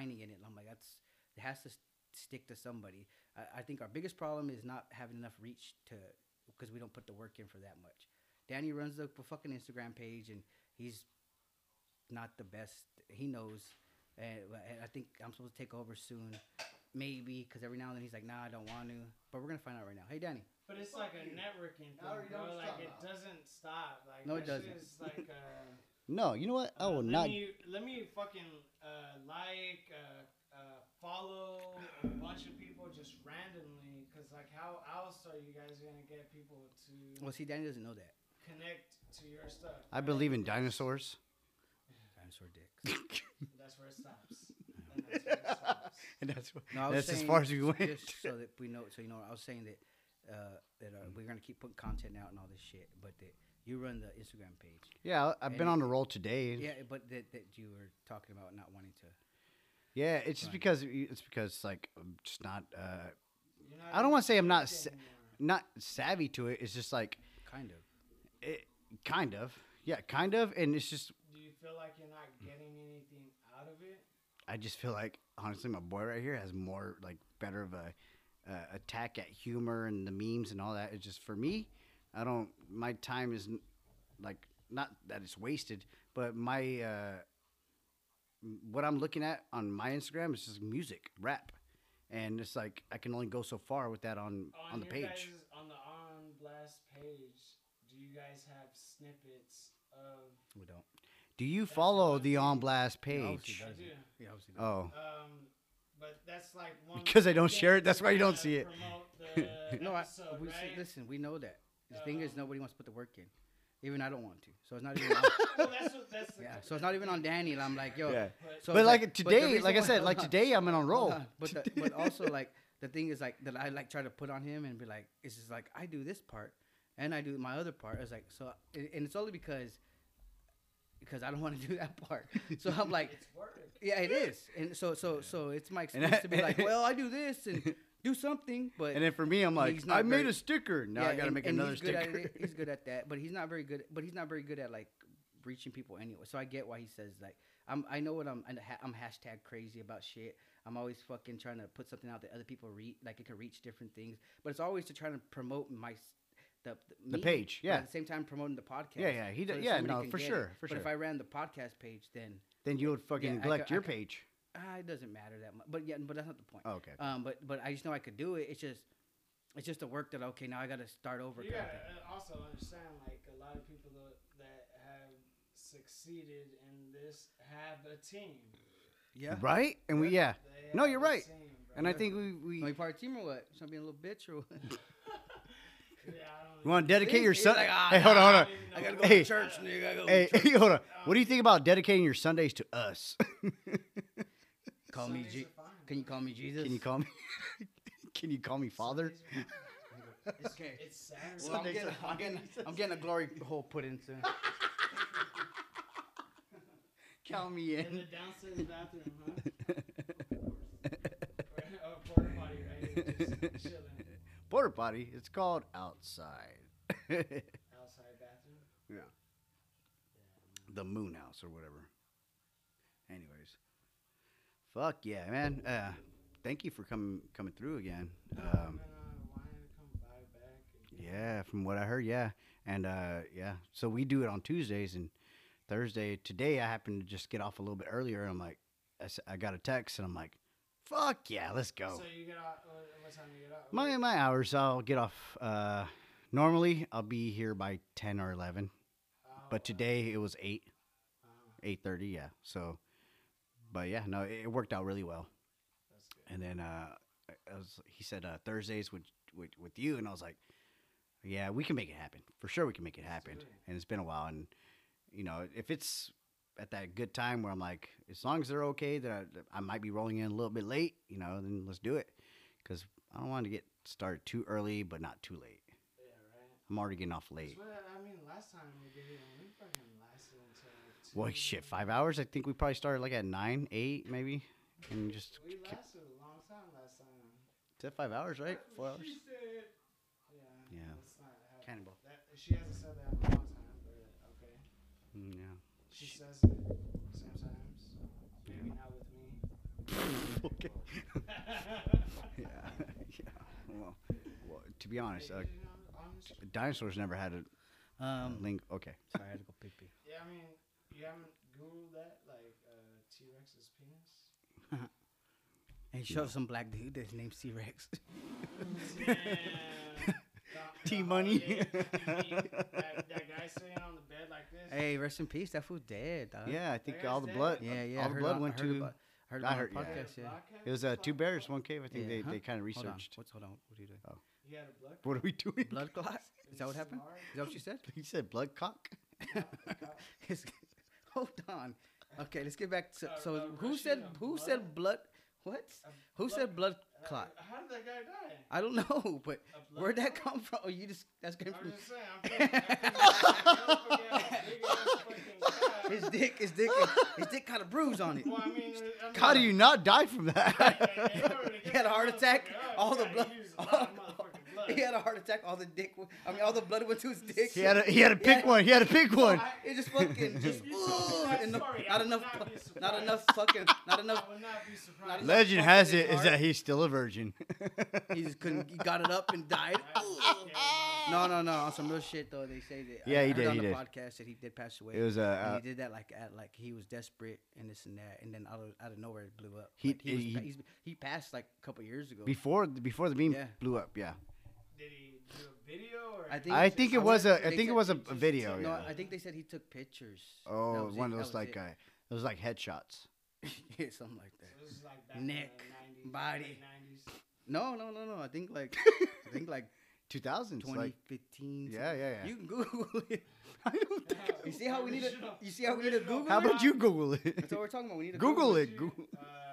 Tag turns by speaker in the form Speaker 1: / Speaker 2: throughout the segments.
Speaker 1: finding in it. And I'm like, that's it has to s- stick to somebody. I, I think our biggest problem is not having enough reach to because we don't put the work in for that much. Danny runs the f- fucking Instagram page and he's not the best. He knows, and, and I think I'm supposed to take over soon, maybe because every now and then he's like, nah, I don't want to. But we're gonna find out right now. Hey, Danny.
Speaker 2: But it's like a networking thing,
Speaker 3: I know
Speaker 2: bro. Like it
Speaker 3: about.
Speaker 2: doesn't stop. Like
Speaker 1: No, it doesn't.
Speaker 2: shit is like uh,
Speaker 3: No, you know what? I
Speaker 2: uh,
Speaker 3: will
Speaker 2: let
Speaker 3: not.
Speaker 2: Me, let me fucking uh, like uh, uh, follow a bunch of people just randomly, cause like how else are you guys gonna get people to
Speaker 1: Well, see, Danny doesn't know that.
Speaker 2: connect to your stuff?
Speaker 3: I
Speaker 2: right?
Speaker 3: believe in dinosaurs.
Speaker 1: Dinosaur dicks.
Speaker 2: That's where it stops. And that's where it stops.
Speaker 3: and that's what,
Speaker 1: No,
Speaker 3: that's as far as we went.
Speaker 1: Just so that we know, so you know, I was saying that uh, that uh, we're gonna keep putting content out and all this shit, but that you run the Instagram page.
Speaker 3: Yeah, I- I've been
Speaker 1: And-
Speaker 3: on the roll today.
Speaker 1: Yeah, but that, that you were talking about not wanting to.
Speaker 3: Yeah, it's just
Speaker 1: Right.
Speaker 3: because it's because like I'm just not uh
Speaker 2: not
Speaker 3: I don't wanna say I'm not
Speaker 2: into
Speaker 3: s-
Speaker 2: it anymore.
Speaker 3: not savvy to it. It's just like
Speaker 1: Kind of.
Speaker 3: it, kind of. Yeah, kind of and it's just
Speaker 2: Do you feel like you're not getting anything out of it?
Speaker 3: I just feel like honestly my boy right here has more like better of a uh, attack at humor and the memes and all that. It's just for me, I don't my time is like not that it's wasted, but my uh what I'm looking at on my Instagram is just music, rap. And it's like I can only go so far with that on on, the page.
Speaker 2: Guys, on the on blast page, do you guys have snippets of?
Speaker 1: We don't.
Speaker 3: Do you follow the on blast page?
Speaker 1: obviously
Speaker 2: I do.
Speaker 1: Yeah, obviously doesn't.
Speaker 3: Oh,
Speaker 2: Um, but that's like one
Speaker 3: Because I don't share it, that's why you don't see it.
Speaker 2: the
Speaker 1: no, I,
Speaker 2: episode,
Speaker 1: we see, listen, we know that. The thing is,
Speaker 2: Um,
Speaker 1: nobody wants to put the work in. Even I don't want to. So it's not even. on,
Speaker 2: well, that's that's
Speaker 1: yeah. So it's not even on Danny. And I'm like, yo.
Speaker 3: Yeah.
Speaker 2: But,
Speaker 1: So
Speaker 3: but
Speaker 1: it's
Speaker 3: like today,
Speaker 1: reason
Speaker 3: like I said, like
Speaker 1: on.
Speaker 3: today I'm in on
Speaker 1: Hold
Speaker 3: roll.
Speaker 1: on. But the, but also like the thing is like that I like try to put on him and be like it's just like I do this part and I do my other part. It's like so and and it's only because because I don't want to do that part. So I'm like
Speaker 2: it's work.
Speaker 1: yeah it is. And so so so it's my
Speaker 3: And
Speaker 1: excuse
Speaker 3: I-
Speaker 1: to be like well I do this and do something but
Speaker 3: And then for me, I'm like, I made a sticker. Now I gotta make
Speaker 1: and
Speaker 3: another
Speaker 1: he's good
Speaker 3: sticker.
Speaker 1: it. He's good at that, but he's not very good. But he's not very good at like reaching people anyway. So I get why he says like I'm. I know what I'm. I'm hashtag crazy about shit. I'm always fucking trying to put something out that other people read, like it can reach different things. But it's always to try to promote my s- the
Speaker 3: The
Speaker 1: me,
Speaker 3: page, yeah.
Speaker 1: At the same time, promoting the podcast.
Speaker 3: Yeah, yeah, he does.
Speaker 1: that
Speaker 3: Yeah, no, for
Speaker 1: get it.
Speaker 3: sure, for
Speaker 1: but if. I ran the podcast page, then
Speaker 3: then you would fucking
Speaker 1: Yeah,
Speaker 3: neglect
Speaker 1: I
Speaker 3: your page.
Speaker 1: Ah, it doesn't matter that much. But yeah, but that's not the point.
Speaker 3: Oh, okay.
Speaker 1: Um, but but I just know I could do it. It's just it's just the work that okay now I got to start over.
Speaker 2: You
Speaker 1: kind of
Speaker 2: gotta uh, also understand, like a lot of people tho- that have succeeded in this have a team.
Speaker 1: Yeah.
Speaker 3: Right? And we, yeah.
Speaker 2: They
Speaker 3: No,
Speaker 2: have
Speaker 3: you're
Speaker 2: a
Speaker 3: right.
Speaker 2: team, bro.
Speaker 3: And I think we,
Speaker 1: Are
Speaker 3: we
Speaker 1: part of the team or what? Something being a little bitch or what?
Speaker 2: Yeah, I don't
Speaker 3: you want to dedicate your
Speaker 1: He's
Speaker 3: son.
Speaker 1: like, ah,
Speaker 3: hey, hold on, hold on.
Speaker 2: I
Speaker 1: gotta
Speaker 2: go
Speaker 1: go
Speaker 3: Hey.
Speaker 1: to church, nigga. I gotta go
Speaker 3: Hey,
Speaker 1: to church.
Speaker 3: hold on. What do you think about dedicating your Sundays to us?
Speaker 1: Call me
Speaker 2: Sundays
Speaker 1: G.
Speaker 2: are fine,
Speaker 1: Can you call me Jesus?
Speaker 3: Can you call me? Can you call me father?
Speaker 2: Sundays are fine. It's,
Speaker 1: Okay.
Speaker 2: it's Saturday.
Speaker 1: Well, I'm, getting,
Speaker 3: are
Speaker 1: I'm, getting, I'm getting a glory hole put into.
Speaker 3: Count me
Speaker 2: in
Speaker 3: In the
Speaker 2: downstairs bathroom, huh? Or a porta potty, right? Just chilling.
Speaker 3: Porter potty. It's called outside.
Speaker 2: Outside bathroom.
Speaker 3: yeah. The moon house or whatever. Anyways. Fuck yeah, man. Uh, thank you for coming coming through again. Um,
Speaker 2: I've been, uh, wanting to come by back. again.
Speaker 3: Yeah, from what I heard, yeah. And uh, yeah, so we do it on Tuesdays and Thursday. Today I happened to just get off a little bit earlier. And I'm like, I got a text and I'm like, fuck yeah, let's go.
Speaker 2: So you get out. What, what time you get out?
Speaker 3: my my hours, I'll get off. Uh, normally I'll be here by ten or eleven,
Speaker 2: Oh,
Speaker 3: but today it was eight, eight thirty. Yeah. So, but yeah, no, it, it worked out really well. And then uh, I was, he said uh, Thursdays with, with with you, and I was like, yeah, we can make it happen for sure. We can make it happen. And it's been a while, and you know, if it's at that good time where I'm like, as long as they're okay, that I, that I might be rolling in a little bit late, you know, then let's do it, because I don't want to get started too early, but not too late.
Speaker 2: Yeah, right.
Speaker 3: I'm already getting off late.
Speaker 2: That's what I mean. Last time we did it, we fucking lasted.
Speaker 3: Well,
Speaker 2: two-
Speaker 3: shit, five hours. I think we probably started like at nine, eight, maybe, and just
Speaker 2: We
Speaker 3: kept-
Speaker 2: lasted a long time last time.
Speaker 3: is that five hours, right? Four hours.
Speaker 2: She said. Yeah.
Speaker 3: Yeah.
Speaker 2: That's not how, That, she hasn't said that in a long time, but okay.
Speaker 3: Mm, yeah.
Speaker 2: She says it sometimes. Maybe yeah. not with me.
Speaker 3: okay. yeah, yeah. Well, well, to be honest, uh, dinosaurs never had a
Speaker 1: Um,
Speaker 3: link. Okay.
Speaker 1: sorry, I had to go pee pee.
Speaker 2: Yeah, I mean, you haven't Googled that, like uh, T Rex's penis?
Speaker 1: And he showed some black dude that's named C Rex.
Speaker 3: T Money.
Speaker 2: that, that guy sitting on the bed like this.
Speaker 1: hey, rest in peace. That fool's dead, dog.
Speaker 3: Yeah, I think all the
Speaker 2: dead?
Speaker 3: blood.
Speaker 1: yeah, yeah. I
Speaker 3: All the
Speaker 1: heard
Speaker 3: blood
Speaker 1: about-
Speaker 3: went
Speaker 1: I heard
Speaker 3: to.
Speaker 1: About, heard
Speaker 3: I heard-
Speaker 1: the
Speaker 3: yeah.
Speaker 1: Yeah.
Speaker 3: It was uh, two bears, one cave. I think
Speaker 1: Yeah,
Speaker 3: they,
Speaker 1: huh?
Speaker 3: they kind of
Speaker 1: Hold on.
Speaker 3: researched.
Speaker 1: What's hold on? What are you doing?
Speaker 2: He had a blood.
Speaker 3: What are we doing?
Speaker 1: Blood clot? Is that what happened?
Speaker 2: Smart.
Speaker 1: Is that what you said?
Speaker 3: He said blood cock.
Speaker 1: It's- hold on. Okay, let's get back to.
Speaker 2: Uh,
Speaker 1: So
Speaker 2: uh,
Speaker 1: who said who
Speaker 2: blood?
Speaker 1: said blood? What?
Speaker 2: A
Speaker 1: Who
Speaker 2: blood-
Speaker 1: said blood
Speaker 2: Uh,
Speaker 1: clot?
Speaker 2: how did that guy die?
Speaker 1: I don't know, but where'd that
Speaker 2: clot?
Speaker 1: come from? Oh, you just that's came from
Speaker 2: just saying. I'm thinking, I'm I'm thinking, big ass fucking
Speaker 1: his dick. His dick. his dick got a bruise on it.
Speaker 2: Well, I mean, I mean,
Speaker 3: How do you not die from that?
Speaker 1: He had a heart attack, all the blood-
Speaker 2: blood.
Speaker 1: He had a heart attack. All the dick. w- I mean, all the blood went to his dick.
Speaker 3: he had to, he had to pick one. He had to pick one.
Speaker 1: It just fucking just.
Speaker 2: You told me that
Speaker 1: and no-
Speaker 2: story, I
Speaker 1: not enough.
Speaker 2: not
Speaker 1: Not enough fucking. Not enough.
Speaker 2: I would not be surprised.
Speaker 1: Let-
Speaker 3: Legend
Speaker 1: fucking
Speaker 3: has it is that he's still a virgin.
Speaker 1: He just couldn't. He got it up and died. No, no, no. On some real shit though, they say that.
Speaker 3: Yeah,
Speaker 1: I
Speaker 3: he
Speaker 1: heard
Speaker 3: did,
Speaker 1: On
Speaker 3: he
Speaker 1: the
Speaker 3: did.
Speaker 1: podcast that he did pass away.
Speaker 3: It was
Speaker 1: and
Speaker 3: uh,
Speaker 1: he did that like at like he was desperate and this and that, and then out of out of nowhere it blew up.
Speaker 3: He-
Speaker 1: But he was,
Speaker 3: he-
Speaker 1: he passed like a couple years ago.
Speaker 3: before before the beam
Speaker 1: Yeah.
Speaker 3: blew up. Yeah,
Speaker 2: Did he do a video or?
Speaker 1: I think-
Speaker 3: I think it was a I think it was a,
Speaker 2: he
Speaker 3: a video.
Speaker 2: took-
Speaker 1: no,
Speaker 3: Yeah.
Speaker 1: I think they said he took pictures. That
Speaker 3: Oh,
Speaker 1: was
Speaker 3: one
Speaker 1: it,
Speaker 3: of those
Speaker 1: was
Speaker 3: like
Speaker 1: it.
Speaker 3: uh, those like headshots.
Speaker 1: yeah, something like that.
Speaker 2: So this is like
Speaker 1: Neck,
Speaker 2: 90s,
Speaker 1: body.
Speaker 2: 90s.
Speaker 1: No, no, no, no. I think like I think like
Speaker 3: Two thousands. Like
Speaker 1: 2015.
Speaker 3: yeah, yeah, yeah.
Speaker 1: You can Google it.
Speaker 3: I don't think.
Speaker 1: You see how we need to? You see how we need to
Speaker 2: original
Speaker 1: Google?
Speaker 3: How
Speaker 1: it?
Speaker 3: about you Google it?
Speaker 1: That's
Speaker 3: it?
Speaker 1: what we're talking about. We need to
Speaker 3: Google it.
Speaker 2: You,
Speaker 3: Google.
Speaker 2: Uh, big black cock.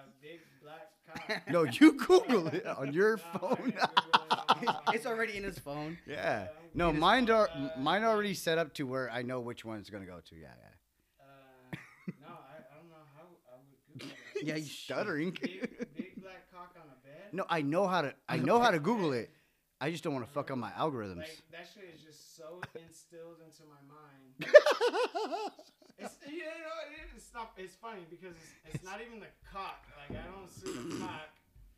Speaker 3: No, you Google it on your phone.
Speaker 2: gonna Google it.
Speaker 1: it's already in his phone.
Speaker 3: yeah. No, mine are
Speaker 2: uh,
Speaker 3: mine already set up to where I know which one it's gonna go to. Yeah, yeah.
Speaker 2: Uh, no, I, I don't know how I would Google that.
Speaker 1: Yeah, you
Speaker 3: Stuttering.
Speaker 2: Big, big black cock on a bed.
Speaker 3: No, I know how to. I know how to Google it. I just don't want to fuck up my algorithms.
Speaker 2: Like that shit is just so instilled into my mind. It's you know it- it's not it's funny because it's, it's not even the cock. Like I don't see the cock.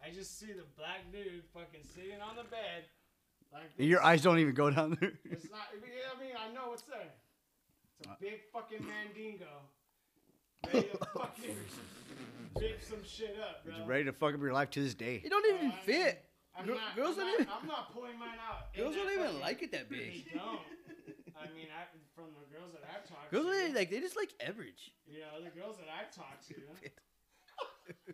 Speaker 2: I just see the black dude fucking sitting on the bed. Like this.
Speaker 3: Your eyes don't even go down there.
Speaker 2: It's not. I mean I know what's there. It's
Speaker 3: Uh.
Speaker 2: a big fucking mandingo. Ready to fucking big some shit up, bro.
Speaker 3: It's ready to fuck up your life to this day.
Speaker 1: It don't even
Speaker 2: I
Speaker 1: fit.
Speaker 2: I'm
Speaker 1: Gir-
Speaker 2: not,
Speaker 1: girls
Speaker 2: I'm,
Speaker 1: don't
Speaker 2: not,
Speaker 1: even-
Speaker 2: I'm not pulling mine out. in
Speaker 1: Girls
Speaker 2: that
Speaker 1: don't even
Speaker 2: fucking-
Speaker 1: like it that
Speaker 2: They
Speaker 1: big.
Speaker 2: don't. I mean, I, from the girls that I've talked
Speaker 1: Girls
Speaker 2: to,
Speaker 1: don't like they just like average.
Speaker 2: you know, the girls that I've talked to,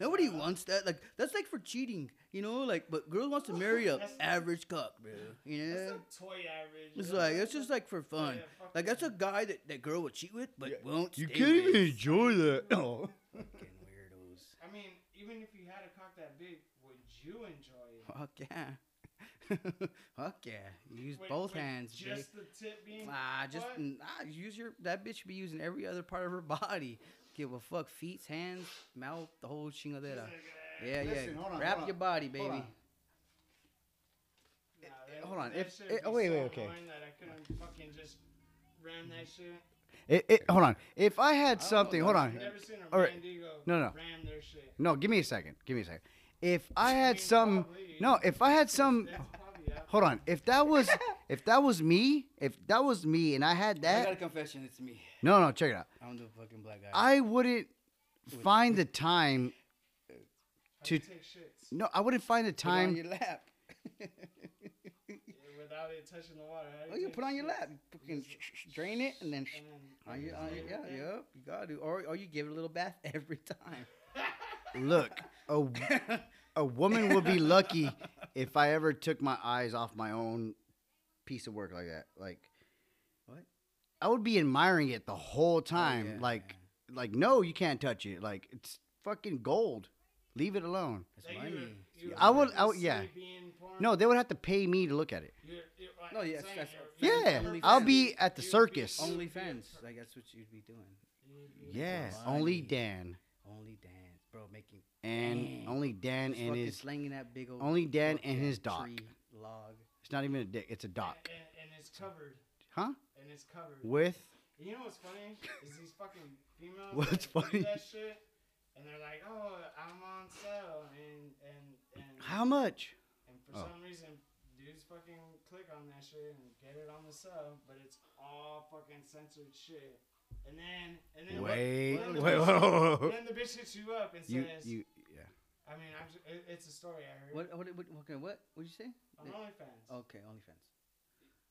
Speaker 1: Nobody wants that. Like that's like for cheating, you know. Like, but girl wants to marry a average cock, bro. You
Speaker 2: that's
Speaker 1: know.
Speaker 2: like toy average.
Speaker 1: It's
Speaker 2: you know?
Speaker 1: like it's just like for fun.
Speaker 2: yeah, fuck
Speaker 1: Like that's a guy that that girl would cheat with, but
Speaker 3: Yeah.
Speaker 1: won't.
Speaker 3: You
Speaker 1: stay
Speaker 3: can't even enjoy that. Oh.
Speaker 1: Fucking weirdos.
Speaker 2: I mean, even if you had a cock that big, would you enjoy it?
Speaker 1: Fuck yeah. Fuck yeah. Use
Speaker 2: With-
Speaker 1: both
Speaker 2: with
Speaker 1: hands, baby.
Speaker 2: Just the tip being.
Speaker 1: Ah, just
Speaker 2: what?
Speaker 1: nah, use your that bitch should be using every other part of her body. Give a fuck, feet, hands, mouth, the whole chingadera. Yeah,
Speaker 3: Listen,
Speaker 1: yeah.
Speaker 3: on,
Speaker 1: Wrap your
Speaker 3: on,
Speaker 1: body,
Speaker 3: hold
Speaker 1: baby.
Speaker 3: on.
Speaker 2: Nah, that-
Speaker 3: hold on, if-
Speaker 2: shit
Speaker 3: eh, oh, wait,
Speaker 2: so
Speaker 3: wait, okay.
Speaker 2: annoying That I couldn't fucking just ram that shit.
Speaker 3: It, it, hold on. If I had something,
Speaker 1: know,
Speaker 3: hold on.
Speaker 2: I've never seen a
Speaker 3: All right.
Speaker 2: Mandingo
Speaker 3: No, no.
Speaker 2: ram their shit.
Speaker 3: No, give me a second. Give me a second. If I
Speaker 2: I
Speaker 3: had some, no, if I had some,
Speaker 2: That's probably out
Speaker 3: hold on. If that was, if that was me, if that was me, and I had that
Speaker 1: I got a confession. It's me.
Speaker 3: no, no, check it out.
Speaker 1: I'm the fucking black guy.
Speaker 3: I wouldn't find the time. To-
Speaker 2: you take shits
Speaker 3: No, I wouldn't find the
Speaker 1: Put on
Speaker 3: time.
Speaker 1: your lap.
Speaker 2: without it touching the water.
Speaker 1: Oh, you put on your lap. You fucking
Speaker 2: just-
Speaker 1: sh- sh- drain it and then sh-
Speaker 2: And then
Speaker 1: on your, on your, yeah,
Speaker 2: Yeah.
Speaker 1: yeah, you gotta do. Or, or you give it a little bath every time.
Speaker 3: Look, a, a woman would be lucky if I ever took my eyes off my own piece of work like that. Like,
Speaker 1: What?
Speaker 3: I would be admiring it the whole oh, time.
Speaker 1: Oh, yeah,
Speaker 3: like, like no, you can't touch it. Like, it's fucking gold. Leave it alone.
Speaker 1: It's
Speaker 2: Like, you
Speaker 1: money.
Speaker 2: would- you
Speaker 3: I would- I would- yeah.
Speaker 2: see being porn?
Speaker 3: No, they would have to pay me to look at it.
Speaker 2: You're- you're- like
Speaker 1: No,
Speaker 2: I'm
Speaker 1: yes, that's-
Speaker 2: you're-
Speaker 3: Yeah. I'll be at the
Speaker 2: you'd
Speaker 3: circus.
Speaker 2: you'd be a
Speaker 1: Like that's what you'd be doing.
Speaker 2: you'd be a
Speaker 3: Yeah,
Speaker 1: Money.
Speaker 3: only Dan
Speaker 1: Only Dan, bro, making
Speaker 3: and
Speaker 1: Dang.
Speaker 3: only Dan
Speaker 1: just
Speaker 3: and
Speaker 1: fucking
Speaker 3: his.
Speaker 1: slinging that big old
Speaker 3: only Dan and his dock.
Speaker 1: tree log.
Speaker 3: It's not even a dick. It's a dock.
Speaker 2: And, and it's covered.
Speaker 3: Huh?
Speaker 2: And it's covered.
Speaker 3: With
Speaker 2: You know what's funny? Is these fucking females.
Speaker 3: What's
Speaker 2: that do
Speaker 3: funny?
Speaker 2: That shit. and they're like, "Oh, I'm on sale," and and and
Speaker 3: How much?
Speaker 2: and for
Speaker 3: Oh.
Speaker 2: some reason, dudes fucking click on that shit and get it on the sub, but it's all fucking censored shit. And then and then
Speaker 3: Wait,
Speaker 2: then the
Speaker 3: wait,
Speaker 2: bitch-
Speaker 3: whoa, whoa.
Speaker 2: Then the bitch hits you up and
Speaker 3: You,
Speaker 2: says,
Speaker 3: you, yeah.
Speaker 2: I mean, I'm just, it, it's a story I heard
Speaker 1: What? What? What? Okay. What? What'd you say?
Speaker 2: on OnlyFans.
Speaker 1: Okay, OnlyFans.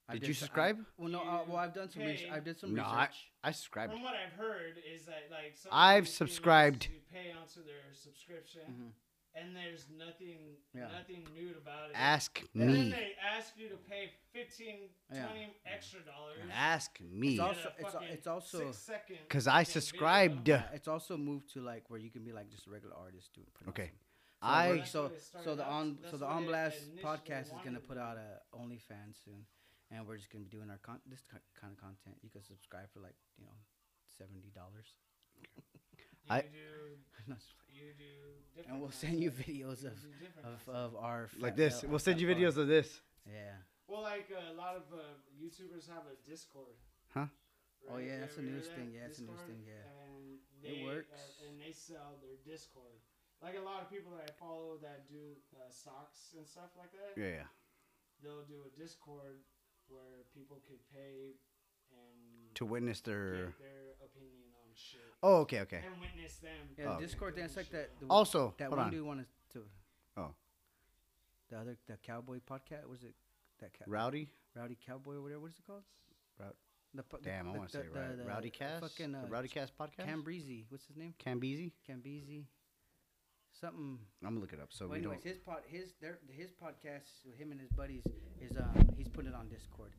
Speaker 1: I
Speaker 3: Did you
Speaker 1: some- I-
Speaker 3: subscribe?
Speaker 1: well, no. Uh, well, I've done some research.
Speaker 2: Pay-
Speaker 1: I did some
Speaker 3: No, I-
Speaker 1: research.
Speaker 3: I subscribed.
Speaker 2: From what I've heard is that like some
Speaker 3: I've subscribed.
Speaker 2: females, You pay onto their subscription,
Speaker 1: Mhm.
Speaker 2: And there's nothing,
Speaker 1: Yeah.
Speaker 2: nothing nude about it.
Speaker 3: Ask
Speaker 2: and then
Speaker 3: me.
Speaker 2: they ask you to pay 15,
Speaker 1: Yeah.
Speaker 2: 20 extra dollars.
Speaker 3: Ask me.
Speaker 1: It's also-
Speaker 2: get
Speaker 1: it's it's also-
Speaker 2: six-second
Speaker 3: 'Cause I
Speaker 2: fucking video.
Speaker 3: subscribed.
Speaker 1: It's also moved to like where you can be like just a regular artist doing.
Speaker 3: Okay.
Speaker 1: some- So
Speaker 3: I-
Speaker 1: so so the on so the on blast podcast is gonna put out a OnlyFans soon, and we're just gonna be doing our con- this kind of content. You can subscribe for like you know seventy dollars,
Speaker 2: You
Speaker 3: I-
Speaker 2: do, you do different
Speaker 1: and we'll send you videos of of, of our
Speaker 3: like this.
Speaker 1: uh,
Speaker 3: We'll send you videos of this.
Speaker 1: Yeah.
Speaker 2: Well, like uh, a lot of uh, YouTubers have a Discord.
Speaker 3: Huh?
Speaker 1: Oh, yeah,
Speaker 2: You
Speaker 1: that's the
Speaker 2: ever hear that?
Speaker 1: thing, yeah, it's the newest
Speaker 2: Discord?
Speaker 1: thing, yeah.
Speaker 2: And
Speaker 1: It
Speaker 2: they,
Speaker 1: works.
Speaker 2: Uh, and they sell their Discord. Like a lot of people that I follow that do uh, socks and stuff like that,
Speaker 3: Yeah, yeah.
Speaker 2: they'll do a Discord where people could pay and
Speaker 3: To witness their.
Speaker 2: give their opinion on shit
Speaker 3: Oh, okay, okay.
Speaker 2: and witness them.
Speaker 1: Yeah,
Speaker 3: Oh,
Speaker 1: the
Speaker 3: okay.
Speaker 1: Discord. It's like that. The,
Speaker 3: Also,
Speaker 1: that
Speaker 3: hold
Speaker 1: one
Speaker 3: on.
Speaker 1: dude wanted to.
Speaker 3: Oh.
Speaker 1: The other the cowboy podcast was it that ca-
Speaker 3: Rowdy.
Speaker 1: rowdy cowboy or whatever? What is it called?
Speaker 3: Rou-
Speaker 1: The, po- the-
Speaker 3: Damn, I want to say
Speaker 1: the-
Speaker 3: right.
Speaker 1: the-
Speaker 3: Rowdy
Speaker 1: the
Speaker 3: Cast.
Speaker 1: Fucking uh,
Speaker 3: the Rowdy Cast podcast.
Speaker 1: Cam Breezy. What's his name?
Speaker 3: Cambeezy.
Speaker 1: Cambeezy. Something.
Speaker 3: I'm gonna look it up. So
Speaker 1: well,
Speaker 3: we
Speaker 1: anyways,
Speaker 3: don't.
Speaker 1: his pod, his their his podcast with him and his buddies is um he's putting it on Discord,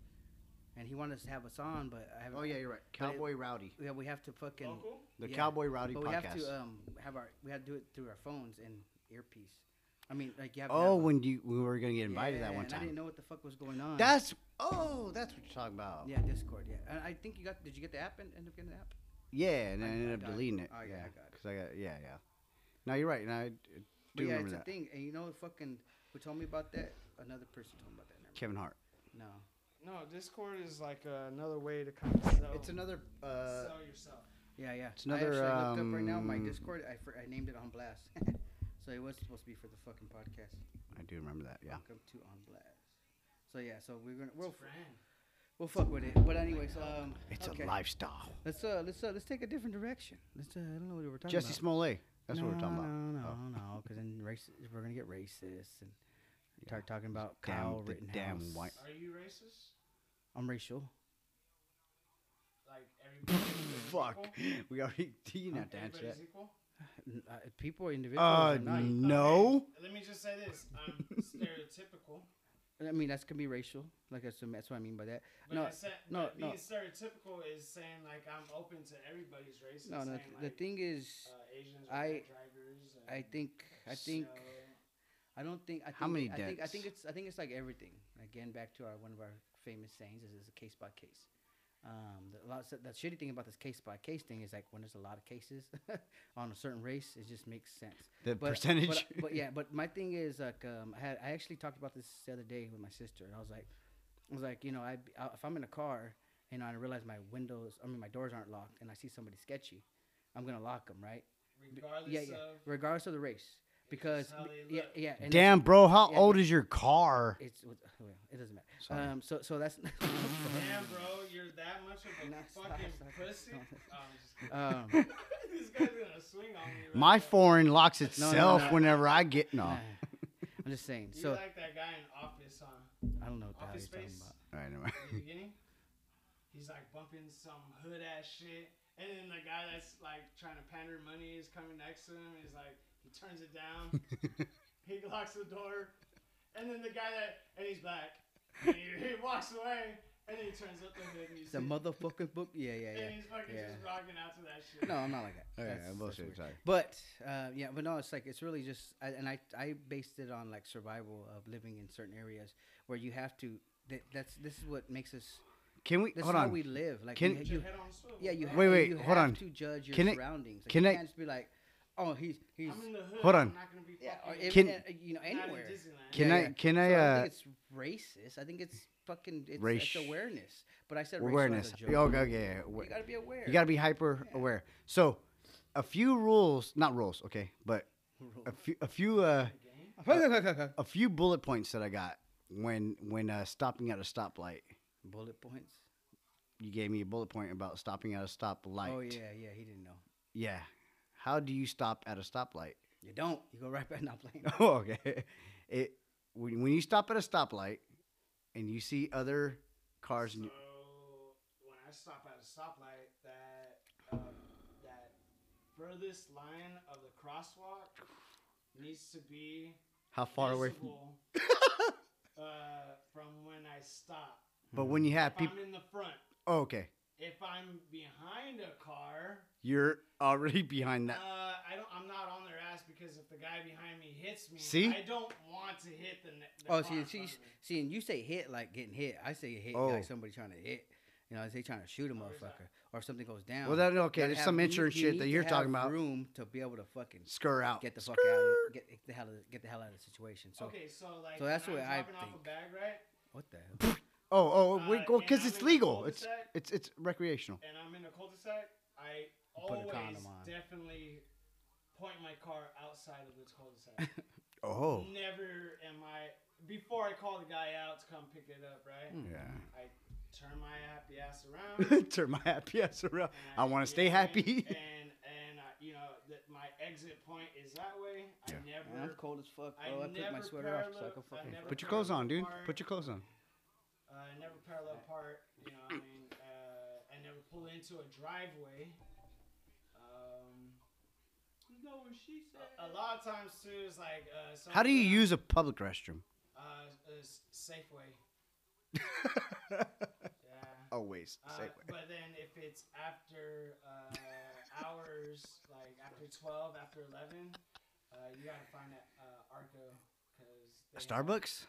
Speaker 1: and he wanted us to have us on, but I haven't.
Speaker 3: Oh yeah, you're right.
Speaker 1: but it-
Speaker 3: Cowboy Rowdy.
Speaker 1: Yeah, we have to fucking.
Speaker 2: Local?
Speaker 3: The
Speaker 1: yeah.
Speaker 3: Cowboy Rowdy
Speaker 1: But we have to um have our we have to do it through our phones and earpiece. I mean, like you have.
Speaker 3: oh,
Speaker 1: have a-
Speaker 3: when you we were gonna get invited
Speaker 1: Yeah,
Speaker 3: that one
Speaker 1: and I didn't know what the fuck was going on.
Speaker 3: That's oh, that's what you're talking about.
Speaker 1: yeah, Discord. Yeah, and I think you got. Did you get the app and end up getting the app?
Speaker 3: Yeah, and
Speaker 1: I-
Speaker 3: I,
Speaker 1: I
Speaker 3: ended
Speaker 1: got
Speaker 3: up
Speaker 1: it.
Speaker 3: deleting it.
Speaker 1: Oh, yeah,
Speaker 3: yeah,
Speaker 1: I got it.
Speaker 3: Cause I got yeah, yeah. No, you're right. And I
Speaker 1: But
Speaker 3: do
Speaker 1: yeah,
Speaker 3: remember
Speaker 1: it's
Speaker 3: that.
Speaker 1: a thing. And you know, fucking, who told me about that? Another person told me about that. Never
Speaker 3: Kevin Hart.
Speaker 1: No.
Speaker 2: No, Discord is like uh, another way to kind of sell,
Speaker 3: It's another. Uh,
Speaker 2: sell yourself.
Speaker 1: Yeah, yeah.
Speaker 3: It's another,
Speaker 1: I actually looked up right now my
Speaker 3: um,
Speaker 1: Discord. I, fr- I named it on blast. so it was supposed to be for the fucking podcast.
Speaker 3: I do remember that. Yeah.
Speaker 1: Welcome to on blast. So yeah, so we're gonna we'll
Speaker 2: It's brand.
Speaker 1: we'll fuck with it. But anyways, um,
Speaker 3: It's
Speaker 1: okay.
Speaker 3: a lifestyle.
Speaker 1: Let's uh let's uh let's take a different direction. Let's uh I don't know what we're talking
Speaker 3: Jesse
Speaker 1: about.
Speaker 3: Jussie Smollett. That's what we're talking about.
Speaker 1: No, no,
Speaker 3: Oh.
Speaker 1: no, because then race, we're gonna get racist and start talking about
Speaker 3: Damn-
Speaker 1: Kyle
Speaker 3: the
Speaker 1: Rittenhouse.
Speaker 3: damn white-
Speaker 2: Are you racist?
Speaker 1: I'm racial.
Speaker 2: Like everybody?
Speaker 3: Fuck. We already. You not to answer
Speaker 2: Everybody's
Speaker 3: that.
Speaker 2: equal?
Speaker 1: N- uh, people, individuals.
Speaker 3: Uh,
Speaker 1: are not.
Speaker 3: no.
Speaker 2: Okay, Let me just say this. I'm stereotypical.
Speaker 1: I mean, that's gonna be racial. Like that's, that's what I mean by that.
Speaker 2: But,
Speaker 1: No,
Speaker 2: said,
Speaker 1: no,
Speaker 2: but
Speaker 1: no.
Speaker 2: being stereotypical is saying like I'm open to everybody's race.
Speaker 1: No, no.
Speaker 2: saying,
Speaker 1: The
Speaker 2: like,
Speaker 1: thing is,
Speaker 2: uh, Asians
Speaker 1: I-
Speaker 2: drivers.
Speaker 1: I think, I think,
Speaker 2: so-
Speaker 1: I don't think. I think
Speaker 3: How many
Speaker 1: I think, I think it's. I think it's like everything. Again, back to our one of our famous sayings is, is a case by case. Um, the, a lot the shitty thing about this case by case thing is like when there's a lot of cases on a certain race, it just makes sense.
Speaker 3: The
Speaker 1: But-
Speaker 3: percentage.
Speaker 1: But, but yeah, but my thing is like um, I had I actually talked about this the other day with my sister, and I was like, I was like, you know, I, I if I'm in a car and I realize my windows, I mean my doors aren't locked, and I see somebody sketchy, I'm gonna lock them, right?
Speaker 2: regardless
Speaker 1: yeah, yeah.
Speaker 2: of
Speaker 1: Regardless of the race, because yeah, yeah. and
Speaker 3: Damn, bro. How
Speaker 1: yeah,
Speaker 3: old
Speaker 1: yeah.
Speaker 3: is your car?
Speaker 1: It's, it's well, it doesn't matter.
Speaker 3: Sorry.
Speaker 1: Um, so so that's.
Speaker 2: Damn, bro, you're that much of a
Speaker 1: Nah, stop,
Speaker 2: fucking
Speaker 1: stop,
Speaker 2: pussy.
Speaker 1: stop.
Speaker 2: Oh, I'm just kidding.
Speaker 1: um,
Speaker 2: this guy's gonna swing on me. Right
Speaker 3: My
Speaker 2: now.
Speaker 3: foreign locks
Speaker 1: no,
Speaker 3: itself
Speaker 1: no.
Speaker 3: whenever I get no.
Speaker 1: nah. I'm just saying.
Speaker 2: You
Speaker 1: So
Speaker 2: like that guy in Office, huh?
Speaker 1: I don't know what the hell
Speaker 2: Office
Speaker 1: you're talking about.
Speaker 3: All right, never mind.
Speaker 2: In the beginning, he's like bumping some hood ass shit, and then the guy that's like trying to pander money is coming next to him. He's like, he turns it down, he locks the door, and then the guy that and he's back, and he, he walks away, and then he turns up the hood, and you
Speaker 1: The
Speaker 2: see,
Speaker 1: motherfucking book. Yeah, yeah, yeah.
Speaker 2: and he's fucking
Speaker 1: yeah.
Speaker 2: just rocking out to that shit.
Speaker 1: No, I'm not like that.
Speaker 3: Oh, yeah,
Speaker 1: That's- that's
Speaker 3: bullshit.
Speaker 1: weird.
Speaker 3: Sorry.
Speaker 1: But uh, yeah, but no, it's like it's really just, I, and I I based it on like survival of living in certain areas where you have to. That, that's this is what makes us.
Speaker 3: Can we
Speaker 1: that's
Speaker 3: hold
Speaker 1: how
Speaker 3: on?
Speaker 1: we live. Like
Speaker 3: Can-
Speaker 1: you,
Speaker 2: Put
Speaker 1: you
Speaker 2: your head on swivel,
Speaker 1: yeah, you.
Speaker 3: Wait,
Speaker 1: ha-
Speaker 3: wait,
Speaker 1: you
Speaker 3: hold
Speaker 1: have
Speaker 3: on.
Speaker 1: to judge your
Speaker 3: Can I-
Speaker 1: surroundings. Like,
Speaker 3: can
Speaker 1: you
Speaker 3: I-
Speaker 1: can't just be like, oh, he's he's
Speaker 2: I'm in the hood.
Speaker 3: Hold
Speaker 2: I'm
Speaker 3: on.
Speaker 2: not gonna be
Speaker 1: yeah, or
Speaker 2: fucking-
Speaker 1: even,
Speaker 3: Can-
Speaker 1: uh, you know anywhere.
Speaker 3: Can
Speaker 1: Yeah,
Speaker 3: I?
Speaker 1: yeah.
Speaker 3: Can
Speaker 1: So
Speaker 3: I?
Speaker 1: I
Speaker 3: Uh,
Speaker 1: think it's racist. I think it's fucking it's,
Speaker 3: Race-
Speaker 1: it's awareness. But I said
Speaker 3: awareness.
Speaker 1: Racial as a joke.
Speaker 3: Okay, okay. yeah,
Speaker 1: You gotta be aware.
Speaker 3: You gotta be hyper
Speaker 1: Yeah.
Speaker 3: aware. So, a few rules, not rules, okay, but a few a few uh
Speaker 2: The game.
Speaker 3: a few bullet points that I got when when uh, stopping at a stoplight.
Speaker 1: Bullet points.
Speaker 3: You gave me a bullet point about stopping at a stoplight.
Speaker 1: Oh yeah, yeah. He didn't know.
Speaker 3: Yeah. How do you stop at a stoplight?
Speaker 1: You don't. You go right back in not playing.
Speaker 3: Oh, okay. It when, when you stop at a stoplight and you see other cars
Speaker 2: So
Speaker 3: and you,
Speaker 2: when I stop at a stoplight, that um, that furthest line of the crosswalk needs to be
Speaker 3: how far away from
Speaker 2: uh, from when I stop.
Speaker 3: But when you have people
Speaker 2: I'm in the front.
Speaker 3: oh, okay.
Speaker 2: If I'm behind a car,
Speaker 3: You're already behind that.
Speaker 2: uh, I don't. I'm not on their ass because if the guy behind me hits me,
Speaker 3: See?
Speaker 2: I don't want to hit the. ne- the
Speaker 1: Oh,
Speaker 2: car
Speaker 1: see,
Speaker 2: in
Speaker 1: see,
Speaker 2: of me.
Speaker 1: see, and you say hit like getting hit. I say hit
Speaker 3: Oh.
Speaker 1: like somebody trying to hit. You know, I say trying to shoot a
Speaker 2: Oh, is that-
Speaker 1: motherfucker, or if something goes down.
Speaker 3: Well, that okay, there's
Speaker 1: have-
Speaker 3: some insurance
Speaker 1: you
Speaker 3: shit
Speaker 1: need
Speaker 3: that you're
Speaker 1: have
Speaker 3: talking about.
Speaker 1: Room to be able to fucking
Speaker 3: Scur out.
Speaker 1: get the fuck out, of, get, get the hell, of, get the hell out of the situation. So
Speaker 2: okay, so like.
Speaker 1: so that's
Speaker 2: when
Speaker 1: what
Speaker 2: I'm
Speaker 1: I
Speaker 2: dropping off a bag, right?
Speaker 1: what the hell?
Speaker 3: Oh, oh,
Speaker 2: Uh,
Speaker 3: wait, well, because
Speaker 2: I'm
Speaker 3: it's legal. It's it's it's recreational.
Speaker 2: and I'm in a cul-de-sac, I
Speaker 1: Put
Speaker 2: always definitely point my car outside of this cul-de-sac.
Speaker 3: Oh,
Speaker 2: Never am I before I call the guy out to come pick it up, right?
Speaker 1: Hmm.
Speaker 3: yeah.
Speaker 2: I turn my happy ass around.
Speaker 3: Turn my happy ass around.
Speaker 2: and
Speaker 3: I want to stay
Speaker 2: know what I mean?
Speaker 3: happy.
Speaker 2: And and uh, you know that my exit point is that way.
Speaker 3: Yeah.
Speaker 2: I never.
Speaker 1: Man, I'm cold as fuck,
Speaker 2: I
Speaker 1: bro. I, put my sweater off so I
Speaker 2: parallel-
Speaker 1: can fucking.
Speaker 3: Put your clothes on, dude.
Speaker 2: Parallel
Speaker 3: Put your clothes on.
Speaker 2: Uh, I never parallel park. You know, I mean, uh, I never pull into a driveway. Um,
Speaker 1: No, she said.
Speaker 2: a, a lot of times too is like. Uh,
Speaker 3: How do you use a public restroom?
Speaker 2: Uh, is Safeway. Yeah.
Speaker 3: Always.
Speaker 2: Uh, but then if it's after uh, hours, like after twelve, after eleven, uh, you gotta find at uh, Arco because
Speaker 3: Starbucks?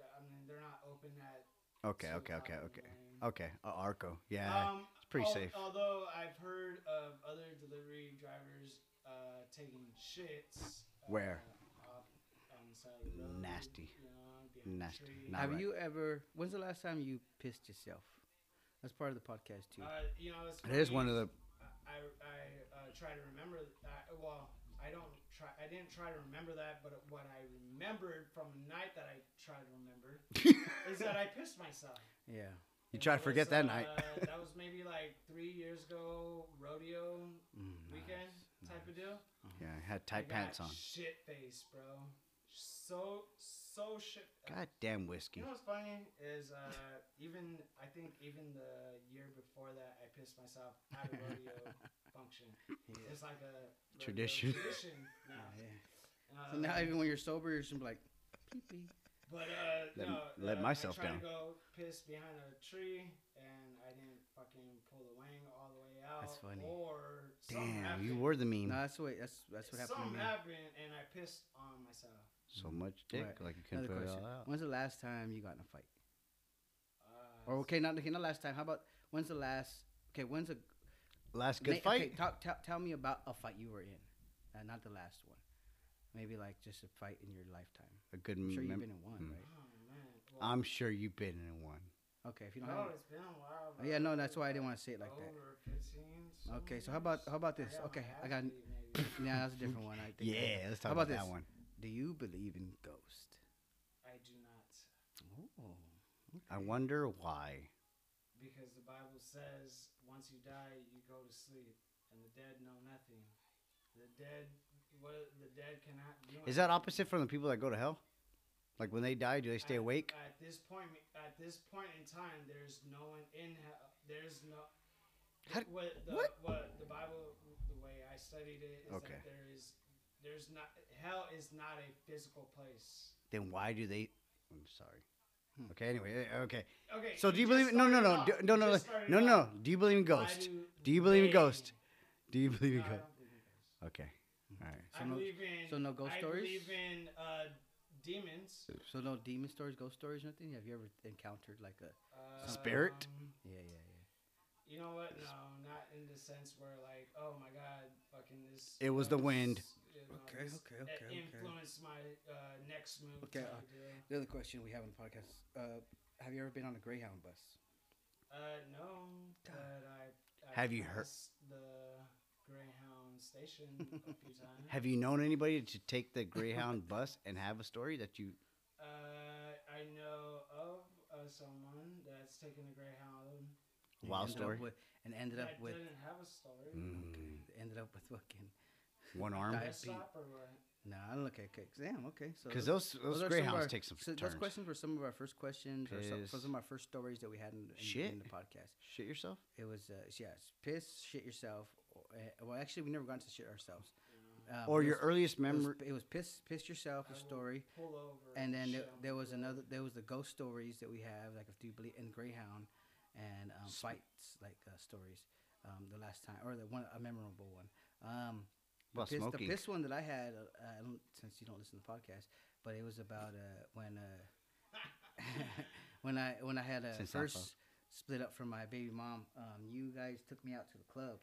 Speaker 2: I mean, they're not open at.
Speaker 3: Okay,
Speaker 2: two
Speaker 3: okay, okay,
Speaker 2: o'clock
Speaker 3: okay. Okay, uh, Arco. Yeah,
Speaker 2: Um,
Speaker 3: it's pretty
Speaker 2: al-
Speaker 3: safe.
Speaker 2: Although I've heard of other delivery drivers uh, taking shits. Uh,
Speaker 3: Where?
Speaker 2: up on the side of the road,
Speaker 3: Nasty.
Speaker 2: You know,
Speaker 3: Nasty.
Speaker 1: Have
Speaker 3: right.
Speaker 1: you ever? When's the last time you pissed yourself? That's part of the podcast too.
Speaker 2: Uh, you know, it's
Speaker 3: It is one of the.
Speaker 2: I I uh, try to remember. That, well, I don't try. I didn't try to remember that, but what I remembered from a night that I tried to remember is that I pissed myself.
Speaker 1: yeah.
Speaker 3: You try to forget
Speaker 2: was,
Speaker 3: that night.
Speaker 2: uh, that was maybe like three years ago, rodeo
Speaker 1: Mm,
Speaker 2: weekend
Speaker 1: nice,
Speaker 2: type of deal.
Speaker 3: Yeah, I had tight
Speaker 2: I
Speaker 3: pants on.
Speaker 2: Shit face, bro. So so shit.
Speaker 3: Goddamn
Speaker 2: You
Speaker 3: whiskey.
Speaker 2: know what's funny is uh, even I think even the year before that I pissed myself at a rodeo function.
Speaker 1: Yeah.
Speaker 2: It's like a
Speaker 3: Tradition.
Speaker 2: tradition now.
Speaker 1: yeah.
Speaker 2: Uh,
Speaker 1: So now even when you're sober, you're just like, pee pee.
Speaker 2: But uh,
Speaker 3: Let-
Speaker 2: no,
Speaker 3: let
Speaker 2: uh,
Speaker 3: myself
Speaker 2: I tried
Speaker 3: down.
Speaker 2: to go piss behind a tree and I didn't fucking pull the wang all the way out.
Speaker 1: That's funny.
Speaker 2: Or something
Speaker 3: Damn, you
Speaker 2: happened.
Speaker 3: were the meme.
Speaker 1: No, that's what that's that's what happened to
Speaker 2: Something
Speaker 1: me.
Speaker 2: happened and I pissed on myself.
Speaker 3: So much dick,
Speaker 1: Right.
Speaker 3: like you couldn't
Speaker 1: Another
Speaker 3: put it
Speaker 1: question.
Speaker 3: all out.
Speaker 1: When's the last time you got in a fight?
Speaker 2: Uh,
Speaker 1: Or okay, not okay, not last time. How about when's the last? Okay, when's a
Speaker 3: Last good
Speaker 1: na-
Speaker 3: fight.
Speaker 1: Okay, talk, tell tell me about a fight you were in, uh, not the last one. Maybe like just a fight in your lifetime.
Speaker 3: A good.
Speaker 1: I'm sure you've been in one,
Speaker 3: Mm.
Speaker 1: right?
Speaker 2: Oh man. Well,
Speaker 3: I'm sure you've been in one.
Speaker 1: Okay, if you don't
Speaker 2: no,
Speaker 1: have.
Speaker 2: it's been a while.
Speaker 1: Oh, yeah, no, that's why I didn't want to say it like that.
Speaker 2: Over 15.
Speaker 1: Okay, so how about how about this?
Speaker 2: I
Speaker 1: Okay, I got.
Speaker 2: maybe.
Speaker 1: Yeah, that's a different one. I think.
Speaker 3: Yeah, let's talk
Speaker 1: How
Speaker 3: about,
Speaker 1: about
Speaker 3: that
Speaker 1: this?
Speaker 3: one.
Speaker 1: Do you believe in ghosts?
Speaker 2: I do not.
Speaker 1: Oh. Okay.
Speaker 3: I wonder why.
Speaker 2: Because the Bible says once you die, you go to sleep, and the dead know nothing. The dead, what the dead cannot do.
Speaker 3: Is that opposite from the people that go to hell? Like when they die, do they stay
Speaker 2: At-
Speaker 3: awake?
Speaker 2: At this point, at this point in time, there's no one in hell. There's no.
Speaker 3: How-
Speaker 2: what, the,
Speaker 3: what?
Speaker 2: what the Bible, the way I studied it, is
Speaker 3: Okay.
Speaker 2: that there is, there's not hell is not a physical place.
Speaker 3: Then why do they? I'm sorry.
Speaker 1: Hmm.
Speaker 3: Okay. Anyway. eh, Okay.
Speaker 2: Okay.
Speaker 3: So do you believe? No, no, no, do- no, no, no, no, no. Do you believe in
Speaker 2: Why
Speaker 3: ghosts?
Speaker 2: do
Speaker 3: Do you believe in
Speaker 2: they-
Speaker 3: ghosts? Do you believe in
Speaker 2: No, I
Speaker 3: ghosts?
Speaker 2: don't believe in ghosts.
Speaker 3: Okay. All right.
Speaker 1: So
Speaker 2: I
Speaker 1: no-
Speaker 2: believe in.
Speaker 1: so no ghost
Speaker 2: I
Speaker 1: stories?
Speaker 2: believe in uh, demons.
Speaker 1: So no demon stories, ghost stories, nothing. Have you ever encountered like a?
Speaker 2: Uh,
Speaker 3: Spirit?
Speaker 1: Yeah, yeah, yeah.
Speaker 2: You know what? No, not in the sense where like, oh my god, fucking this.
Speaker 3: It was the wind.
Speaker 2: you know,
Speaker 1: Okay, okay,
Speaker 2: it
Speaker 1: okay, okay.
Speaker 2: Influenced my uh, next move.
Speaker 1: Okay, uh. The other question we have on the podcast: uh, Have you ever been on a Greyhound bus?
Speaker 2: Uh, no, but I. I
Speaker 3: Have you heard-
Speaker 2: the Greyhound station a few times.
Speaker 3: Have you known anybody to take the Greyhound bus and have a story that you?
Speaker 2: Uh, I know of uh, someone that's taken a Greyhound
Speaker 3: Wild story?
Speaker 1: with- and ended up
Speaker 2: that
Speaker 1: with
Speaker 2: didn't have a story.
Speaker 3: Mm,
Speaker 1: ended up with fucking.
Speaker 3: one arm.
Speaker 1: Diet
Speaker 2: Best
Speaker 1: beat.
Speaker 2: stop or what?
Speaker 1: No, I don't look at okay. Damn, okay. So
Speaker 3: Because
Speaker 1: those-
Speaker 3: those
Speaker 1: those
Speaker 3: those
Speaker 1: are some of
Speaker 3: Greyhounds
Speaker 1: our-
Speaker 3: take some
Speaker 1: so
Speaker 3: turns.
Speaker 1: those questions were some of our first questions, or some, some of our first stories that we had in, in,
Speaker 3: Shit.
Speaker 1: in the podcast.
Speaker 3: Shit yourself.
Speaker 1: It was uh, yeah, piss, shit yourself. Uh, well, actually, we never got into shit ourselves. Um,
Speaker 3: or your
Speaker 1: was-
Speaker 3: earliest
Speaker 1: it was,
Speaker 3: memory.
Speaker 1: it was piss, piss yourself, a story,
Speaker 2: Pull over.
Speaker 1: and then there, there was another. There was the ghost stories that we have, like if you believe in Greyhound, and um, fights like uh, stories. Um, the last time, or the one a memorable one. Um, the piss, the piss one that I had, uh, I since you don't listen to the podcast, but it was about uh, when uh, when I when I had
Speaker 3: a
Speaker 1: first split up from my baby mom. Um, you guys took me out to the club,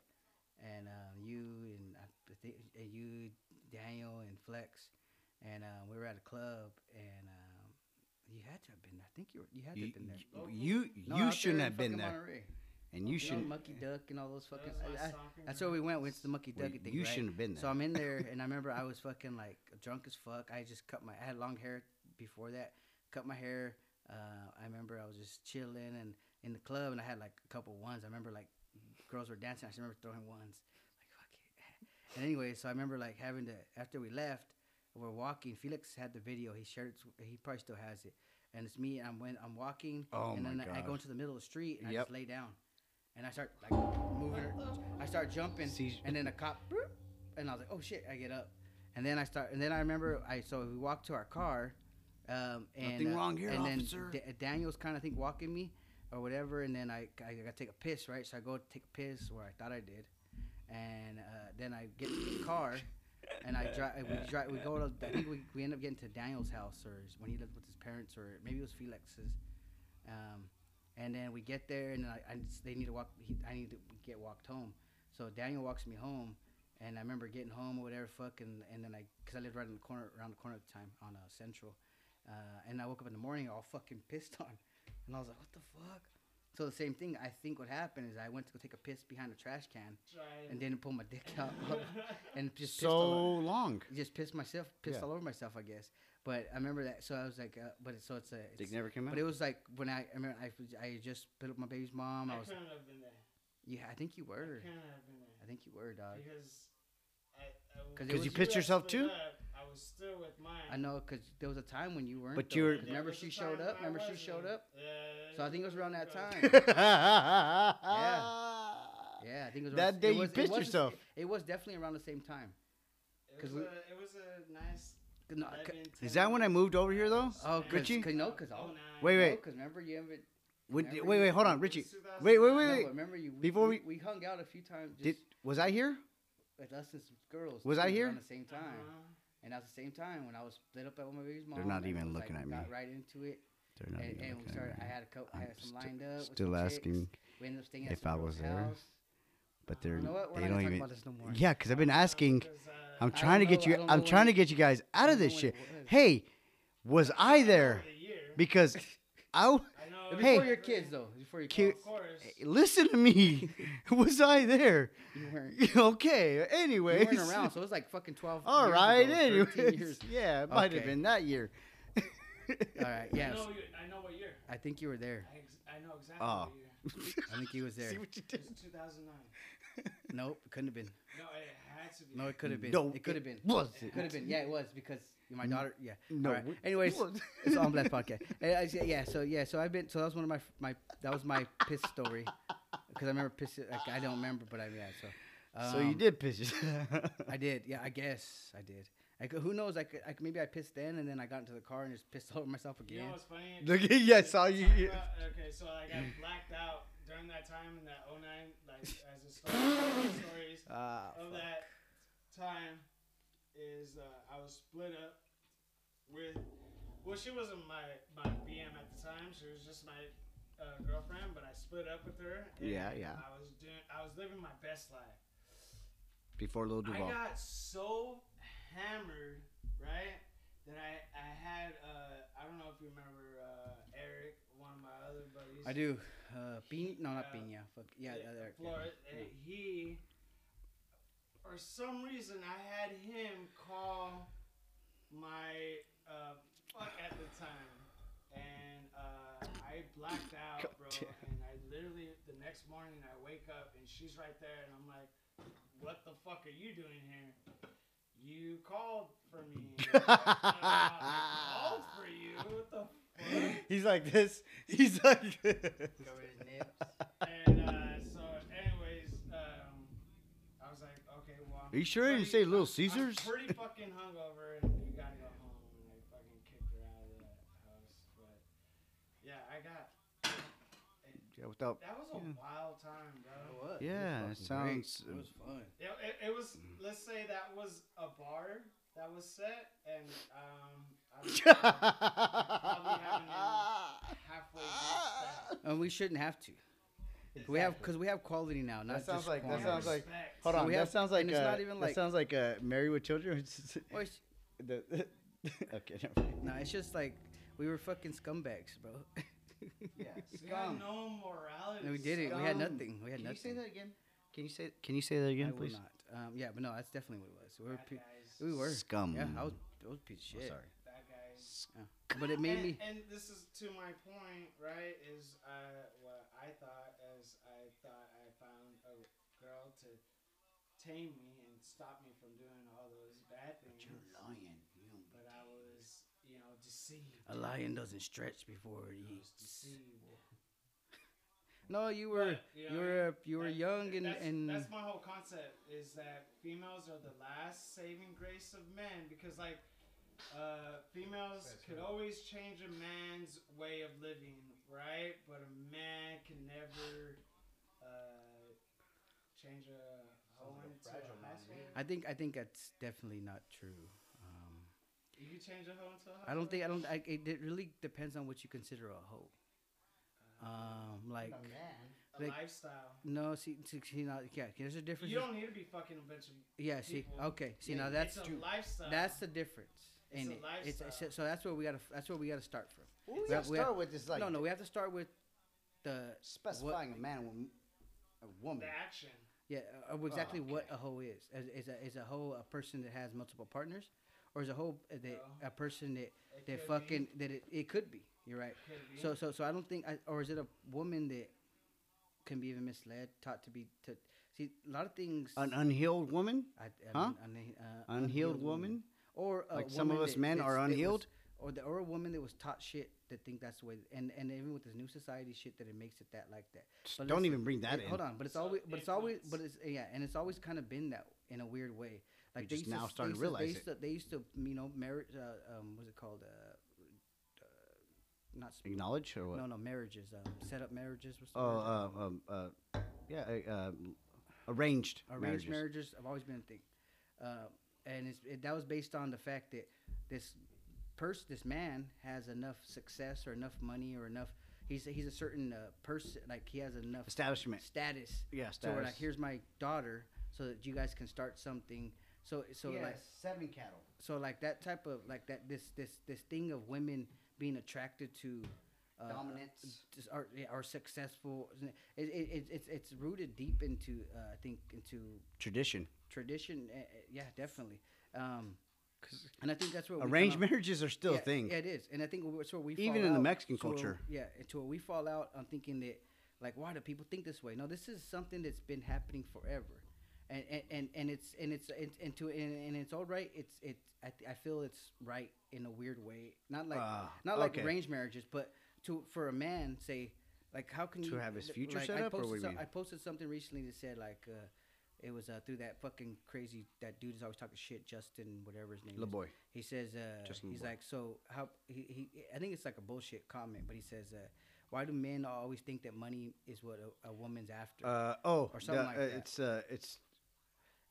Speaker 1: and um, you and I think you, Daniel and Flex, and uh, we were at a club, and um, you had to have been. there. I think you were, you had to
Speaker 3: You
Speaker 1: have been there.
Speaker 3: you,
Speaker 1: No,
Speaker 3: you
Speaker 1: out
Speaker 3: shouldn't
Speaker 1: there
Speaker 3: have been there,
Speaker 1: Monterey.
Speaker 3: and you
Speaker 1: You
Speaker 3: shouldn't.
Speaker 1: Monkey Duck and all those fucking.
Speaker 2: was my
Speaker 1: I- I- that's where we went. We went to the
Speaker 2: grounds.
Speaker 1: Monkey
Speaker 3: well,
Speaker 1: Duck thing.
Speaker 3: you
Speaker 1: right?
Speaker 3: shouldn't have been there.
Speaker 1: So I'm in there, and I remember I was fucking like drunk as fuck. I just cut my, I had long hair before that. Cut my hair. Uh, I remember I was just chilling and in the club, and I had like a couple ones. I remember like girls were dancing. I just remember throwing ones. Like fuck it. And anyway, so I remember like having to after we left, we're walking. Felix had the video. He shared it. He probably still has it. And it's me. I'm when I'm walking,
Speaker 3: Oh
Speaker 1: and then I go into the middle of the street, and I just lay down, and I start like moving. I start jumping,
Speaker 3: See-
Speaker 1: and then a cop, and I was like, "Oh shit!" I get up, and then I start, and then I remember I so we walked to our car, um, and
Speaker 3: Nothing
Speaker 1: uh,
Speaker 3: wrong here,
Speaker 1: and
Speaker 3: officer.
Speaker 1: then Da- Daniel's kind of think walking me or whatever, and then I I got to take a piss, right? So I go take a piss where I thought I did, and uh, then I get in the car, and I drive. We drive. We go to. I think we, we end up getting to Daniel's house, or when he lived with his parents, or maybe it was Felix's. Um, and then we get there, and I, I just- they need to walk. He, I need to get walked home. So Daniel walks me home, and I remember getting home or whatever, fuck, and, and then I, cause I lived right in the corner, around the corner at the time on uh, Central, uh, and I woke up in the morning all fucking pissed on, and I was like, what the fuck? So the same thing. I think what happened is I went to go take a piss behind a trash can
Speaker 2: Try
Speaker 1: and didn't pull my dick out and just pissed
Speaker 3: so
Speaker 1: all
Speaker 3: long.
Speaker 1: just pissed myself, pissed
Speaker 3: Yeah.
Speaker 1: all over myself, I guess. But I remember that. So I was like, uh, but it's, so it's a.
Speaker 3: Dick never came out.
Speaker 1: but it was like when I, I remember I, I just put up my baby's mom.
Speaker 2: I
Speaker 1: I was,
Speaker 2: couldn't have been there.
Speaker 1: yeah, I think you
Speaker 2: I
Speaker 1: were.
Speaker 2: couldn't have been there
Speaker 1: I think you were, dog.
Speaker 2: because I. I
Speaker 1: 'Cause it
Speaker 3: you pissed yourself too?
Speaker 2: up, I was still with mine.
Speaker 1: I know, cause there was a time when you weren't.
Speaker 3: But you were-
Speaker 2: There
Speaker 1: Remember she showed up.
Speaker 2: I
Speaker 1: Remember she showed up.
Speaker 2: Yeah.
Speaker 1: So I think it was around that time. Yeah, Yeah, I think it was
Speaker 3: That
Speaker 1: around-
Speaker 3: day
Speaker 1: it
Speaker 3: you
Speaker 1: was, it
Speaker 3: pissed
Speaker 1: was-
Speaker 3: yourself.
Speaker 1: It was definitely around the same time.
Speaker 2: It
Speaker 1: 'Cause
Speaker 2: was,
Speaker 1: we-
Speaker 2: a, it was a nice.
Speaker 1: No, c-
Speaker 3: Is that when I moved over here though?
Speaker 1: oh, cause,
Speaker 3: Richie?
Speaker 1: cause no, cause all.
Speaker 2: 09.
Speaker 3: Wait, wait.
Speaker 1: Because remember you haven't.
Speaker 3: Would, wait, wait, hold on, Richie.
Speaker 2: 2009.
Speaker 3: Wait, wait, wait,
Speaker 1: but
Speaker 3: wait.
Speaker 1: remember you. We,
Speaker 3: Before
Speaker 1: we,
Speaker 3: we-
Speaker 1: we hung out a few times. Just
Speaker 3: Did was I here?
Speaker 1: with us and some girls.
Speaker 3: Was
Speaker 1: too,
Speaker 3: I here?
Speaker 1: around the same time?
Speaker 2: Uh-huh.
Speaker 1: And at the same time, when I was split up with my baby's mom,
Speaker 3: They're not even
Speaker 1: was
Speaker 3: looking
Speaker 1: like,
Speaker 3: at me.
Speaker 1: Got right into it,
Speaker 3: They're not
Speaker 1: and,
Speaker 3: even
Speaker 1: and we
Speaker 3: looking at me.
Speaker 1: I had a couple, I
Speaker 3: I'm
Speaker 1: had some
Speaker 3: sti-
Speaker 1: lined up.
Speaker 3: still asking
Speaker 1: We ended up staying at
Speaker 3: if I was there.
Speaker 1: house.
Speaker 3: but they're
Speaker 1: You know what? We're
Speaker 3: they
Speaker 1: not
Speaker 3: don't even.
Speaker 1: about this no more.
Speaker 3: Yeah, because I've been asking.
Speaker 2: Uh,
Speaker 3: I'm trying to get
Speaker 1: know-
Speaker 3: you.
Speaker 1: I don't
Speaker 3: I'm
Speaker 1: know
Speaker 3: trying to get you guys out of this shit. Hey, was I there?
Speaker 2: over the year.
Speaker 3: Because I.
Speaker 2: I know
Speaker 1: Before
Speaker 3: Hey.
Speaker 1: your kids, though. Before your kids.
Speaker 2: Of course.
Speaker 3: Listen to me. was I there?
Speaker 1: You weren't.
Speaker 3: okay.
Speaker 1: Anyway.
Speaker 3: You
Speaker 1: weren't around, so it was like fucking 12
Speaker 3: All
Speaker 1: years
Speaker 3: right.
Speaker 1: ago,
Speaker 3: Anyways.
Speaker 1: years.
Speaker 3: Yeah, it might have been that year.
Speaker 1: All right,
Speaker 2: I know, you, I know what year.
Speaker 1: I think you were there.
Speaker 2: I, ex- I know exactly
Speaker 3: Oh.
Speaker 2: what year.
Speaker 1: I think he was there.
Speaker 3: See what you did?
Speaker 2: 2009.
Speaker 1: Nope, couldn't have been.
Speaker 2: No, it had to be.
Speaker 1: No, it could have been.
Speaker 3: No,
Speaker 1: it could have been.
Speaker 3: Was
Speaker 1: It
Speaker 3: it?
Speaker 1: could have been. Yeah, it was because my daughter. Yeah.
Speaker 3: No.
Speaker 1: All right. Anyways, it's on Blast podcast. I said- yeah. So yeah. So I've been. So that was one of my my. That was my piss story. Because I remember piss. Like I don't remember, but I yeah. So.
Speaker 3: so you
Speaker 1: um,
Speaker 3: did piss yourself.
Speaker 1: I did. Yeah. I guess I did. I could, who knows? I could, I could. Maybe I pissed then, and then I got into the car and just pissed all over myself
Speaker 2: You know
Speaker 1: again.
Speaker 2: what's funny?
Speaker 3: Look at yeah, saw you.
Speaker 2: About- okay, so like I got blacked out during that time in that 09, like as a story, stories
Speaker 1: Ah.
Speaker 2: of that time is uh, I was split up with. Well, she wasn't my my BM at the time. She was just my uh, girlfriend, but I split up with her. and
Speaker 3: Yeah, yeah.
Speaker 2: I was doing. I was living my best life.
Speaker 3: Before Lil
Speaker 2: I got so hammered, right, that I I had uh I don't know if you remember uh Eric, one of my other buddies.
Speaker 1: I do. Uh, Bean? No, not
Speaker 2: Yeah.
Speaker 1: Bean. Yeah. Fuck. Yeah.
Speaker 2: Yeah,
Speaker 1: yeah, there, yeah.
Speaker 2: Flores, and he or for some reason, I had him call my uh, fuck at the time, and uh, I blacked out,
Speaker 3: God
Speaker 2: bro.
Speaker 3: damn.
Speaker 2: And I literally the next morning I wake up and she's right there, and I'm like, "What the fuck are you doing here?" You called for me. I called for you. What the fuck?
Speaker 3: He's like this. He's like.
Speaker 1: Cover his nips.
Speaker 2: And uh, so, anyways, um, I was like, okay, well. I'm
Speaker 3: Are you sure you didn't say Little Caesars?
Speaker 2: I'm pretty fucking hungover, and you gotta go home. And I fucking kicked her out of that house. But yeah, I got.
Speaker 3: yeah, without.
Speaker 2: That was a
Speaker 3: Yeah.
Speaker 2: wild time, bro.
Speaker 1: What?
Speaker 3: Yeah, it sounds-
Speaker 1: It was fun.
Speaker 2: It, it, it was. Let's say that was a bar that was set, and um, I was probably haven't halfway that.
Speaker 1: And we shouldn't have to. We have because we have quality now. Not
Speaker 3: That sounds
Speaker 1: just
Speaker 3: like- that sounds like- Hold on,
Speaker 1: we
Speaker 3: that
Speaker 1: have-
Speaker 3: sounds like
Speaker 1: and it's
Speaker 3: uh,
Speaker 1: not even
Speaker 3: that
Speaker 1: like-
Speaker 3: sounds like uh, Married with Children.
Speaker 1: Well, it's-
Speaker 3: the, okay, never mind.
Speaker 1: No, it's just like we were fucking scumbags, bro.
Speaker 3: Yeah,
Speaker 2: We had no morality.
Speaker 1: No, we did it. We had nothing. We had
Speaker 3: Can
Speaker 1: nothing.
Speaker 3: Can you say that again? Can you say Can you say that again,
Speaker 1: I
Speaker 3: again,
Speaker 1: will not. Um, yeah, but no, that's definitely what it was. We were,
Speaker 2: Bad
Speaker 1: pe- we were
Speaker 3: Scum.
Speaker 1: Yeah, I was, I was a piece of
Speaker 3: Oh,
Speaker 1: shit.
Speaker 3: sorry.
Speaker 2: Bad guys.
Speaker 1: But it made
Speaker 2: and,
Speaker 1: me.
Speaker 2: and this is to my point, right? Is uh, what I thought as I thought I found a girl to tame me and stop me from doing all those bad things.
Speaker 3: lying.
Speaker 2: But I was, you know, deceived.
Speaker 1: A lion doesn't stretch before it
Speaker 2: I was
Speaker 1: eats.
Speaker 2: deceived.
Speaker 1: No, you were,
Speaker 2: But, you
Speaker 1: you were, you were
Speaker 2: that-
Speaker 1: young and
Speaker 2: that's,
Speaker 1: and
Speaker 2: that's my whole concept is that females are the last saving grace of men because like uh, females
Speaker 4: That's
Speaker 2: could
Speaker 4: right.
Speaker 2: always change a man's way of living, right? But a man can never uh, change a hoe
Speaker 4: like a
Speaker 2: into
Speaker 4: fragile
Speaker 2: a
Speaker 4: man to me.
Speaker 2: household.
Speaker 1: I think I think that's definitely not true. Um,
Speaker 2: You can change a hoe into a household.
Speaker 1: I don't think I don't. I, it, it really depends on what you consider a hoe. Um, like
Speaker 4: a man.
Speaker 2: a lifestyle.
Speaker 1: no, see, see, see now, yeah, there's a difference.
Speaker 2: You don't need to be fucking a bunch of.
Speaker 1: yeah, see,
Speaker 2: people.
Speaker 1: okay, see
Speaker 2: Yeah,
Speaker 1: now that's
Speaker 2: it's a
Speaker 1: true.
Speaker 2: lifestyle.
Speaker 1: That's the difference.
Speaker 2: It's
Speaker 1: in
Speaker 2: a
Speaker 1: it. It's,
Speaker 2: lifestyle.
Speaker 1: so that's where we gotta. That's where we gotta start from.
Speaker 3: What we
Speaker 1: We
Speaker 3: gotta
Speaker 1: have- we
Speaker 3: start
Speaker 1: have-
Speaker 3: with is like
Speaker 1: no, no, we have to start with the
Speaker 3: specifying a man and a woman.
Speaker 2: the action.
Speaker 1: Yeah, uh, uh, exactly what
Speaker 3: okay.
Speaker 1: a hoe is. Is, is a is a hoe a person that has multiple partners, or is a hoe uh, that
Speaker 2: No.
Speaker 1: a person that
Speaker 2: It
Speaker 1: that fucking
Speaker 2: Be,
Speaker 1: that it, it could be. You're right. So so so I don't think, I, or is it a woman that can be even misled, taught to be to see a lot of things.
Speaker 3: An unhealed woman,
Speaker 1: I, I
Speaker 3: huh?
Speaker 1: mean, une- uh,
Speaker 3: unhealed woman.
Speaker 1: or a
Speaker 3: Like some of us
Speaker 1: that-
Speaker 3: men are
Speaker 1: that was-
Speaker 3: unhealed?
Speaker 1: Or the, or a woman that was taught shit that think that's the way, and and even with this new society shit that it makes it that like that.
Speaker 3: Just
Speaker 1: But
Speaker 3: don't even bring that
Speaker 1: It-
Speaker 3: in.
Speaker 1: Hold on, but it's always, but it's always, but it's yeah, and it's always kind of been that in a weird way. Like
Speaker 3: just
Speaker 1: used
Speaker 3: now
Speaker 1: to,
Speaker 3: starting to
Speaker 1: they used
Speaker 3: realize
Speaker 1: they used to, they used to, you know, marriage. Uh, um, what's it called? Uh, uh, not sp-
Speaker 3: Acknowledge or what?
Speaker 1: no, no, marriages. Um, set up marriages.
Speaker 3: Oh, uh, um, uh, yeah, uh, uh, arranged,
Speaker 1: arranged
Speaker 3: marriages.
Speaker 1: marriages. have always been a thing, uh, and it's, it, that was based on the fact that this person, this man, has enough success or enough money or enough. He's he's a certain uh, person, like he has enough
Speaker 3: Establishment.
Speaker 1: status.
Speaker 3: Yeah,
Speaker 1: So we're like,
Speaker 3: status.
Speaker 1: here's my daughter, so that you guys can start something. So so like
Speaker 3: seven cattle.
Speaker 1: so like that type of like that this this this thing of women being attracted to uh,
Speaker 3: Dominance.
Speaker 1: just are are successful. It, it, it, it's it's rooted deep into uh, I think into
Speaker 3: Tradition.
Speaker 1: tradition. Uh, yeah, definitely. Um, and I think that's where we
Speaker 3: Arranged marriages are still
Speaker 1: yeah,
Speaker 3: a thing.
Speaker 1: Yeah, it is, and I think that's where we
Speaker 3: Even
Speaker 1: fall
Speaker 3: in the
Speaker 1: out.
Speaker 3: Mexican
Speaker 1: So where-
Speaker 3: culture.
Speaker 1: Yeah, to where we fall out on thinking that like why do people think this way? No, this is something that's been happening forever, and and, and, and it's and it's and, and to and, and it's all right. It's it's I, th- I feel it's right in a weird way. Not like
Speaker 3: Ah,
Speaker 1: not like
Speaker 3: okay.
Speaker 1: arranged marriages, but to for a man say like how can
Speaker 3: To
Speaker 1: you
Speaker 3: have his future
Speaker 1: like,
Speaker 3: set
Speaker 1: I
Speaker 3: up, or
Speaker 1: posted
Speaker 3: what do
Speaker 1: some-
Speaker 3: mean?
Speaker 1: I posted something recently that said like. Uh, it was uh, through that fucking crazy that dude is always talking shit, Justin, whatever his name is.
Speaker 3: LaBoy.
Speaker 1: He says, uh,
Speaker 3: Justin
Speaker 1: he's
Speaker 3: LaBoy.
Speaker 1: like, so how he, he I think it's like a bullshit comment, but he says, uh, why do men always think that money is what a, a woman's after?
Speaker 3: Uh, oh,
Speaker 1: Or something
Speaker 3: the-
Speaker 1: like
Speaker 3: uh,
Speaker 1: that.
Speaker 3: It's uh, it's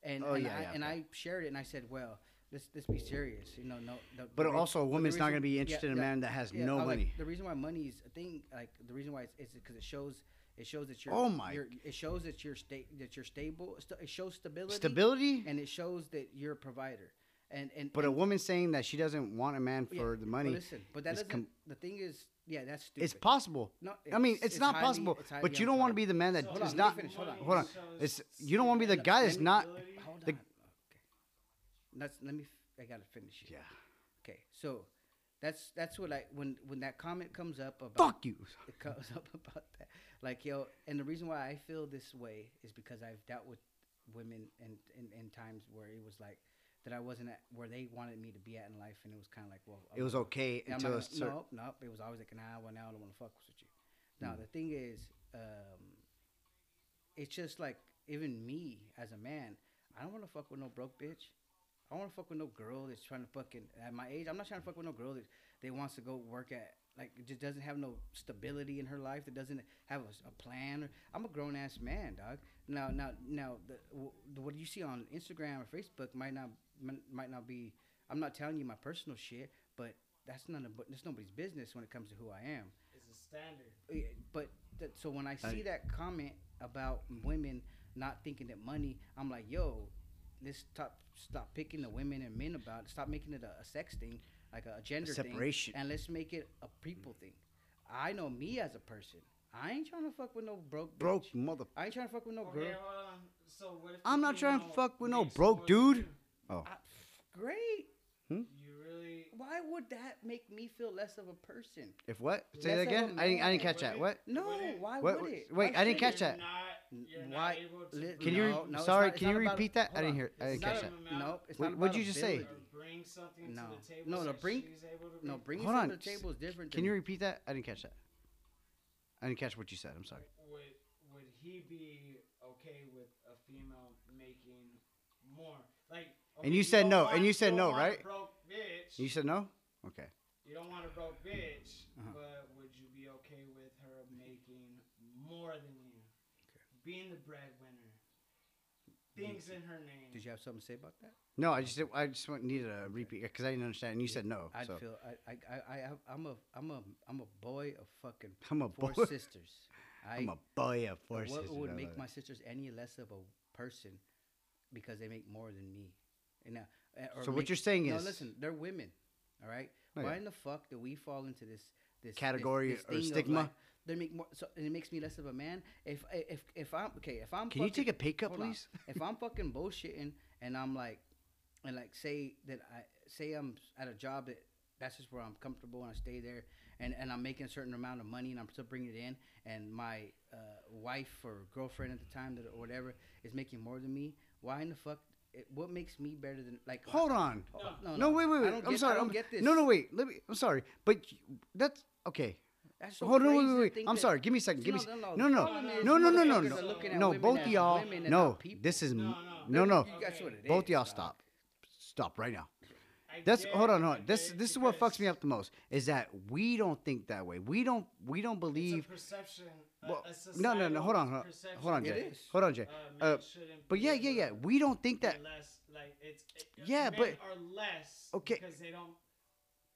Speaker 1: and
Speaker 3: oh,
Speaker 1: and,
Speaker 3: yeah,
Speaker 1: I,
Speaker 3: yeah,
Speaker 1: and. I shared it, and I said, well, let's let's be serious, you know, no. no
Speaker 3: But
Speaker 1: the
Speaker 3: also, a woman's not gonna be
Speaker 1: yeah,
Speaker 3: interested in a man that has
Speaker 1: yeah,
Speaker 3: no
Speaker 1: I like-
Speaker 3: money.
Speaker 1: the reason why money is a thing, like the reason why it's is because it shows. It shows that you're.
Speaker 3: Oh my-
Speaker 1: You're, it shows that you're sta- that you're stable. st- It shows stability.
Speaker 3: Stability.
Speaker 1: And it shows that you're a provider. And and
Speaker 3: But a woman saying that she doesn't want a man
Speaker 1: yeah,
Speaker 3: for the
Speaker 1: but
Speaker 3: money,
Speaker 1: listen, but that doesn't.
Speaker 3: com-
Speaker 1: the thing is, yeah, that's stupid.
Speaker 3: it's possible.
Speaker 1: No,
Speaker 3: I mean, it's, not
Speaker 1: highly-
Speaker 3: possible.
Speaker 1: it's
Speaker 3: But you don't want to be the man that
Speaker 2: So
Speaker 3: is
Speaker 1: on,
Speaker 3: not.
Speaker 1: finish, hold on.
Speaker 3: Hold on. It's you don't want to be the guy that's not.
Speaker 1: Hold
Speaker 3: The-
Speaker 1: on. Let's let me. I gotta finish it.
Speaker 3: Yeah.
Speaker 1: Okay, so that's that's what I when when that comment comes up about
Speaker 3: Fuck you.
Speaker 1: it comes up about that. Like yo, and the reason why I feel this way is because I've dealt with women in in, in times where it was like that I wasn't at where they wanted me to be at in life, and it was kind of like, well,
Speaker 3: It was okay
Speaker 1: I'm
Speaker 3: until
Speaker 1: not
Speaker 3: a
Speaker 1: gonna-
Speaker 3: certain.
Speaker 1: no, no, it was always like, nah, well now I don't want to fuck with you. Now
Speaker 3: Mm.
Speaker 1: the thing is, um, it's just like even me as a man, I don't want to fuck with no broke bitch. I don't want to fuck with no girl that's trying to fucking at my age. I'm not trying to fuck with no girl that, that wants to go work at like it just doesn't have no stability in her life. That doesn't have a plan. I'm a grown ass man, dog. Now, now, now, the, w- what you see on Instagram or Facebook might not might- might not be. I'm not telling you my personal shit, but that's none of that's nobody's business when it comes to who I am.
Speaker 2: It's a standard.
Speaker 1: But that, so when I
Speaker 3: I-
Speaker 1: see that comment about women not thinking that money, I'm like, yo, let's stop stop picking the women and men about it. Stop making it a, a sex thing, like a, gender
Speaker 3: separation.
Speaker 1: thing, and let's make it a people thing. I know me as a person. I ain't trying to fuck with no broke.
Speaker 3: Broke
Speaker 1: bitch.
Speaker 3: mother.
Speaker 1: I ain't trying to fuck with no
Speaker 2: Okay,
Speaker 1: girl.
Speaker 2: hold on. So what if
Speaker 3: I'm not trying to fuck with no
Speaker 2: makes
Speaker 3: broke dude. Oh.
Speaker 1: I, great. Hmm?
Speaker 2: You really?
Speaker 1: Why would that make me feel less of a person?
Speaker 3: If what? Say
Speaker 1: Less
Speaker 3: that again. I didn't. I didn't
Speaker 1: man.
Speaker 3: catch that. What?
Speaker 1: No,
Speaker 2: Wouldn't-
Speaker 1: why
Speaker 3: What-
Speaker 1: would it?
Speaker 3: wait,
Speaker 1: Why
Speaker 3: I didn't catch that.
Speaker 2: You're not, you're not
Speaker 1: Why-
Speaker 2: able to
Speaker 3: Can you?
Speaker 1: No, no,
Speaker 3: sorry.
Speaker 1: not-
Speaker 3: can you
Speaker 1: not about-
Speaker 3: repeat that? I didn't
Speaker 1: on.
Speaker 3: hear. I didn't
Speaker 2: not
Speaker 3: catch
Speaker 2: a-
Speaker 3: that.
Speaker 1: No, it's
Speaker 3: What-
Speaker 1: not
Speaker 3: what'd you just say?
Speaker 1: Ability.
Speaker 2: or bring something
Speaker 1: No.
Speaker 2: to the table.
Speaker 1: No,
Speaker 2: so
Speaker 1: no,
Speaker 2: that
Speaker 1: bring-
Speaker 2: she's able to
Speaker 1: No,
Speaker 2: bring-
Speaker 1: bringing
Speaker 3: Hold
Speaker 1: something
Speaker 3: on,
Speaker 1: to the table is different.
Speaker 3: Can
Speaker 1: than-
Speaker 3: you repeat that? I didn't catch that. I didn't catch what you said. I'm sorry.
Speaker 2: Would would he be okay with a female making more? Like,
Speaker 3: And
Speaker 2: okay,
Speaker 3: you said no,
Speaker 2: want-
Speaker 3: and you said no, right?
Speaker 2: Broke bitch.
Speaker 3: You said no. Okay.
Speaker 2: You don't want a broke bitch,
Speaker 1: Uh-huh.
Speaker 2: but would you be okay with her making more than you? Being the breadwinner. Things in her name.
Speaker 1: Did you have something to say about that?
Speaker 3: No, I just I just needed a repeat because I didn't understand. And you said no.
Speaker 1: I
Speaker 3: so
Speaker 1: feel I I I I I'm a I'm a I'm a boy of fucking
Speaker 3: I'm a
Speaker 1: four
Speaker 3: boy.
Speaker 1: sisters. I
Speaker 3: I'm a boy of four
Speaker 1: what
Speaker 3: sisters.
Speaker 1: would make my sisters any less of a person because they make more than me. And now, uh, or
Speaker 3: So what you're saying
Speaker 1: no,
Speaker 3: is-
Speaker 1: listen, they're women, all right.
Speaker 3: Oh,
Speaker 1: Why
Speaker 3: yeah.
Speaker 1: in the fuck do we fall into this this this-
Speaker 3: Category
Speaker 1: this
Speaker 3: or
Speaker 1: of,
Speaker 3: stigma?
Speaker 1: like, they make more, so and it makes me less of a man. If if if I'm okay, if I'm
Speaker 3: Can you take a pay cut, please?
Speaker 1: if I'm fucking bullshitting and I'm like, and like say that I say I'm at a job that that's just where I'm comfortable and I stay there and, and I'm making a certain amount of money and I'm still bringing it in and my uh, wife or girlfriend at the time that or whatever is making more than me. Why in the fuck? It, what makes me better than like?
Speaker 3: Hold on.
Speaker 1: Oh, no,
Speaker 3: No, wait, wait,
Speaker 1: I
Speaker 3: wait.
Speaker 1: don't
Speaker 3: I'm
Speaker 1: get-
Speaker 3: sorry.
Speaker 1: I don't
Speaker 3: I'm-
Speaker 1: get this.
Speaker 3: No, no, wait. Let me. I'm sorry, but that's okay.
Speaker 1: That's so
Speaker 3: Hold on, wait, wait, wait. I'm sorry. Give me a second.
Speaker 1: See,
Speaker 3: Give me.
Speaker 1: no, no,
Speaker 3: No, no, no, no, no, no, no.
Speaker 1: are looking at
Speaker 3: No, both y'all. No, this is
Speaker 2: No, no.
Speaker 3: no, no.
Speaker 2: You-
Speaker 1: That's what it
Speaker 3: Both y'all stop. Stop right now. That's hold on, hold on. This this is what fucks me up the most is that we don't think that way. We don't we don't believe.
Speaker 2: perception.
Speaker 3: Well, no, no, no. Hold on, hold on, hold on, Jay. Hold on, Jay.
Speaker 2: Uh, men shouldn't
Speaker 3: but yeah, yeah, yeah. We don't think that.
Speaker 2: less, like it's
Speaker 3: Yeah, but-
Speaker 2: are less
Speaker 3: Okay.
Speaker 2: because they don't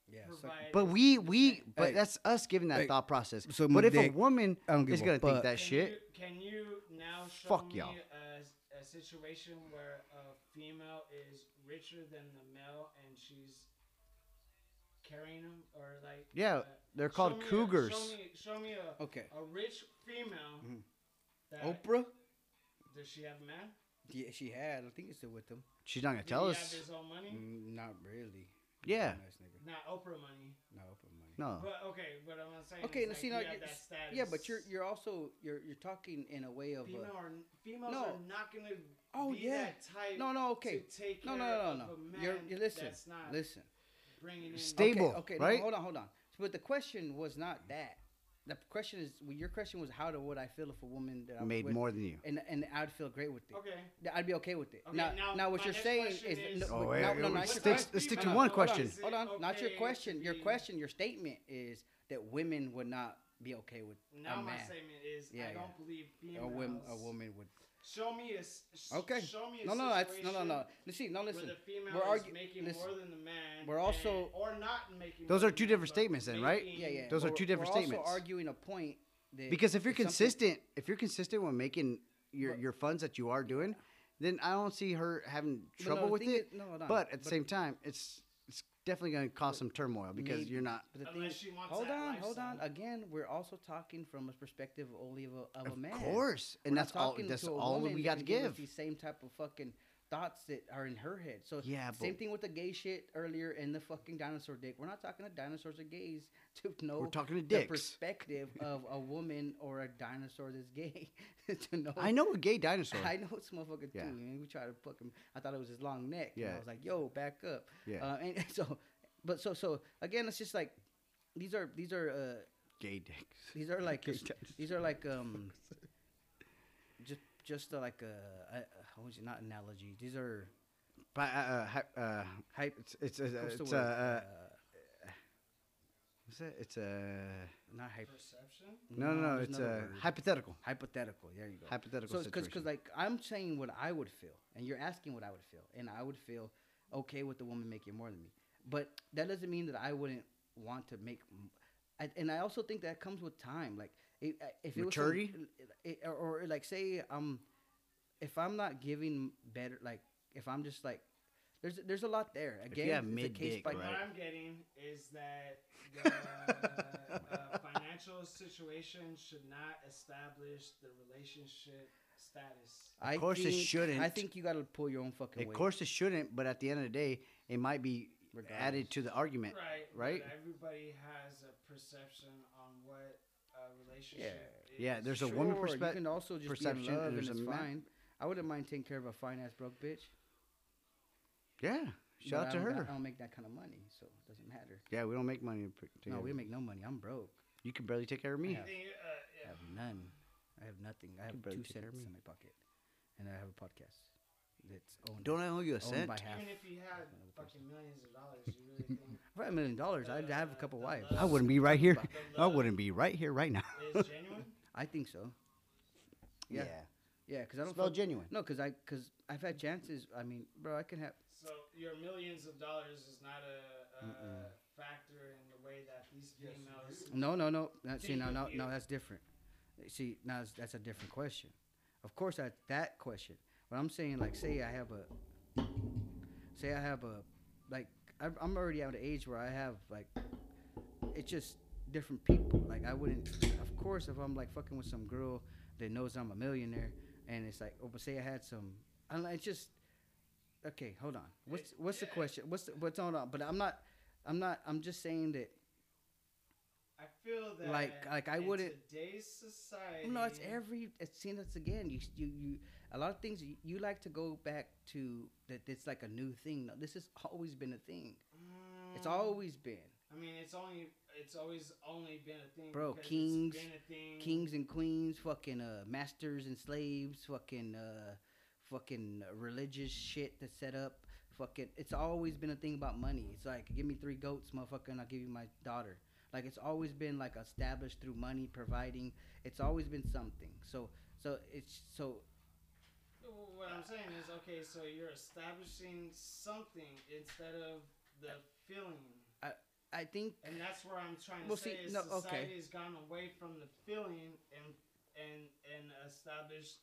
Speaker 1: Yeah, suck-
Speaker 2: provide.
Speaker 3: But we we but
Speaker 1: Hey.
Speaker 3: that's us giving that
Speaker 1: Hey.
Speaker 3: thought process.
Speaker 1: So
Speaker 3: but if a woman
Speaker 1: I don't give
Speaker 3: is gonna think that
Speaker 2: Can
Speaker 3: shit,
Speaker 2: You, can you now show
Speaker 3: Fuck
Speaker 2: me
Speaker 3: y'all.
Speaker 2: A, a situation where a female is richer than the male and she's carrying him or like?
Speaker 3: Yeah,
Speaker 2: uh,
Speaker 3: they're
Speaker 2: show
Speaker 3: called
Speaker 2: me a-
Speaker 3: cougars.
Speaker 2: show me, show me a
Speaker 1: Okay.
Speaker 2: a rich female.
Speaker 1: Mhm.
Speaker 2: That,
Speaker 1: Oprah.
Speaker 2: Does she have a man?
Speaker 1: Yeah, she had. I think it's still with them.
Speaker 3: she's not gonna
Speaker 2: Did
Speaker 3: tell
Speaker 2: he
Speaker 3: us.
Speaker 2: have his own money?
Speaker 1: Mm, not really.
Speaker 3: Yeah.
Speaker 1: Nice nigga.
Speaker 2: Not Oprah money.
Speaker 1: No Oprah money.
Speaker 3: No.
Speaker 2: But okay, but I'm saying.
Speaker 1: Okay,
Speaker 2: is,
Speaker 1: now
Speaker 2: like,
Speaker 1: see
Speaker 2: you
Speaker 1: now,
Speaker 2: have
Speaker 1: you-
Speaker 2: that
Speaker 1: yeah, but you're you're also you're you're talking in a way of
Speaker 2: Female
Speaker 1: uh,
Speaker 2: are, females
Speaker 1: No.
Speaker 2: are not gonna
Speaker 1: Oh,
Speaker 2: be
Speaker 1: yeah.
Speaker 2: that type
Speaker 1: no no okay
Speaker 2: to take
Speaker 1: no no no no no you're you listen
Speaker 2: that's not
Speaker 1: listen
Speaker 2: bringing in
Speaker 3: Stable,
Speaker 1: okay, okay
Speaker 3: right?
Speaker 1: no, hold on hold on but the question was not that the question is well, your question was how do would I feel if a woman that I
Speaker 3: Made
Speaker 1: with,
Speaker 3: more than you.
Speaker 1: and and I'd feel great with it
Speaker 2: Okay.
Speaker 1: I'd be okay with it.
Speaker 2: Okay,
Speaker 1: now,
Speaker 2: now,
Speaker 1: now, what you're saying is,
Speaker 2: is-
Speaker 1: no,
Speaker 3: Oh,
Speaker 1: no,
Speaker 3: wait,
Speaker 1: no,
Speaker 3: wait,
Speaker 1: not
Speaker 3: wait,
Speaker 1: your
Speaker 3: stick-
Speaker 1: question.
Speaker 3: stick to
Speaker 1: no,
Speaker 3: one
Speaker 1: hold
Speaker 3: question.
Speaker 1: On, hold on, not your question. Your question, your statement is that women would not be okay with
Speaker 2: Now
Speaker 1: a
Speaker 2: my
Speaker 1: man.
Speaker 2: statement is
Speaker 1: Yeah,
Speaker 2: I
Speaker 1: yeah.
Speaker 2: don't believe
Speaker 1: A
Speaker 2: females.
Speaker 1: woman, a woman would.
Speaker 2: Show me a. s- s-
Speaker 1: Okay.
Speaker 2: Show me a
Speaker 1: No, no, that's no, no,
Speaker 2: situation
Speaker 1: no. Let's see. No,
Speaker 2: Where
Speaker 1: listen.
Speaker 2: the female
Speaker 1: We're
Speaker 2: is making
Speaker 1: listen.
Speaker 2: more than the man.
Speaker 1: We're also-
Speaker 2: and- or not making.
Speaker 3: Those
Speaker 2: more
Speaker 3: are two
Speaker 2: the
Speaker 3: different statements then, right?
Speaker 1: Yeah, yeah.
Speaker 3: Those are
Speaker 1: but
Speaker 3: two different
Speaker 1: we're
Speaker 3: statements.
Speaker 1: Also arguing a point that
Speaker 3: Because if you're
Speaker 1: something-
Speaker 3: consistent, if you're consistent with making your your funds that you are doing, then I don't see her having
Speaker 1: But no,
Speaker 3: trouble with
Speaker 1: thing
Speaker 3: it.
Speaker 1: is- no, hold on.
Speaker 3: but at the same time, it's it's definitely going to cause some turmoil because
Speaker 1: Maybe.
Speaker 3: you're not.
Speaker 1: But the thing
Speaker 2: Unless
Speaker 1: is-
Speaker 2: she wants
Speaker 1: hold
Speaker 2: that
Speaker 1: on, hold on. Again, we're also talking from a perspective only of a, of a
Speaker 3: Of
Speaker 1: man.
Speaker 3: course,
Speaker 1: We're
Speaker 3: and that's all.
Speaker 1: talking
Speaker 3: That's
Speaker 1: to a
Speaker 3: all
Speaker 1: woman
Speaker 3: we got to
Speaker 1: can us
Speaker 3: give.
Speaker 1: These same type of fucking thoughts that are in her head. So
Speaker 3: Yeah,
Speaker 1: same thing with the gay shit earlier and the fucking dinosaur dick. We're not talking to dinosaurs or gays to know
Speaker 3: We're talking to
Speaker 1: the
Speaker 3: dicks.
Speaker 1: perspective of a woman or a dinosaur that's gay to know.
Speaker 3: I know a gay dinosaur.
Speaker 1: I know it's motherfucker
Speaker 3: Yeah.
Speaker 1: too. And we try to fucking. I thought it was his long neck. And
Speaker 3: Yeah.
Speaker 1: I was like, yo, back up.
Speaker 3: Yeah.
Speaker 1: Uh, and so, but so so again, it's just like these are these are uh
Speaker 3: gay dicks.
Speaker 1: these are like
Speaker 3: Gay
Speaker 1: s-
Speaker 3: dinosaurs.
Speaker 1: these are like um just just like uh how was it not analogy these are
Speaker 3: But uh, uh, hy- uh,
Speaker 1: hype
Speaker 3: it's it's uh,
Speaker 1: what's the
Speaker 3: it's
Speaker 1: word?
Speaker 3: uh, uh,
Speaker 1: Uh,
Speaker 3: what's that? It's uh,
Speaker 1: not hype
Speaker 2: Perception.
Speaker 3: no no no. It's
Speaker 1: a
Speaker 3: uh, hypothetical.
Speaker 1: hypothetical there you go
Speaker 3: Hypothetical
Speaker 1: so because
Speaker 3: situation.
Speaker 1: like i'm saying what i would feel and you're asking what i would feel and i would feel okay with the woman making more than me but that doesn't mean that i wouldn't want to make m- I, and i also think that comes with time like it, uh, if it was some-
Speaker 3: Maturity?
Speaker 1: it, or, or like say um if i'm not giving better like if i'm just like there's there's a lot there again
Speaker 3: have
Speaker 1: it's a
Speaker 3: mid
Speaker 1: case
Speaker 3: dick,
Speaker 1: by
Speaker 2: What I'm getting is that the uh, financial situation should not establish the relationship status.
Speaker 1: I
Speaker 3: course it
Speaker 1: think, I
Speaker 3: shouldn't.
Speaker 1: I think you got to pull your own fucking
Speaker 3: Of
Speaker 1: weight.
Speaker 3: course, it shouldn't. But at the end of the day, it might be
Speaker 1: Regardless.
Speaker 3: added to the argument.
Speaker 2: Right.
Speaker 3: right?
Speaker 2: But everybody has a perception on what a relationship is.
Speaker 3: Yeah, there's a woman
Speaker 1: Sure,
Speaker 3: perspe-
Speaker 1: You can also just
Speaker 3: perception,
Speaker 1: be in love
Speaker 3: and
Speaker 1: and,
Speaker 3: there's
Speaker 1: it's
Speaker 3: a man-
Speaker 1: fine. I wouldn't mind taking care of a fine ass broke bitch.
Speaker 3: Yeah.
Speaker 1: but
Speaker 3: Shout out to
Speaker 1: don't got-
Speaker 3: her.
Speaker 1: I don't make that kind of money, so it doesn't matter.
Speaker 3: Yeah, we don't make money. to put
Speaker 1: No, we make no money. I'm broke.
Speaker 3: You can barely take care of me.
Speaker 2: I think, uh,
Speaker 1: I have none. I have nothing. I have two
Speaker 3: take care of
Speaker 1: cents in my pocket, and I have a podcast that's owned.
Speaker 3: Don't I owe you a cent?
Speaker 1: by half.
Speaker 2: Even if you had fucking millions of dollars, you really think
Speaker 1: If I had a million dollars, I'd have a couple wives.
Speaker 3: I wouldn't be right here. I wouldn't be right here right now.
Speaker 2: is genuine?
Speaker 1: I think so. Yeah, yeah, because I don't.
Speaker 3: Spell
Speaker 1: fuck-
Speaker 3: genuine.
Speaker 1: No, because I because I've had chances. I mean, bro, I can have.
Speaker 2: So your millions of dollars is not a, a factor in the way that these
Speaker 4: Yes,
Speaker 2: females.
Speaker 1: No, no, no. Not, see, no, no, no. That's different. See, now that's, that's a different question. Of course, that that question. But I'm saying, like, say I have a, say I have a, like, I'm I'm already at an age where I have like, it's just different people. Like, I wouldn't. Of course, if I'm like fucking with some girl that knows I'm a millionaire, and it's like, oh, but say I had some, I don't know. It's just, okay. Hold on. What's what's the question? What's the, what's on? But I'm not. I'm not. I'm just saying that.
Speaker 2: I feel that
Speaker 1: Like- like I wouldn't-
Speaker 2: Today's society.
Speaker 1: No, it's every. It's seen that's again. You you you. A lot of things you, you like to go back to that. It's like a new thing. No, this has always been a thing. It's
Speaker 2: Mm,
Speaker 1: always been
Speaker 2: I mean, it's only. It's always only been a thing.
Speaker 1: Bro, kings-
Speaker 2: been a thing.
Speaker 1: kings and queens, fucking uh, masters and slaves, fucking uh, fucking religious shit that's set up. Fucking, it's always been a thing about money. It's like, give me three goats, motherfucker, and I'll give you my daughter. Like it's always been like established through money providing. It's always been something. So so it's so
Speaker 2: What I'm saying is, okay, so you're establishing something instead of the feeling.
Speaker 1: I think
Speaker 2: And that's where I'm trying to
Speaker 1: Well,
Speaker 2: say
Speaker 1: see,
Speaker 2: is
Speaker 1: no, okay.
Speaker 2: society has gone away from the feeling and and and established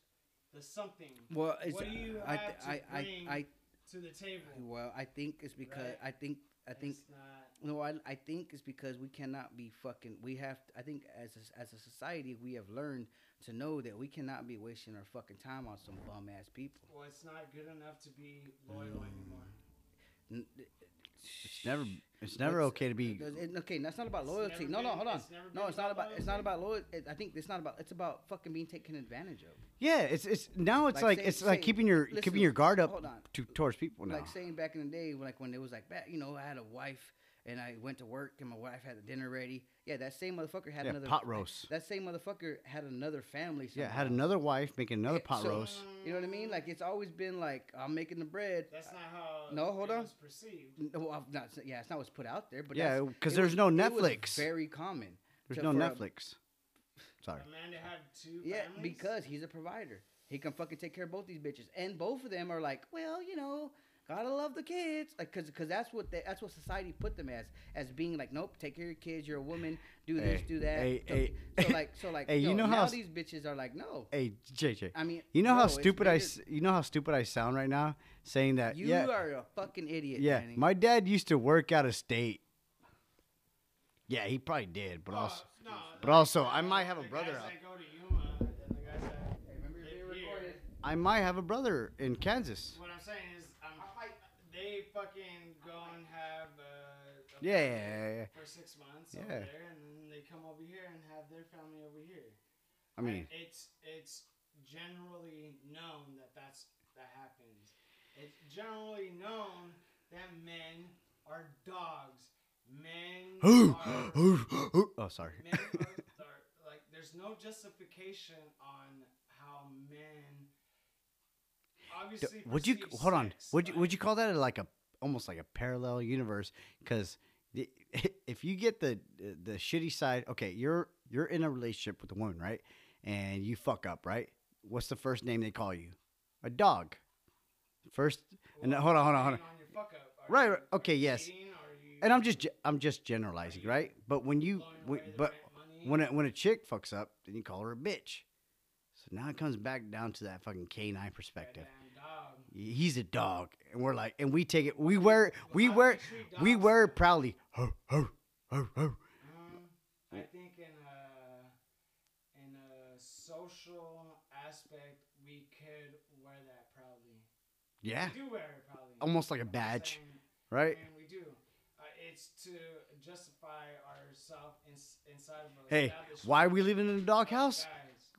Speaker 2: the something
Speaker 1: well
Speaker 2: What do you
Speaker 1: I,
Speaker 2: have to
Speaker 1: I, I,
Speaker 2: bring
Speaker 1: I,
Speaker 2: to the table.
Speaker 1: Well I think it's because
Speaker 2: Right.
Speaker 1: I think I think
Speaker 2: it's not.
Speaker 1: No, I, I think it's because we cannot be fucking. We have. I think as a, as a society, we have learned to know that we cannot be wasting our fucking time on some bum ass people.
Speaker 2: Well, it's not good enough to be loyal
Speaker 1: Mm.
Speaker 2: anymore.
Speaker 1: N-
Speaker 3: It's never. It's never
Speaker 1: It's-
Speaker 3: okay to be.
Speaker 1: It- it- okay, that's not about
Speaker 2: It's
Speaker 1: loyalty.
Speaker 2: never
Speaker 1: No, no,
Speaker 2: been-
Speaker 1: hold on.
Speaker 2: it's never
Speaker 1: No,
Speaker 2: been
Speaker 1: it's not
Speaker 2: about
Speaker 1: about. It's not about loyalty. I think it's not about. It's about fucking being taken advantage of.
Speaker 3: Yeah, it's it's now it's
Speaker 1: Like,
Speaker 3: like,
Speaker 1: say-
Speaker 3: it's like
Speaker 1: say-
Speaker 3: keeping your
Speaker 1: listen,
Speaker 3: keeping your guard up
Speaker 1: hold on.
Speaker 3: to towards people now.
Speaker 1: Like saying back in the day, like when it was like back, you know, I had a wife and I went to work and my wife had the dinner ready. Yeah, that same motherfucker had
Speaker 3: Yeah,
Speaker 1: another
Speaker 3: pot roast.
Speaker 1: That same motherfucker had another family.
Speaker 3: yeah, had another wife making another
Speaker 1: Yeah,
Speaker 3: pot
Speaker 1: so-
Speaker 3: roast.
Speaker 1: You know what I mean? Like it's always been like I'm making the bread.
Speaker 2: That's not how.
Speaker 1: No, hold
Speaker 2: it
Speaker 1: on.
Speaker 2: Was perceived.
Speaker 1: No, well, I'm not, yeah, it's not what's put out there, but
Speaker 3: Yeah, 'cause there's
Speaker 1: was-
Speaker 3: no
Speaker 1: it was
Speaker 3: Netflix.
Speaker 1: very common.
Speaker 3: There's
Speaker 1: to-
Speaker 3: no
Speaker 1: for a-
Speaker 3: Netflix. Sorry.
Speaker 2: A man to have two.
Speaker 1: yeah,
Speaker 2: families?
Speaker 1: because he's a provider. He can fucking take care of both these bitches, and both of them are like, well, you know, gotta love the kids, like, cause, cause that's what they, that's what society put them as, as being like, nope, take care of your kids. You're a woman. Do this,
Speaker 3: Hey,
Speaker 1: do that.
Speaker 3: hey,
Speaker 1: so,
Speaker 3: hey.
Speaker 1: so like, so like,
Speaker 3: Hey, you know
Speaker 1: now
Speaker 3: how s-
Speaker 1: these bitches are like, no.
Speaker 3: Hey, JJ.
Speaker 1: I mean,
Speaker 3: You know how stupid I
Speaker 1: bigger-
Speaker 3: you know how stupid I sound right now saying that.
Speaker 1: You
Speaker 3: yeah,
Speaker 1: are a fucking idiot.
Speaker 3: yeah.
Speaker 1: Danny.
Speaker 3: My dad used to work out of state. Yeah, he probably did, but
Speaker 2: Oh,
Speaker 3: also
Speaker 2: no,
Speaker 3: but also, I might have a brother out-
Speaker 2: that go to Yuma and the guys that.
Speaker 1: Hey, remember you're being
Speaker 2: live here,
Speaker 1: recorded.
Speaker 3: I might have a brother in Kansas.
Speaker 2: What I'm saying is, they fucking go and have uh, a
Speaker 3: Yeah, yeah, yeah,
Speaker 2: for six months
Speaker 3: Yeah.
Speaker 2: over there, and then they come over here and have their family over here.
Speaker 3: I mean,
Speaker 2: And it's it's generally known that that's that happens. It's generally known that men are dogs. Men are,
Speaker 3: oh, sorry.
Speaker 2: men are, are like there's no justification on how men obviously
Speaker 3: Would you hold on? Would you
Speaker 2: like-
Speaker 3: would you call that like a almost like a parallel universe? Because if you get the the shitty side, okay, you're you're in a relationship with a woman, right? And you fuck up, right? What's the first name they call you? A dog. First, and
Speaker 2: Well,
Speaker 3: hold on, hold on, hold on.
Speaker 2: on your fuck up. Are
Speaker 3: Right,
Speaker 2: you-
Speaker 3: right,
Speaker 2: are
Speaker 3: okay, yes. And I'm just I'm just generalizing, right? But when you when, but when a, when a chick fucks up, then you call her a bitch. So now it comes back down to that fucking canine perspective. He's a dog, and we're like, and we take it. We wear, we wear, we wear it proudly. Ho, ho, ho, ho.
Speaker 2: Um, I think in a in a social aspect, we could wear that proudly.
Speaker 3: Yeah,
Speaker 2: We do wear it proudly.
Speaker 3: almost like a badge, right?
Speaker 2: And we do. Uh, it's to justify ourselves in, inside of a
Speaker 3: Hey, why are we living in a doghouse?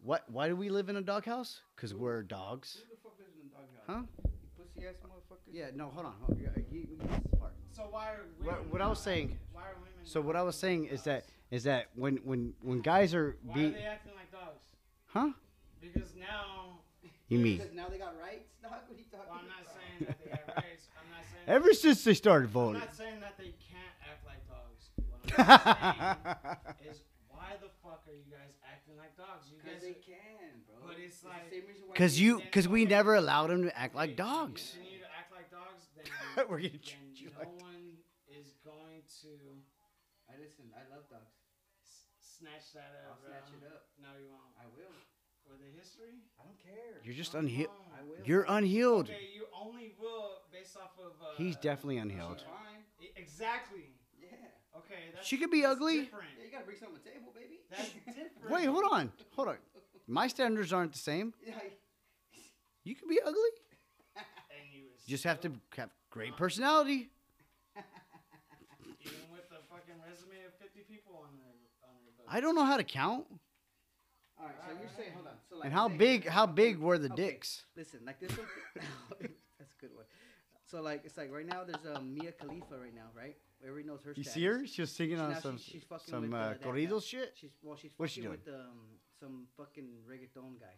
Speaker 3: What? Why do we live in a doghouse? Cause we're dogs. Huh?
Speaker 1: You pussy ass motherfucker.
Speaker 3: Yeah. No. Hold on. Hold on. Yeah, you- you get this part.
Speaker 2: So why are
Speaker 3: What-
Speaker 2: women
Speaker 3: what I was saying-
Speaker 2: Why are women
Speaker 3: So what I was saying
Speaker 2: like
Speaker 3: is that is that when when when guys are
Speaker 2: why are
Speaker 3: being,
Speaker 2: they acting like dogs?
Speaker 3: huh?
Speaker 2: Because now
Speaker 3: You mean?
Speaker 1: Because now they got rights, dog. What are you talking
Speaker 2: Well, I'm not
Speaker 1: about?
Speaker 2: saying that they have rights. I'm not saying.
Speaker 3: Ever since they started voting.
Speaker 2: I'm not saying that they can't act like dogs. What I'm saying is, why the fuck are you guys acting like dogs? You
Speaker 1: Because
Speaker 2: guys.
Speaker 1: they can, bro.
Speaker 2: But it's like-
Speaker 1: same reason why
Speaker 3: Cause you, cause we never allowed them to act like
Speaker 2: if you
Speaker 3: dogs.
Speaker 2: Continue to act like dogs, then,
Speaker 3: We're gonna
Speaker 2: then
Speaker 3: treat you
Speaker 2: no
Speaker 3: like
Speaker 2: one is going to
Speaker 1: I listen. I love dogs.
Speaker 2: s- snatch that
Speaker 1: I'll
Speaker 2: up. bro.
Speaker 1: snatch it up.
Speaker 2: No, you won't.
Speaker 1: I will.
Speaker 2: For the history.
Speaker 1: I don't care.
Speaker 3: You're just unhealed.
Speaker 2: you
Speaker 1: I
Speaker 2: won't.
Speaker 1: will.
Speaker 3: You're unhealed.
Speaker 2: Okay, you only will based off of. Uh,
Speaker 3: He's definitely unhealed.
Speaker 2: Exactly.
Speaker 1: Yeah.
Speaker 2: Okay. That's,
Speaker 3: She could be
Speaker 2: that's
Speaker 3: ugly.
Speaker 2: Different.
Speaker 1: Yeah, you gotta bring something to the table, baby.
Speaker 2: That's different.
Speaker 3: Wait, hold on, hold on. My standards aren't the same. You could be ugly.
Speaker 2: And you
Speaker 3: You just have to have great personality.
Speaker 2: Even with a fucking resume of 50 people on their on their.
Speaker 3: I don't know how to count.
Speaker 1: All right, so you're saying, hold on. So like
Speaker 3: And how
Speaker 1: say-
Speaker 3: big? How big were the
Speaker 1: okay,
Speaker 3: dicks?
Speaker 1: Listen, like this one. that's a good one. So like it's like right now there's um Mia Khalifa right now, right? Everybody knows her.
Speaker 3: You
Speaker 1: status.
Speaker 3: see her? She's singing
Speaker 1: She-
Speaker 3: on
Speaker 1: now
Speaker 3: some
Speaker 1: she's- she's fucking
Speaker 3: some
Speaker 1: with,
Speaker 3: uh,
Speaker 1: uh, that- that-
Speaker 3: shit.
Speaker 1: She's well, she's
Speaker 3: What's she
Speaker 1: fucking with um some fucking reggaeton guy.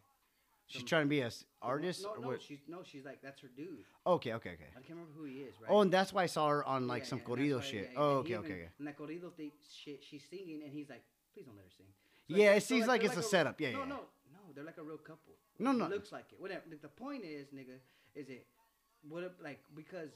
Speaker 3: She's
Speaker 1: some-
Speaker 3: trying to be a s- artist.
Speaker 1: No,
Speaker 3: or
Speaker 1: no,
Speaker 3: what?
Speaker 1: she's no, she's like that's her dude.
Speaker 3: Okay, okay, okay.
Speaker 1: I can't remember who he is, right?
Speaker 3: Oh, and that's why I saw her on like
Speaker 1: Yeah,
Speaker 3: some
Speaker 1: yeah, that's
Speaker 3: corrido
Speaker 1: why-
Speaker 3: shit.
Speaker 1: yeah,
Speaker 3: oh,
Speaker 1: and
Speaker 3: okay, okay, okay.
Speaker 1: And that corrido thing, shit, she's singing, and he's like, "Please don't let her sing."
Speaker 3: Yeah,
Speaker 1: so
Speaker 3: it seems like
Speaker 1: they're
Speaker 3: it's a setup. Yeah,
Speaker 1: no,
Speaker 3: yeah.
Speaker 1: no, no. They're like a real couple.
Speaker 3: No, no
Speaker 1: It
Speaker 3: no.
Speaker 1: Looks like it. Whatever. Like, the point is, nigga, is it what if, like because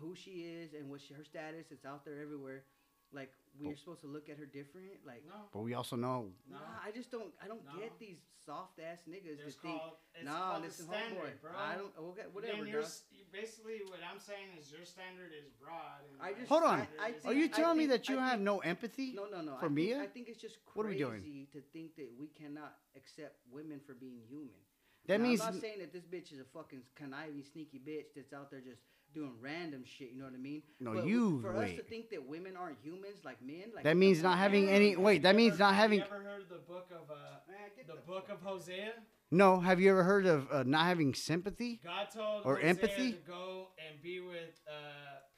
Speaker 1: who she is and what she, her status, it's out there everywhere. Like we're
Speaker 3: But-
Speaker 1: supposed to look at her different. Like,
Speaker 2: No.
Speaker 3: But we also know
Speaker 2: No.
Speaker 1: nah, I just don't. I don't
Speaker 2: No.
Speaker 1: get these soft ass niggas
Speaker 2: It's
Speaker 1: that think.
Speaker 2: called, it's
Speaker 1: Nah,
Speaker 2: called
Speaker 1: listen,
Speaker 2: the standard,
Speaker 1: homeboy.
Speaker 2: bro.
Speaker 1: I don't. Okay, whatever.
Speaker 2: Then you're
Speaker 1: dog.
Speaker 2: s- you- basically what I'm saying is your standard is broad. And
Speaker 1: I just-
Speaker 3: Hold on.
Speaker 1: I- I
Speaker 3: Are you
Speaker 1: I
Speaker 3: telling me
Speaker 1: think-
Speaker 3: that you
Speaker 1: I
Speaker 3: have
Speaker 1: think-
Speaker 3: no empathy?
Speaker 1: No, no, no.
Speaker 3: For
Speaker 1: I think,
Speaker 3: Mia?
Speaker 1: I think it's just crazy
Speaker 3: What are we doing?
Speaker 1: to think that we cannot accept women for being human.
Speaker 3: That
Speaker 1: Now,
Speaker 3: means
Speaker 1: I'm not saying that this bitch is a fucking conniving, sneaky bitch that's out there just doing random shit. You know what I mean?
Speaker 3: No,
Speaker 1: But
Speaker 3: you
Speaker 1: For us to think that women aren't humans like men, like
Speaker 3: That means not having any. Wait, that means
Speaker 2: ever-
Speaker 3: not
Speaker 2: have
Speaker 3: having.
Speaker 2: You ever heard of the book of uh,
Speaker 1: Man, get
Speaker 2: the book of Hosea?
Speaker 3: No, have you ever heard of uh, not having sympathy?
Speaker 2: God told
Speaker 3: Or
Speaker 2: Hosea
Speaker 3: empathy?
Speaker 2: to go and be with uh,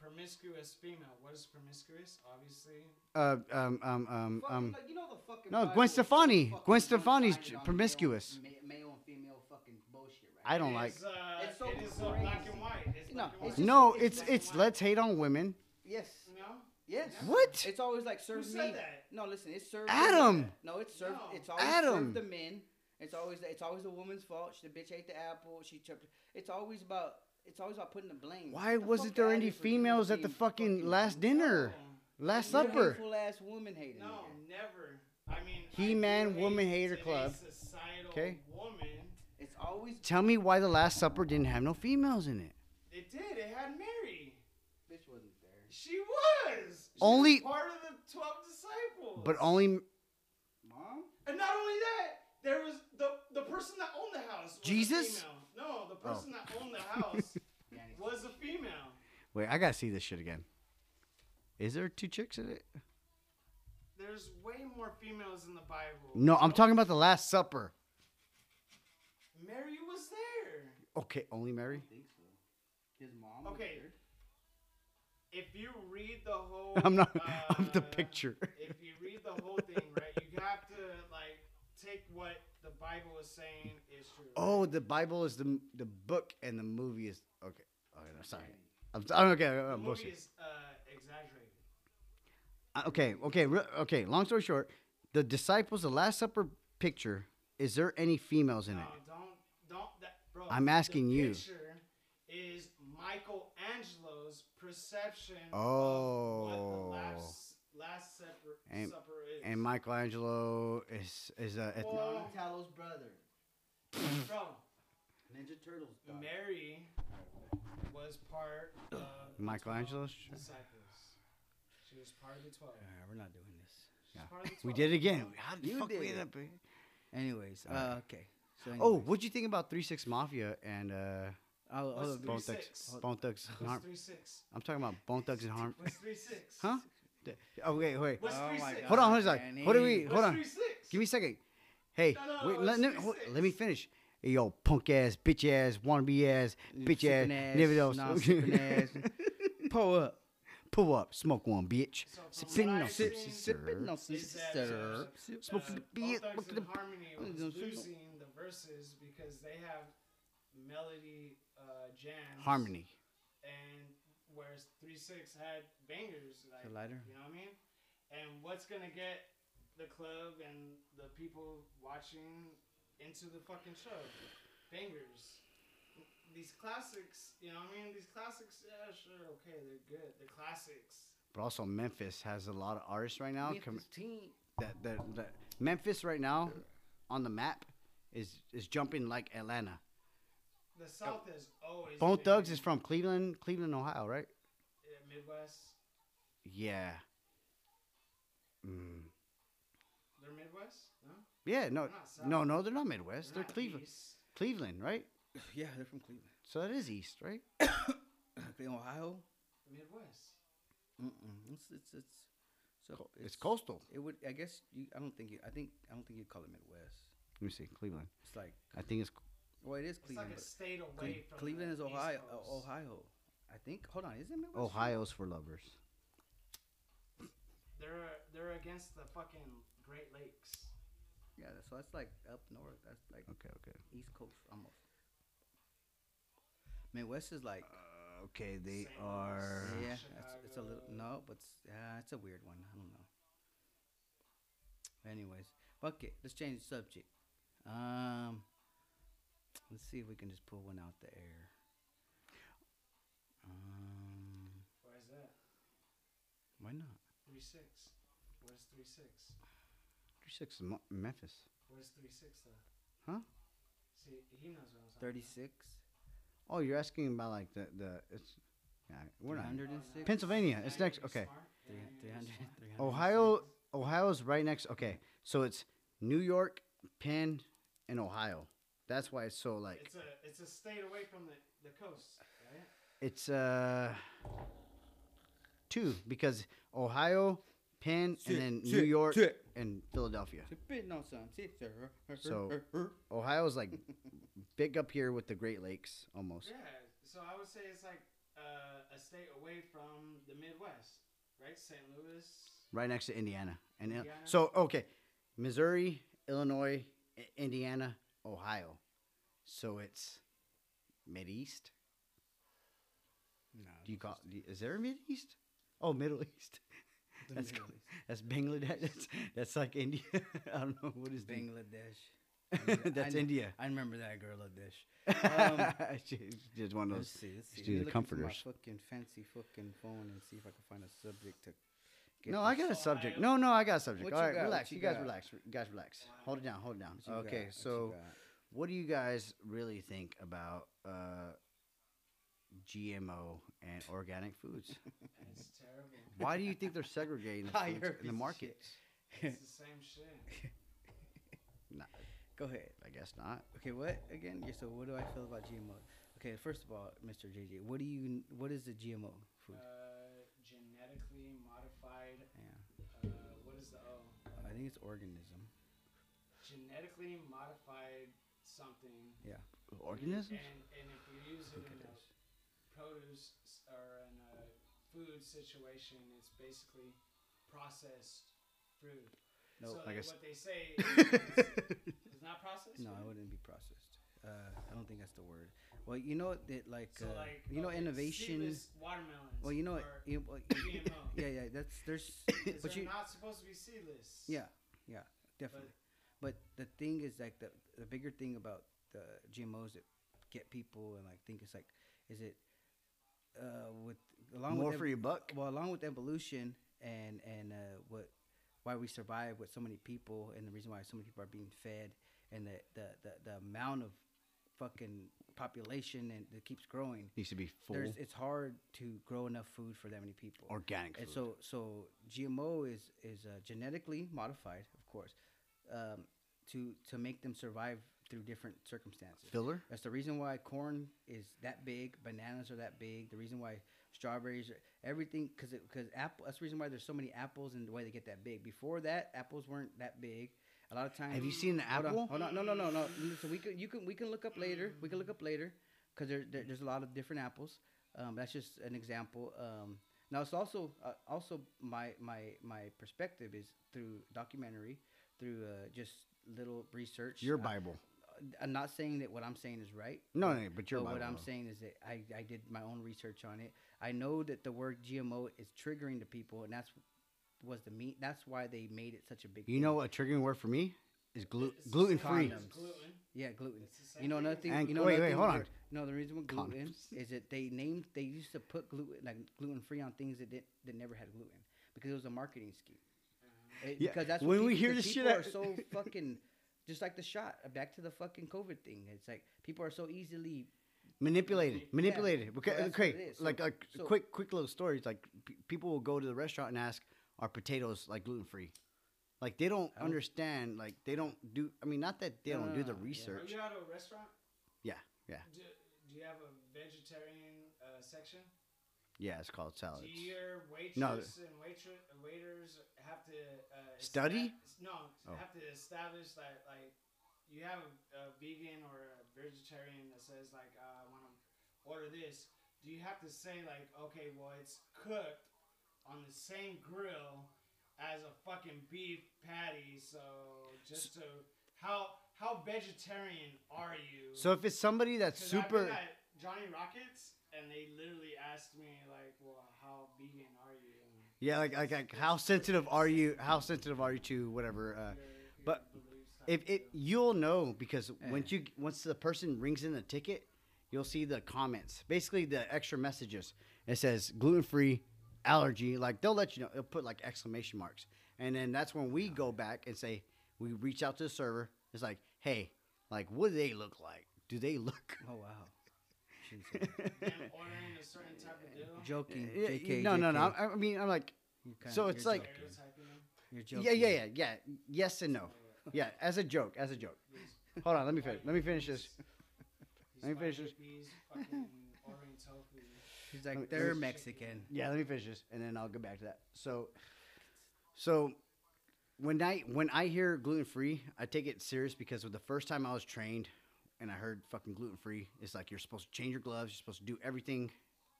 Speaker 2: promiscuous female. What is promiscuous? Obviously,
Speaker 3: Uh, um, um, um,
Speaker 1: Fucking,
Speaker 3: um.
Speaker 1: like, you know the fucking
Speaker 3: no,
Speaker 1: Bible
Speaker 3: Gwen Stefani. Gwen Stefani's promiscuous.
Speaker 1: Male, male and female fucking bullshit, right?
Speaker 3: I don't
Speaker 2: It
Speaker 3: like.
Speaker 2: uh,
Speaker 1: It's so
Speaker 2: it is uh, black and white. It's
Speaker 1: No,
Speaker 2: black and
Speaker 1: it's
Speaker 2: white.
Speaker 1: just-
Speaker 3: No,
Speaker 1: it's
Speaker 3: it's
Speaker 2: black
Speaker 3: it's let's hate on women.
Speaker 1: Yes.
Speaker 2: No?
Speaker 1: Yes.
Speaker 3: What?
Speaker 1: It's always like serve
Speaker 2: Who
Speaker 1: me.
Speaker 2: that?
Speaker 1: No, listen, it's served.
Speaker 3: Adam!
Speaker 1: No, it's served.
Speaker 2: No.
Speaker 1: It's always
Speaker 3: Adam!
Speaker 1: served the men. It's always it's always the woman's fault. She, the bitch ate the apple. She tripped. It's always about it's always about putting the blame.
Speaker 3: Why
Speaker 1: the
Speaker 3: wasn't there any
Speaker 1: here for you
Speaker 3: females at the
Speaker 1: being
Speaker 3: fucking last dinner,
Speaker 2: No,
Speaker 3: last
Speaker 1: You're
Speaker 3: supper?
Speaker 1: hateful ass woman hater.
Speaker 2: no,
Speaker 1: nigga.
Speaker 2: never. I mean, I
Speaker 3: He-Man Woman Hater Club.
Speaker 2: Societal
Speaker 3: 'Kay.
Speaker 2: woman.
Speaker 1: It's always
Speaker 3: Tell me why the Last Supper didn't have no females in it.
Speaker 2: It did. It had Mary.
Speaker 1: bitch wasn't there.
Speaker 2: She was. She
Speaker 3: Only-
Speaker 2: was part of the twelve disciples.
Speaker 3: But only
Speaker 1: Mom.
Speaker 2: And not only that, There was the the person that owned the house. Was
Speaker 3: Jesus?
Speaker 2: A. No, the
Speaker 3: Oh.
Speaker 2: person that owned the house was a female.
Speaker 3: Wait, I gotta see this shit again. Is there two chicks in it?
Speaker 2: There's way more females in the Bible.
Speaker 3: No, I'm talking about the Last Supper.
Speaker 2: Mary was there.
Speaker 3: Okay, only Mary.
Speaker 1: think so. His mom. was
Speaker 2: Okay.
Speaker 1: there.
Speaker 2: If you read the whole,
Speaker 3: I'm not. I'm the
Speaker 2: uh,
Speaker 3: picture.
Speaker 2: If you read the whole thing, right, you have to like take what the Bible is saying is true.
Speaker 3: Oh, the Bible is the the book, and the movie is okay. Okay, no, sorry. I'm, sorry. I'm okay.
Speaker 2: the
Speaker 3: I'm
Speaker 2: movie
Speaker 3: bullshit.
Speaker 2: is uh, exaggerated.
Speaker 3: Uh, Okay, okay, re- okay. Long story short, the disciples, the Last Supper picture. Is there any females in
Speaker 2: No,
Speaker 3: it?
Speaker 2: don't, don't, that, bro.
Speaker 3: I'm asking
Speaker 2: the
Speaker 3: you.
Speaker 2: Is Michelangelo's perception
Speaker 3: Oh.
Speaker 2: of what the last, last supper,
Speaker 3: And-
Speaker 2: supper is.
Speaker 3: And Michelangelo is is a. eth-
Speaker 2: Well-
Speaker 1: Donatello's brother.
Speaker 2: bro,
Speaker 1: Ninja Turtles. dog.
Speaker 2: Mary was part of
Speaker 3: Michelangelo's?
Speaker 2: 12 disciples. She was part of the twelve.
Speaker 1: Alright, we're not doing this.
Speaker 3: Yeah.
Speaker 2: part of the
Speaker 3: We did it again. How the
Speaker 1: You
Speaker 3: fuck we end up?
Speaker 1: Anyways, uh, okay. So
Speaker 3: Oh, what'd you think about Three Six Mafia and uh,
Speaker 1: I'll,
Speaker 2: What's
Speaker 1: I'll,
Speaker 2: three
Speaker 3: Bone
Speaker 2: six?
Speaker 3: Thugs? Bone Thugs. and Harm-
Speaker 2: three six?
Speaker 3: I'm talking about Bone Thugs and Harm.
Speaker 2: What's three six?
Speaker 3: Huh? Oh wait, wait.
Speaker 2: What's
Speaker 1: Oh
Speaker 2: three
Speaker 1: my
Speaker 2: six?
Speaker 1: God.
Speaker 3: Hold on, hold on. a sec.
Speaker 1: Danny.
Speaker 3: What do we?
Speaker 2: What's
Speaker 3: Hold on.
Speaker 2: three six?
Speaker 3: Give me a second. Hey,
Speaker 2: No, no,
Speaker 3: wait, let,
Speaker 2: it's
Speaker 3: let, hold- let me finish. Hey, yo, punk ass, bitch ass, wannabe ass, bitch ass,
Speaker 1: ass,
Speaker 3: never else.
Speaker 1: non-sipping ass. Pull up.
Speaker 3: Pull up, smoke one, bitch.
Speaker 2: So from
Speaker 3: Sipping
Speaker 2: what
Speaker 3: no
Speaker 2: I've
Speaker 3: sips,
Speaker 2: seen,
Speaker 1: Sipping no
Speaker 2: is
Speaker 1: sips,
Speaker 2: that,
Speaker 1: sir.
Speaker 3: Smoke the
Speaker 2: Bone
Speaker 3: beat,
Speaker 2: Thugs
Speaker 3: smoke
Speaker 2: and
Speaker 3: the-
Speaker 2: Harmony
Speaker 1: Oh,
Speaker 2: was
Speaker 1: don't sip-
Speaker 2: losing the verses because they have melody uh, jams.
Speaker 3: Harmony.
Speaker 2: And whereas three six had bangers, like
Speaker 1: The lighter?
Speaker 2: you know what I mean. And what's gonna get the club and the people watching into the fucking show? Bangers. These classics, you know what I mean? These classics, yeah, sure, okay, they're good. They're classics.
Speaker 3: But also, Memphis has a lot of artists right now.
Speaker 1: We have
Speaker 3: Com-
Speaker 1: team.
Speaker 3: that, that, that Memphis right now on the map is is jumping like Atlanta.
Speaker 2: The South is always.
Speaker 3: Bone
Speaker 2: been
Speaker 3: Thugs is from Cleveland, Cleveland, Ohio, right?
Speaker 2: yeah, Midwest.
Speaker 3: Yeah. Mm.
Speaker 2: They're Midwest, no?
Speaker 3: Yeah, no, no, no, they're not Midwest. They're,
Speaker 2: not
Speaker 3: Cleveland,
Speaker 2: East.
Speaker 3: Cleveland, right?
Speaker 1: Yeah, they're from Cleveland.
Speaker 3: So that is East, right?
Speaker 1: In Ohio.
Speaker 2: Midwest.
Speaker 1: Mm-mm. It's it's it's. So
Speaker 3: Co- It's coastal.
Speaker 1: It would. I guess you. I don't think. You, I think. I don't think you'd call it Midwest.
Speaker 3: Let me see, Cleveland.
Speaker 1: It's like.
Speaker 3: I think it's
Speaker 1: Well, it is
Speaker 2: It's
Speaker 1: Cleveland.
Speaker 2: It's like a
Speaker 1: but
Speaker 2: state
Speaker 1: Cle-
Speaker 2: away from.
Speaker 1: Cleveland
Speaker 2: the
Speaker 1: is
Speaker 2: East
Speaker 1: Ohio.
Speaker 2: Coast.
Speaker 1: Uh, Ohio. I think. Hold on. Is it Midwest?
Speaker 3: Ohio's for lovers.
Speaker 2: They're they're against the fucking Great Lakes.
Speaker 1: Yeah. So that's like up north. That's like
Speaker 3: Okay, okay.
Speaker 1: East Coast almost. Midwest is like.
Speaker 3: Uh, okay, they
Speaker 2: St.
Speaker 3: Are.
Speaker 1: yeah. It's, it's a little. No, but it's, uh, it's a weird one. I don't know. Anyways, okay. Let's change the subject. Um. Let's see if we can just pull one out the air. Um.
Speaker 2: Why is that?
Speaker 1: Why not?
Speaker 2: Three six. What is three six?
Speaker 3: Three six is Mo- Memphis.
Speaker 2: What is three six though?
Speaker 3: Huh?
Speaker 2: See, he knows what I'm talking.
Speaker 1: Thirty-six.
Speaker 3: Oh, you're asking about like the the it's. Yeah, we're not.
Speaker 1: Hundred
Speaker 2: about.
Speaker 1: and six.
Speaker 3: Pennsylvania. It's next. Okay.
Speaker 2: smart. Yeah,
Speaker 1: 300,
Speaker 3: Ohio. Ohio's right next. Okay, so it's New York, Penn, and Ohio. That's why it's so like
Speaker 2: It's a it's a state away from the, the coast, right?
Speaker 3: it's uh two because Ohio, Penn,
Speaker 1: Sit,
Speaker 3: and then
Speaker 1: sit,
Speaker 3: New York
Speaker 1: sit.
Speaker 3: and Philadelphia.
Speaker 1: Spitting on some. Sit, sir.
Speaker 3: So- Ohio's like big up here with the Great Lakes almost.
Speaker 2: Yeah. So I would say it's like uh, a state away from the Midwest, right? St. Louis.
Speaker 3: Right next to Indiana. And
Speaker 2: Indiana?
Speaker 3: so okay, Missouri, Illinois, I- Indiana, Ohio. So it's mid east.
Speaker 1: no,
Speaker 3: Do you call? Is there a mid east? Oh, Middle East.
Speaker 1: the
Speaker 3: That's
Speaker 1: Middle. East.
Speaker 3: That's Bangladesh. That's, that's like India. I don't know what is
Speaker 1: Bangladesh.
Speaker 3: that's
Speaker 1: I,
Speaker 3: India.
Speaker 1: I remember that girl of dish. Um,
Speaker 3: She- just one of those.
Speaker 1: Let's see. Let's see.
Speaker 3: do the comforters.
Speaker 1: My fucking fancy fucking phone and see if I can find a subject to. Get
Speaker 3: No, I got a subject. No, no, I got a subject.
Speaker 1: What
Speaker 3: All
Speaker 1: you
Speaker 3: right,
Speaker 1: got?
Speaker 3: relax.
Speaker 1: What you
Speaker 3: You guys
Speaker 1: got?
Speaker 3: relax. You guys relax. Hold it down. Hold it down.
Speaker 1: what you got,
Speaker 3: Okay,
Speaker 1: what you
Speaker 3: so
Speaker 1: got.
Speaker 3: what do you guys really think about uh, GMO and organic foods?
Speaker 2: It's terrible.
Speaker 3: Why do you think they're segregating the foods in
Speaker 1: piece
Speaker 3: the
Speaker 1: of
Speaker 3: markets?
Speaker 2: It's the same shit.
Speaker 3: Nah,
Speaker 1: Go ahead.
Speaker 3: I guess not.
Speaker 1: Okay, what again? Yeah, so what do I feel about GMO? Okay, first of all, Mr. JJ, what do you what is the GMO food?
Speaker 2: Uh,
Speaker 1: think it's organism.
Speaker 2: Genetically modified something.
Speaker 3: Organisms?
Speaker 2: And and if you use it in
Speaker 1: it
Speaker 2: a
Speaker 1: is.
Speaker 2: produce or in a food situation, it's basically processed food.
Speaker 1: No,
Speaker 2: so
Speaker 3: I guess-
Speaker 2: what they say is, is not processed.
Speaker 1: No, it wouldn't be processed. Uh, I don't think that's the word. Well, you know that like,
Speaker 2: So
Speaker 1: uh,
Speaker 2: like
Speaker 1: you know
Speaker 2: okay,
Speaker 1: innovation.
Speaker 2: watermelons.
Speaker 1: Well, you know what? You, well,
Speaker 2: GMO.
Speaker 1: yeah, yeah. That's there's,
Speaker 2: 'cause
Speaker 1: but
Speaker 2: they're not supposed to be seedless.
Speaker 1: yeah, yeah, definitely. But the thing is like the the bigger thing about the GMOs that get people and like think it's like, is it uh with along
Speaker 3: More
Speaker 1: with
Speaker 3: for your buck?
Speaker 1: well along with evolution and and uh what why we survive with so many people and the reason why so many people are being fed and the the the, the amount of fucking population and that keeps growing
Speaker 3: Needs to be full.
Speaker 1: there's it's hard to grow enough food for that many people
Speaker 3: Organic
Speaker 1: and
Speaker 3: food.
Speaker 1: so so GMO is is uh, genetically modified of course um, to to make them survive through different circumstances
Speaker 3: Filler?
Speaker 1: that's the reason why corn is that big, bananas are that big. The reason why strawberries, are, everything, because because apple. That's the reason why there's so many apples and the way they get that big. Before that, apples weren't that big. A lot of times.
Speaker 3: Have you seen an
Speaker 1: Hold on,
Speaker 3: apple?
Speaker 1: hold on, no, no, no, no. So we can you can we can look up later. We can look up later because there, there there's a lot of different apples. Um, that's just an example. Um, now it's also uh, also my my my perspective is through documentary, through uh, just little research.
Speaker 3: Your
Speaker 1: Uh,
Speaker 3: Bible.
Speaker 1: I'm not saying that what I'm saying is right.
Speaker 3: No, no, but your
Speaker 1: But
Speaker 3: Bible.
Speaker 1: what I'm saying is that I, I did my own research on it. I know that the word GMO is triggering to people, and that's was the meat. That's why they made it such a big.
Speaker 3: You
Speaker 1: thing.
Speaker 3: know what a triggering word for me is glu-
Speaker 2: It's
Speaker 3: gluten
Speaker 2: same
Speaker 3: free.
Speaker 2: thing as
Speaker 1: Condoms.
Speaker 2: Gluten.
Speaker 1: Yeah, gluten.
Speaker 2: It's
Speaker 1: You know another
Speaker 2: thing.
Speaker 1: thing.
Speaker 3: And-
Speaker 1: you know
Speaker 3: wait,
Speaker 1: another
Speaker 3: wait, hold
Speaker 1: where-
Speaker 3: on.
Speaker 1: No, the reason with gluten
Speaker 3: Condoms.
Speaker 1: is that they named they used to put gluten like gluten free on things that did, that never had gluten because it was a marketing scheme.
Speaker 2: Uh-huh.
Speaker 1: It-
Speaker 3: Yeah,
Speaker 1: because that's
Speaker 3: when
Speaker 1: what
Speaker 3: we hear
Speaker 1: because
Speaker 3: this shit
Speaker 1: people are so fucking just like the shot. Back to the fucking COVID thing. It's like people are so easily
Speaker 3: Manipulated,
Speaker 2: Yeah.
Speaker 3: manipulated.
Speaker 1: So
Speaker 3: Okay,
Speaker 1: that's
Speaker 3: okay.
Speaker 1: So-
Speaker 3: like, a
Speaker 1: so-
Speaker 3: quick, quick little stories. Like, p- people will go to the restaurant and ask, "Are potatoes like gluten free?" Like, they don't
Speaker 1: don't-
Speaker 3: understand. Like, they don't do. I mean, not that they
Speaker 1: No,
Speaker 3: don't do the
Speaker 1: no, yeah.
Speaker 2: Are
Speaker 3: research.
Speaker 2: you at a restaurant?
Speaker 3: Yeah, yeah,
Speaker 2: Do, do you have a vegetarian uh, section?
Speaker 3: yeah. It's called salads.
Speaker 2: Do your waitress
Speaker 3: No.
Speaker 2: and waitress, waiters have to uh,
Speaker 3: Study?
Speaker 2: esta- no,
Speaker 3: Oh.
Speaker 2: have to establish that like you have a, a vegan or a vegetarian that says like uh, I want to order this. Do you have to say like okay, well it's cooked on the same grill as a fucking beef patty, so just to how how vegetarian are you?
Speaker 3: So if it's somebody that's
Speaker 2: 'Cause I've
Speaker 3: super,
Speaker 2: been at Johnny Rockets, and they literally asked me like, "Well, how vegan are you?" And
Speaker 3: yeah, like, like, like, how sensitive are you? How sensitive are you to whatever? Uh,
Speaker 2: your- your
Speaker 3: but if it, you'll know because
Speaker 1: Eh.
Speaker 3: once you once the person rings in the ticket, you'll see the comments. Basically, the extra messages. It says gluten free, allergy. Like they'll let you know. They'll put like exclamation marks, and then that's when we go back and say we reach out to the server. It's like, hey, like what do they look like? Do they look?
Speaker 1: Oh wow. Jeez.
Speaker 2: them ordering a certain type of deal.
Speaker 1: joking.
Speaker 3: Yeah,
Speaker 1: JK,
Speaker 3: no, no, no. I I mean, I'm like,
Speaker 1: You're kinda-
Speaker 3: So it's like-
Speaker 1: joking.
Speaker 2: Stereotyping them.
Speaker 1: you're joking.
Speaker 3: yeah, yeah, yeah, yeah. Yes and no. Yeah, as a joke, as a joke. Hold on, let me finish. Let me finish this. Let me finish this.
Speaker 2: hippies fucking ordering tofu.
Speaker 1: He's
Speaker 3: Let me-
Speaker 1: they're
Speaker 3: me-
Speaker 1: Mexican.
Speaker 3: Yeah, let me finish this, and then I'll go back to that. So, so when I when I hear gluten free, I take it serious because of the first time I was trained, and I heard fucking gluten free, it's like you're supposed to change your gloves, you're supposed to do everything,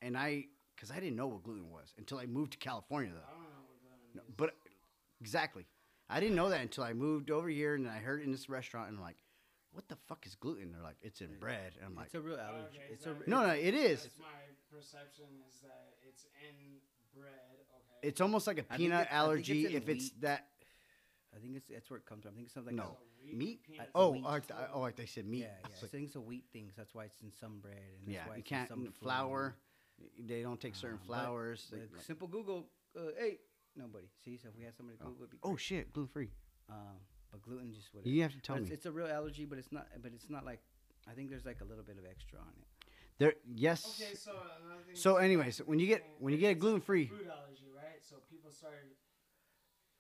Speaker 3: and I because I didn't know what gluten was until I moved to California
Speaker 2: I
Speaker 3: though.
Speaker 2: don't know what gluten
Speaker 3: No, but exactly, I didn't know that until I moved over here, and I heard it in this restaurant, and I'm like, what the fuck is gluten? They're like, it's in bread, and I'm like,
Speaker 1: It's a real allergy.
Speaker 2: Okay,
Speaker 1: it's a
Speaker 2: that-
Speaker 3: no, no, it is.
Speaker 2: That's my perception is that it's in bread. Okay.
Speaker 3: It's almost like a
Speaker 1: I think
Speaker 3: peanut
Speaker 1: it's- I think
Speaker 3: allergy
Speaker 1: it's in
Speaker 3: if it's
Speaker 1: wheat.
Speaker 3: that.
Speaker 1: I think it's that's where it comes from. I think it's something like
Speaker 3: No. Meat?
Speaker 2: peanuts,
Speaker 3: Oh,
Speaker 1: wheat.
Speaker 3: oh, I, th- oh, I thought said meat.
Speaker 1: yeah,
Speaker 3: I
Speaker 1: yeah.
Speaker 3: was
Speaker 1: I
Speaker 3: like,
Speaker 1: think it's a wheat thing. So that's why it's in some bread. And
Speaker 3: yeah,
Speaker 1: that's why
Speaker 3: you
Speaker 1: it's in
Speaker 3: can't
Speaker 1: some
Speaker 3: n-
Speaker 1: food.
Speaker 3: flour. They don't take certain
Speaker 1: Um, but-
Speaker 3: flours.
Speaker 1: but
Speaker 3: they- like-
Speaker 1: simple Google. Uh, hey, nobody. See, so if we had somebody
Speaker 3: Oh.
Speaker 1: Google, it'd be
Speaker 3: oh
Speaker 1: great.
Speaker 3: shit, gluten free.
Speaker 1: Um, but gluten just whatever.
Speaker 3: You have to tell
Speaker 1: But it's,
Speaker 3: me.
Speaker 1: it's a real allergy, but it's not. But it's not like. I think there's like a little bit of extra on it.
Speaker 3: There, yes.
Speaker 2: Okay, so another thing.
Speaker 3: So anyways, when you get when you get a gluten free,
Speaker 2: food allergy, right? So people started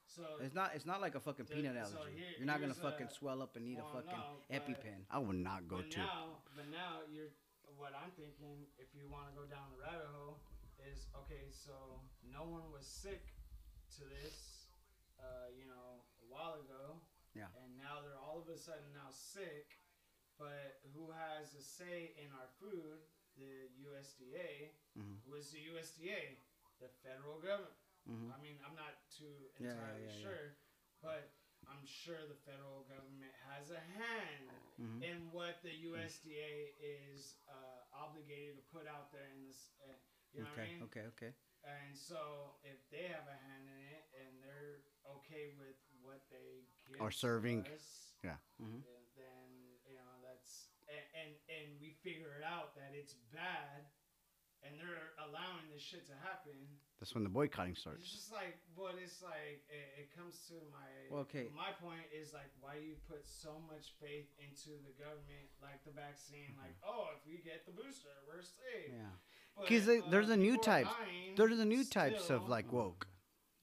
Speaker 2: So
Speaker 1: It's not. It's not like a fucking peanut
Speaker 2: so
Speaker 1: allergy.
Speaker 2: here-
Speaker 1: You're not gonna fucking
Speaker 2: a-
Speaker 1: swell up and need
Speaker 2: well,
Speaker 1: a fucking
Speaker 2: no,
Speaker 1: EpiPen.
Speaker 3: I would not go
Speaker 2: but
Speaker 3: to.
Speaker 2: now, but now you're what I'm thinking. If you want to go down the rabbit hole, is okay. So no one was sick to this, uh, you know, a while ago.
Speaker 1: Yeah.
Speaker 2: And now they're all of a sudden now sick, but who has a say in our food? The USDA.
Speaker 1: Mhm.
Speaker 2: Who is the USDA? The federal government.
Speaker 1: Mhm.
Speaker 2: I mean, I'm not too entirely
Speaker 1: yeah, yeah.
Speaker 2: sure, but I'm sure the federal government has a hand
Speaker 1: Mhm.
Speaker 2: in what the USDA is uh, obligated to put out there in this. Uh, you know what I mean?
Speaker 1: Okay. Okay.
Speaker 2: And so, if they have a hand in it and they're okay with what they give to
Speaker 3: serving.
Speaker 2: us,
Speaker 3: Yeah.
Speaker 1: Mhm.
Speaker 2: then, then you know that's and, and and we figure it out that it's bad, and they're allowing this shit to happen.
Speaker 3: That's when the boycotting starts.
Speaker 2: It's just like, but it's like it, it comes to my
Speaker 1: Well, okay.
Speaker 2: My point is like, why you put so much faith into the government, like the vaccine, like, oh, if we get the booster, we're safe.
Speaker 1: Yeah.
Speaker 3: Because
Speaker 2: uh,
Speaker 3: there's a new
Speaker 2: people are
Speaker 3: types. There's a new types of like woke.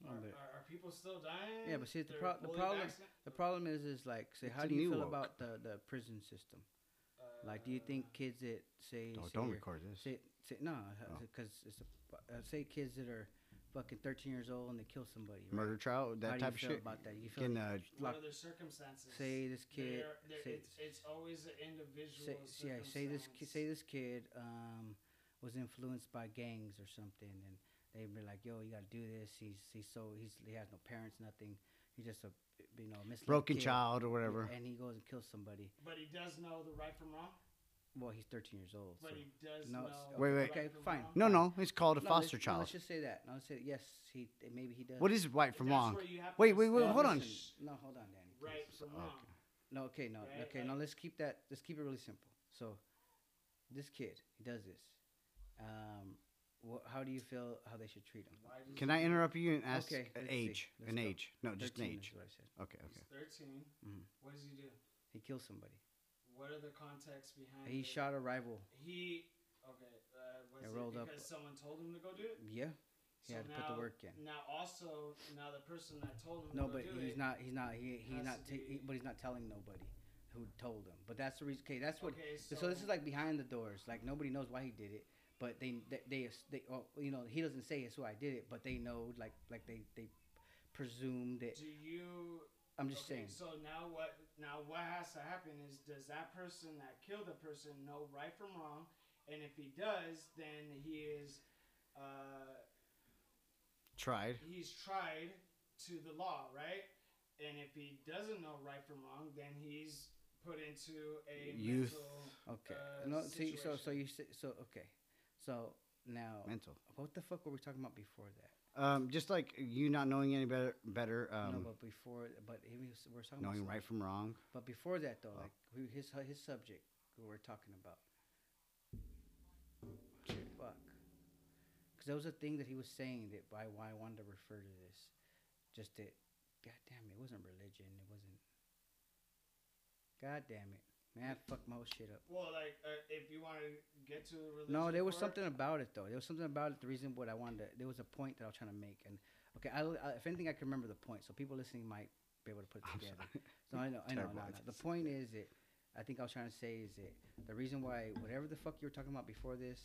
Speaker 2: Are,
Speaker 1: But-
Speaker 2: are, are people still dying?
Speaker 1: Yeah, but see, the pro- the problem-
Speaker 2: vaccinated?
Speaker 1: The problem is, is like, say,
Speaker 3: It's
Speaker 1: how do you feel
Speaker 3: woke.
Speaker 1: about the the prison system? Like, do you
Speaker 2: Uh,
Speaker 1: think kids that say,
Speaker 3: Oh,
Speaker 1: say
Speaker 3: don't record this.
Speaker 1: Say, say no,
Speaker 3: Oh.
Speaker 1: because it's a, uh, say kids that are fucking 13 years old and they kill somebody. Right?
Speaker 3: Murder trial,
Speaker 1: How
Speaker 3: that
Speaker 1: do you
Speaker 3: type of
Speaker 1: feel
Speaker 3: shit.
Speaker 1: about that? You feel
Speaker 3: Getting
Speaker 1: like,
Speaker 3: uh,
Speaker 2: What
Speaker 1: like,
Speaker 2: are the circumstances?
Speaker 1: say this kid,
Speaker 2: They're- they're-
Speaker 1: say,
Speaker 2: it's, it's always an individual.
Speaker 1: say, yeah, say this ki-
Speaker 2: circumstance.
Speaker 1: say this kid um, was influenced by gangs or something, and they'd be like, "Yo, you gotta do this." He's he's so he's he has no parents, nothing. He's just a you know misled
Speaker 3: broken
Speaker 1: kid.
Speaker 3: child or whatever.
Speaker 1: and he goes and kills somebody.
Speaker 2: But he does know the right from wrong.
Speaker 1: Well, he's 13 years old.
Speaker 2: But
Speaker 1: so.
Speaker 2: he does
Speaker 1: No,
Speaker 2: know.
Speaker 1: it's-
Speaker 3: Wait, wait.
Speaker 1: Okay, fine.
Speaker 2: wrong.
Speaker 3: No, no, it's called a
Speaker 1: No,
Speaker 3: foster
Speaker 1: let's, no,
Speaker 3: child.
Speaker 1: let's just say that. No, let's say yes. He maybe he does.
Speaker 3: What is right from wrong?
Speaker 2: where you have to
Speaker 3: Wait, wait, wait,
Speaker 1: No,
Speaker 3: hold on.
Speaker 1: No, hold on, Danny.
Speaker 2: Right from
Speaker 3: okay.
Speaker 2: wrong.
Speaker 1: No, okay, no,
Speaker 2: Right,
Speaker 1: okay, no.
Speaker 2: like-
Speaker 1: Let's keep that. Let's keep it really simple. So, this kid, he does this. Um, wha how do you feel how they should treat him?
Speaker 3: Can I interrupt you and ask
Speaker 1: Okay,
Speaker 3: an
Speaker 1: let's see.
Speaker 3: age?
Speaker 1: Let's
Speaker 3: An
Speaker 1: go.
Speaker 3: age? No, just an
Speaker 1: 13
Speaker 3: age.
Speaker 1: Is what I said.
Speaker 3: Okay,
Speaker 2: He's
Speaker 3: okay.
Speaker 2: 13.
Speaker 1: Mhm.
Speaker 2: What does he do?
Speaker 1: He kills somebody.
Speaker 2: What are the contexts behind
Speaker 1: He
Speaker 2: it?
Speaker 1: shot a rival.
Speaker 2: He. Okay. Uh, was
Speaker 1: It
Speaker 2: it
Speaker 1: rolled up-
Speaker 2: because someone told him to go do it?
Speaker 1: Yeah. He
Speaker 2: So
Speaker 1: had to put the
Speaker 2: now-
Speaker 1: work in.
Speaker 2: Now, also, now the person that told him
Speaker 1: No,
Speaker 2: to
Speaker 1: but
Speaker 2: go do
Speaker 1: he's
Speaker 2: it,
Speaker 1: not. He's not. He he's
Speaker 2: has
Speaker 1: not.
Speaker 2: to
Speaker 1: Ta-
Speaker 2: be-
Speaker 1: he, but he's not telling nobody who told him. But that's the reason. Okay, that's what.
Speaker 2: Okay,
Speaker 1: So,
Speaker 2: so,
Speaker 1: this is like behind the doors. Like nobody knows why he did it, but they they they, they oh, you know he doesn't say it's who I did it, but they know like like they they presume that.
Speaker 2: Do you?
Speaker 1: I'm just
Speaker 2: okay,
Speaker 1: saying.
Speaker 2: So now what? Now what has to happen is, does that person that killed the person know right from wrong? And if he does, then he is, uh,
Speaker 3: Tried.
Speaker 2: he's tried to the law, right? And if he doesn't know right from wrong, then he's put into a
Speaker 3: Youth.
Speaker 2: mental.
Speaker 1: Okay.
Speaker 2: uh,
Speaker 1: no, see, so so you say, so okay, so now
Speaker 3: Mental.
Speaker 1: what the fuck were we talking about before that?
Speaker 3: Um, just like you not knowing any better, better
Speaker 1: no,
Speaker 3: um,
Speaker 1: but before, but he was, we're talking
Speaker 3: knowing
Speaker 1: about
Speaker 3: right from wrong.
Speaker 1: But before that, though,
Speaker 3: Oh.
Speaker 1: like who- his his subject, who we're talking about. Fuck. Because there was a thing that he was saying that why why I wanted to refer to this, just that. God damn it! It wasn't religion. It wasn't. God damn it, man! I fucked my whole shit up.
Speaker 2: Well, like uh, if you want to get to the religion.
Speaker 1: No, there was
Speaker 2: part,
Speaker 1: something about it though. There was something about it. The reason what I wanted to, there was a point that I was trying to make, and okay, I, I, if anything, I can remember the point, so people listening might be able to put it
Speaker 3: I'm
Speaker 1: together.
Speaker 3: sorry.
Speaker 1: So I know, I know, no, no. The point is that I think I was trying to say is that the reason why whatever the fuck you were talking about before this,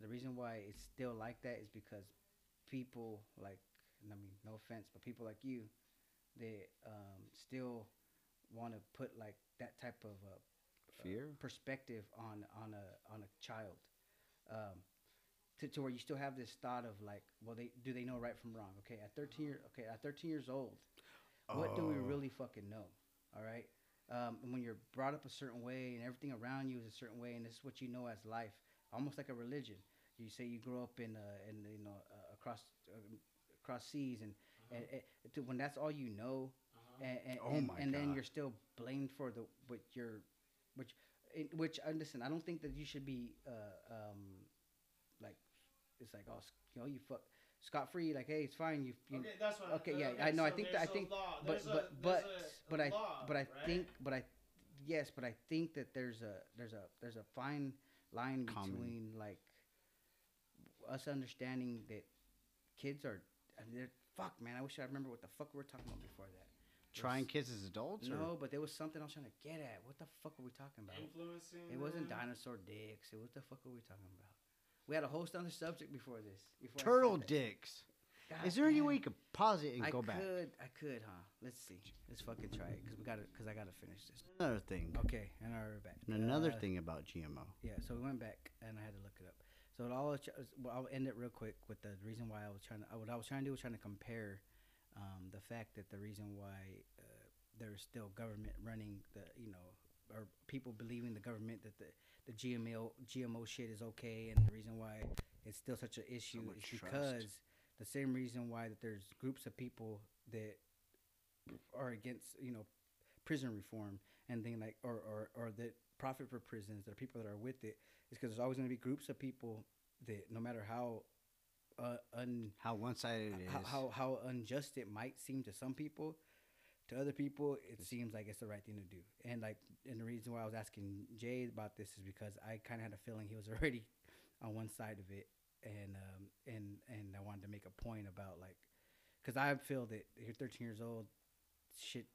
Speaker 1: the reason why it's still like that is because people like, I mean, no offense, but people like you, they um, still want to put like that type of uh, uh,
Speaker 3: Fear?
Speaker 1: perspective on on a on a child, um, to, to where you still have this thought of like, well, they do they know right from wrong? Okay, at thirteen year, okay, at thirteen years old, what do we
Speaker 3: Oh.
Speaker 1: really fucking know? All right. Um, and when you're brought up a certain way and everything around you is a certain way, and this is what you know as life, almost like a religion. You say you grow up in, uh, in you know, uh, across uh, across seas, and, and, and to, when that's all you know,
Speaker 2: Uh-huh.
Speaker 1: And, and,
Speaker 3: Oh my
Speaker 1: and then you're still blamed for the what you're, which, in, which uh, listen, I don't think that you should be, uh, um, like, it's like oh, s- you know, you fuck scot free, like hey, it's fine, you, you
Speaker 2: Okay, that's what.
Speaker 1: okay, yeah, I know, I think that- I think- but
Speaker 2: a-
Speaker 1: but but
Speaker 2: a-
Speaker 1: but
Speaker 2: a
Speaker 1: I
Speaker 2: law,
Speaker 1: but I
Speaker 2: right?
Speaker 1: think but I yes but I think that there's a there's a there's a fine line
Speaker 3: Common.
Speaker 1: between like us understanding that kids are I mean, they're fuck, man. I wish I remember what the fuck we were talking about before that.
Speaker 3: Trying kids as adults? Or?
Speaker 1: No, but there was something I was trying to get at. What the fuck were we talking about?
Speaker 2: Influencing.
Speaker 1: It wasn't
Speaker 2: them.
Speaker 1: dinosaur dicks. It what the fuck were we talking about? We had a whole other subject before this. Before
Speaker 3: Turtle dicks.
Speaker 1: God
Speaker 3: Is there any way you could pause it and
Speaker 1: I
Speaker 3: go
Speaker 1: could,
Speaker 3: back?
Speaker 1: I could, I could, huh? Let's see. Let's fucking try it, cause we gotta, cause I gotta finish this.
Speaker 3: Another thing.
Speaker 1: Okay, and now we're back.
Speaker 3: And another
Speaker 1: Uh,
Speaker 3: thing about GMO.
Speaker 1: Yeah, so we went back and I had to look it up. So it all, well, I'll end it real quick with the reason why I was trying to. What I was trying to do was trying to compare um, the fact that the reason why uh, there's still government running the, you know, or people believing the government that the the GMO GMO shit is okay, and the reason why it's still such an issue
Speaker 3: much
Speaker 1: is
Speaker 3: trust.
Speaker 1: because the same reason why that there's groups of people that are against, you know, prison reform and thing like, or or or that profit for prisons, are people that are with it, is because there's always going to be groups of people that no matter how uh, un
Speaker 3: How one sided it is.
Speaker 1: how, how how unjust it might seem to some people, to other people it seems like it's the right thing to do. And like, and the reason why I was asking Jay about this is because I kind of had a feeling he was already on one side of it, and um and and I wanted to make a point about like, because I feel that you're 13 years old, shit.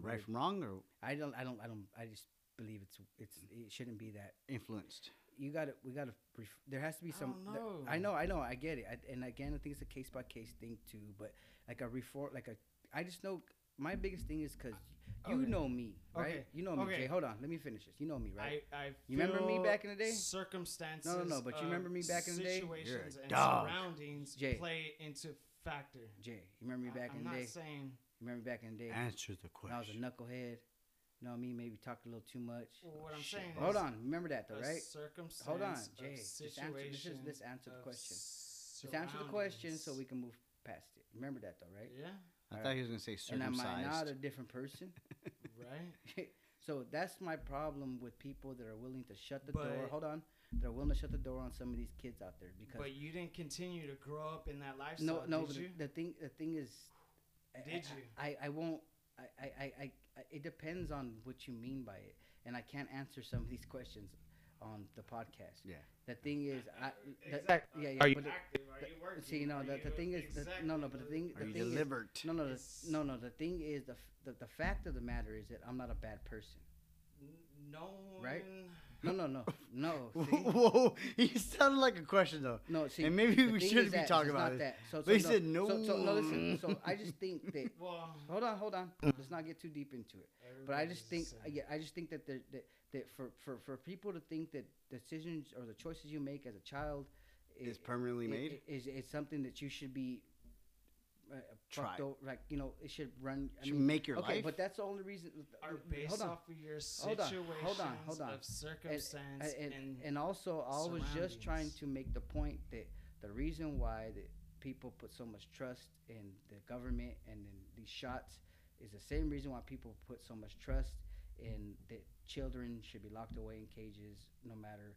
Speaker 3: right from wrong or
Speaker 1: I don't. I don't. I don't. I just believe it's it's it shouldn't be that
Speaker 3: influenced?
Speaker 1: You got to we got to ref- there has to be
Speaker 2: I
Speaker 1: some
Speaker 2: don't
Speaker 1: there-
Speaker 2: know.
Speaker 1: I know I know I get it I, and again I think it's a case by case thing too but like a reform like a I just know my biggest thing is because you
Speaker 2: Okay.
Speaker 1: know me right
Speaker 2: Okay.
Speaker 1: you know me
Speaker 2: Okay.
Speaker 1: Jay hold on let me finish this you know me right
Speaker 2: I, I
Speaker 1: You remember me back in the day?
Speaker 2: Circumstances.
Speaker 1: No, no, no, but you remember me back in the day?
Speaker 3: You're a
Speaker 2: Situations and
Speaker 3: dog.
Speaker 2: surroundings
Speaker 1: Jay.
Speaker 2: play into factor.
Speaker 1: Jay you remember me back
Speaker 2: I,
Speaker 1: in
Speaker 2: am
Speaker 1: the
Speaker 2: not
Speaker 1: day
Speaker 2: saying
Speaker 1: you remember me back in the day
Speaker 3: Answer the
Speaker 1: when I was a
Speaker 3: question.
Speaker 1: knucklehead you know me maybe talked a little too much
Speaker 2: well, what I'm
Speaker 3: Shit.
Speaker 2: saying.
Speaker 1: hold on remember that though
Speaker 2: a
Speaker 1: right
Speaker 2: Circumstance
Speaker 1: Hold on, Jay. Just answer- this is- this answer the question. just answer the question so we can move past it remember that though right
Speaker 2: Yeah.
Speaker 3: I thought he was gonna say
Speaker 1: and am I not a different person
Speaker 2: Right.
Speaker 1: so that's my problem with people that are willing to shut the door. Hold on, that are willing to shut the door on some of these kids out there because
Speaker 2: But you didn't continue to grow up in that lifestyle.
Speaker 1: no.
Speaker 2: Did
Speaker 1: but
Speaker 2: you?
Speaker 1: the, the thing, the thing is, I-
Speaker 2: Did
Speaker 1: I,
Speaker 2: you?
Speaker 1: I, I won't. I, I, I, I, I- it depends on what you mean by it, and I can't answer some of these questions on the podcast.
Speaker 3: Yeah.
Speaker 1: The thing is, I, the,
Speaker 2: Exactly.
Speaker 1: yeah, yeah.
Speaker 2: Are you
Speaker 1: but the-
Speaker 2: active? Are you working?
Speaker 1: see, no, the, the thing is, the, no, no, but the thing,
Speaker 3: Are
Speaker 1: the
Speaker 3: you
Speaker 1: thing is, no, no, the, no, no. The thing is, the, the, the fact of the matter is that I'm not a bad person.
Speaker 2: No
Speaker 1: Right?
Speaker 2: One-
Speaker 1: No, no, no, no.
Speaker 3: Whoa,
Speaker 1: see?
Speaker 3: whoa, he sounded like a question though.
Speaker 1: No, see,
Speaker 3: And maybe we shouldn't be
Speaker 1: that
Speaker 3: talking about
Speaker 1: not
Speaker 3: it.
Speaker 1: That. So,
Speaker 3: But he
Speaker 1: so,
Speaker 3: said
Speaker 1: no. So, so, no, listen.
Speaker 3: no.
Speaker 1: So I just think that.
Speaker 2: Well,
Speaker 1: Hold on, hold on. Let's not get too deep into it. But I just think,
Speaker 2: everybody's
Speaker 1: yeah, I just think that the, that that for, for for people to think that decisions or the choices you make as a child
Speaker 3: Is
Speaker 1: i-
Speaker 3: permanently
Speaker 1: i-
Speaker 3: made?
Speaker 1: i- is is something that you should be. Uh, fucked
Speaker 3: Try.
Speaker 1: o- like you know, it should run. I
Speaker 3: Should
Speaker 1: mean,
Speaker 3: make your
Speaker 1: okay,
Speaker 3: life.
Speaker 1: but that's the only reason.
Speaker 2: are
Speaker 1: hold on.
Speaker 2: off of your
Speaker 1: Hold on,
Speaker 2: situations
Speaker 1: hold on, hold on.
Speaker 2: of circumstance
Speaker 1: and,
Speaker 2: and,
Speaker 1: and, and also I was just trying to make the point that the reason why that people put so much trust in the government and in these shots is the same reason why people put so much trust in that children should be locked away in cages no matter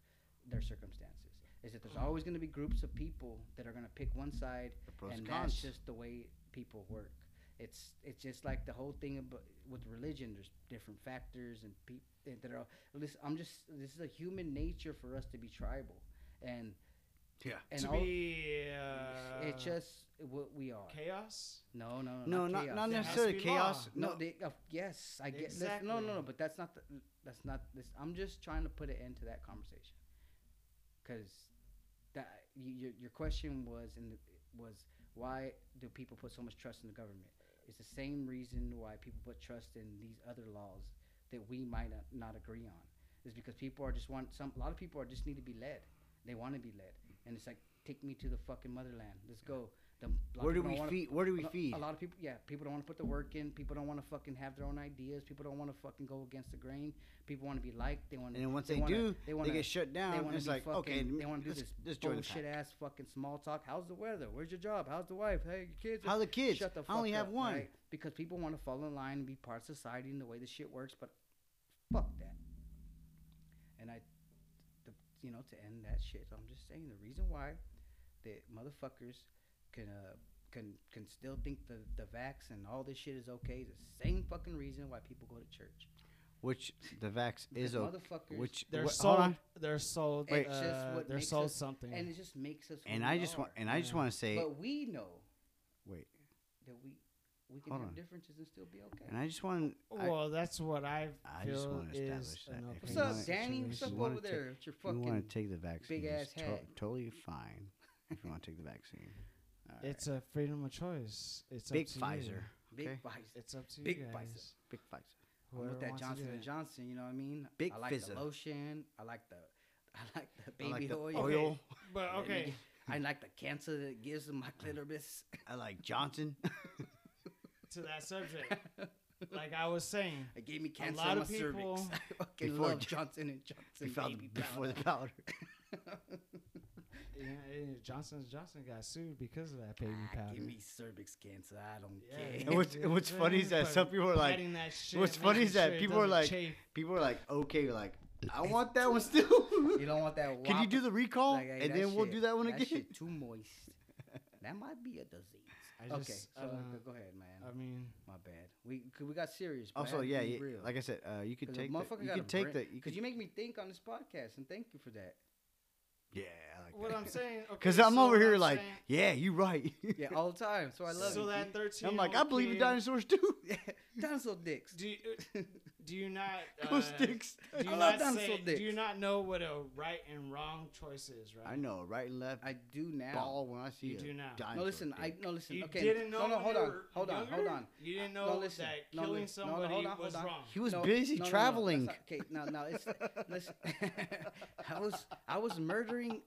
Speaker 1: their circumstances is that there's always going to be groups of people that are going to pick one side and
Speaker 3: and
Speaker 1: that's just the way people work. It's it's just like the whole thing about with religion. There's different factors and people that are. Listen, I'm just this is a human nature for us to be tribal, and
Speaker 3: yeah.
Speaker 1: and
Speaker 2: to
Speaker 1: all,
Speaker 2: be uh,
Speaker 1: it's just what we are.
Speaker 2: chaos.
Speaker 1: No, no,
Speaker 3: No,
Speaker 1: not
Speaker 3: not
Speaker 1: chaos.
Speaker 3: not
Speaker 2: There has to
Speaker 3: necessarily chaos.
Speaker 2: law.
Speaker 1: No,
Speaker 3: No,
Speaker 1: they, uh, yes, I get. Exactly. No, no, no, but that's not the. That's not this. I'm just trying to put an end to that conversation, because that your your question was and was why do people put so much trust in the government? It's the same reason why people put trust in these other laws that we might not, not agree on. Is because people are just want some. A lot of people are just need to be led. They want to be led, and it's like take me to the fucking motherland. Let's go. The,
Speaker 3: where do we
Speaker 1: wanna-
Speaker 3: feed? Where do we
Speaker 1: a
Speaker 3: feed?
Speaker 1: A lot of people, yeah, people don't want to put the work in. People don't want to fucking have their own ideas. People don't want to fucking go against the grain. People want to be liked. They want.
Speaker 3: And then once
Speaker 1: they
Speaker 3: they,
Speaker 1: wanna-
Speaker 3: do,
Speaker 1: they
Speaker 3: they,
Speaker 1: wanna-
Speaker 3: get shut down.
Speaker 1: They want to
Speaker 3: it's
Speaker 1: be
Speaker 3: like,
Speaker 1: fucking.
Speaker 3: okay,
Speaker 1: they want to do this bullshit ass fucking small talk. How's the weather? Where's your job? How's the wife? Hey, your kids.
Speaker 3: How the kids?
Speaker 1: Shut the fuck
Speaker 3: I only
Speaker 1: fuck
Speaker 3: have one.
Speaker 1: right? Because people want to fall in line and be part of society and the way the shit works, but fuck that. And I, the, you know, to end that shit, I'm just saying the reason why that motherfuckers can uh can can still think the the vax and all this shit is okay is the same fucking reason why people go to church.
Speaker 3: Which the vax is
Speaker 1: Because
Speaker 3: okay. Which
Speaker 2: They're
Speaker 3: wh-
Speaker 2: sold. They're sold.
Speaker 1: Wait.
Speaker 2: uh,
Speaker 1: just what
Speaker 2: they're
Speaker 1: makes
Speaker 2: sold
Speaker 1: us-
Speaker 2: something.
Speaker 1: and it just makes us.
Speaker 3: And I just want
Speaker 1: are.
Speaker 3: and I just want to say
Speaker 1: But we know.
Speaker 3: wait.
Speaker 1: that we we can
Speaker 3: Hold
Speaker 1: have
Speaker 3: on.
Speaker 1: differences and still be okay.
Speaker 3: And I just want. I,
Speaker 2: Well, that's what I
Speaker 3: I just
Speaker 2: feel
Speaker 3: wanna establish that if
Speaker 1: What's
Speaker 3: you
Speaker 1: up,
Speaker 3: wanna-
Speaker 1: Danny? What's up over
Speaker 3: take-
Speaker 1: there? It's your
Speaker 3: if you want
Speaker 1: fucking.
Speaker 3: to take the vaccine,
Speaker 1: big-ass
Speaker 3: it's to- totally fine. if you want to take the vaccine, All right.
Speaker 2: It's a freedom of choice. It's
Speaker 3: big
Speaker 2: up to
Speaker 3: Pfizer.
Speaker 2: You.
Speaker 1: Big
Speaker 3: okay?
Speaker 1: Pfizer.
Speaker 2: It's up to
Speaker 1: Big
Speaker 2: you
Speaker 1: Pfizer.
Speaker 2: guys.
Speaker 3: Big Pfizer.
Speaker 1: I'm
Speaker 2: Whoever
Speaker 1: with that Johnson and. Johnson. You know what I mean?
Speaker 3: Big
Speaker 1: I like
Speaker 3: Fizzer.
Speaker 1: the lotion. I like the. I like the
Speaker 3: I
Speaker 1: baby
Speaker 3: like the
Speaker 1: oil.
Speaker 3: oil.
Speaker 2: But okay,
Speaker 1: I like the cancer that it gives in my clitoris.
Speaker 3: I like Johnson.
Speaker 2: to that subject, like I was saying,
Speaker 1: It gave me
Speaker 2: A
Speaker 1: cancer
Speaker 2: lot
Speaker 1: in my
Speaker 2: of people-
Speaker 1: cervix. I fucking
Speaker 3: Before
Speaker 1: love Johnson and Johnson
Speaker 3: before,
Speaker 1: baby
Speaker 3: before
Speaker 1: powder.
Speaker 3: the powder.
Speaker 2: Yeah, Johnson Johnson got sued because of that baby
Speaker 1: Ah,
Speaker 2: powder.
Speaker 1: give me cervix cancer. I don't
Speaker 2: Yeah,
Speaker 1: care.
Speaker 3: And what's- and what's funny is that some people are like-
Speaker 2: that shit,
Speaker 3: what's funny is that
Speaker 2: sure
Speaker 3: people are like-
Speaker 2: chafe.
Speaker 3: People are like, okay, like I want that one still.
Speaker 1: you don't want that.
Speaker 3: One Can you do the recall
Speaker 1: like, hey,
Speaker 3: and
Speaker 1: that
Speaker 3: then we'll do that one
Speaker 1: that
Speaker 3: again?
Speaker 1: shit too moist. that might be a disease.
Speaker 2: I
Speaker 1: okay,
Speaker 2: just,
Speaker 1: so
Speaker 2: uh,
Speaker 1: go ahead, man.
Speaker 2: I mean,
Speaker 1: My bad. We 'cause we got serious.
Speaker 3: Also,
Speaker 1: had
Speaker 3: yeah, yeah,
Speaker 1: real.
Speaker 3: like I said, uh, you could
Speaker 1: 'Cause a
Speaker 3: take the,
Speaker 1: motherfucker
Speaker 3: you could take
Speaker 1: brain-
Speaker 3: the,
Speaker 1: Cause
Speaker 3: could,
Speaker 1: you make me think on this podcast, and thank you for that.
Speaker 3: Yeah, I like
Speaker 2: what
Speaker 3: that.
Speaker 2: I'm saying, okay,
Speaker 3: Because I'm
Speaker 2: so
Speaker 3: over
Speaker 2: what
Speaker 3: here
Speaker 2: I'm
Speaker 3: like,
Speaker 2: saying-
Speaker 3: yeah, you right.
Speaker 1: Yeah, all the time. So I love
Speaker 2: so
Speaker 1: you.
Speaker 2: that 13
Speaker 3: I'm like, I believe in dinosaurs too.
Speaker 1: Yeah, dinosaur dicks.
Speaker 2: Do you, do you not uh,
Speaker 3: Go sticks.
Speaker 2: Do you
Speaker 1: I love
Speaker 2: not
Speaker 1: dinosaur
Speaker 2: say,
Speaker 1: dicks.
Speaker 2: Do you not know what a right and wrong choice is, right?
Speaker 3: I know, right and left.
Speaker 1: I do now.
Speaker 3: ball when I see
Speaker 2: You
Speaker 3: a
Speaker 2: do now.
Speaker 3: dinosaur
Speaker 1: No, listen. I
Speaker 3: dick.
Speaker 1: no listen.
Speaker 2: You
Speaker 1: okay.
Speaker 2: didn't know
Speaker 1: no, no.
Speaker 2: when
Speaker 1: Hold
Speaker 2: you
Speaker 1: on.
Speaker 2: were
Speaker 1: Hold on. Hold
Speaker 2: younger?
Speaker 1: on.
Speaker 2: You didn't
Speaker 1: No,
Speaker 2: know
Speaker 1: listen.
Speaker 2: that
Speaker 1: No,
Speaker 2: killing
Speaker 1: li- no, no,
Speaker 2: somebody
Speaker 1: hold on,
Speaker 2: was
Speaker 1: hold on.
Speaker 2: wrong.
Speaker 3: He was
Speaker 1: No,
Speaker 3: busy
Speaker 1: no, no, no,
Speaker 3: traveling.
Speaker 1: not- Okay, now now it's listen. I was I was murdering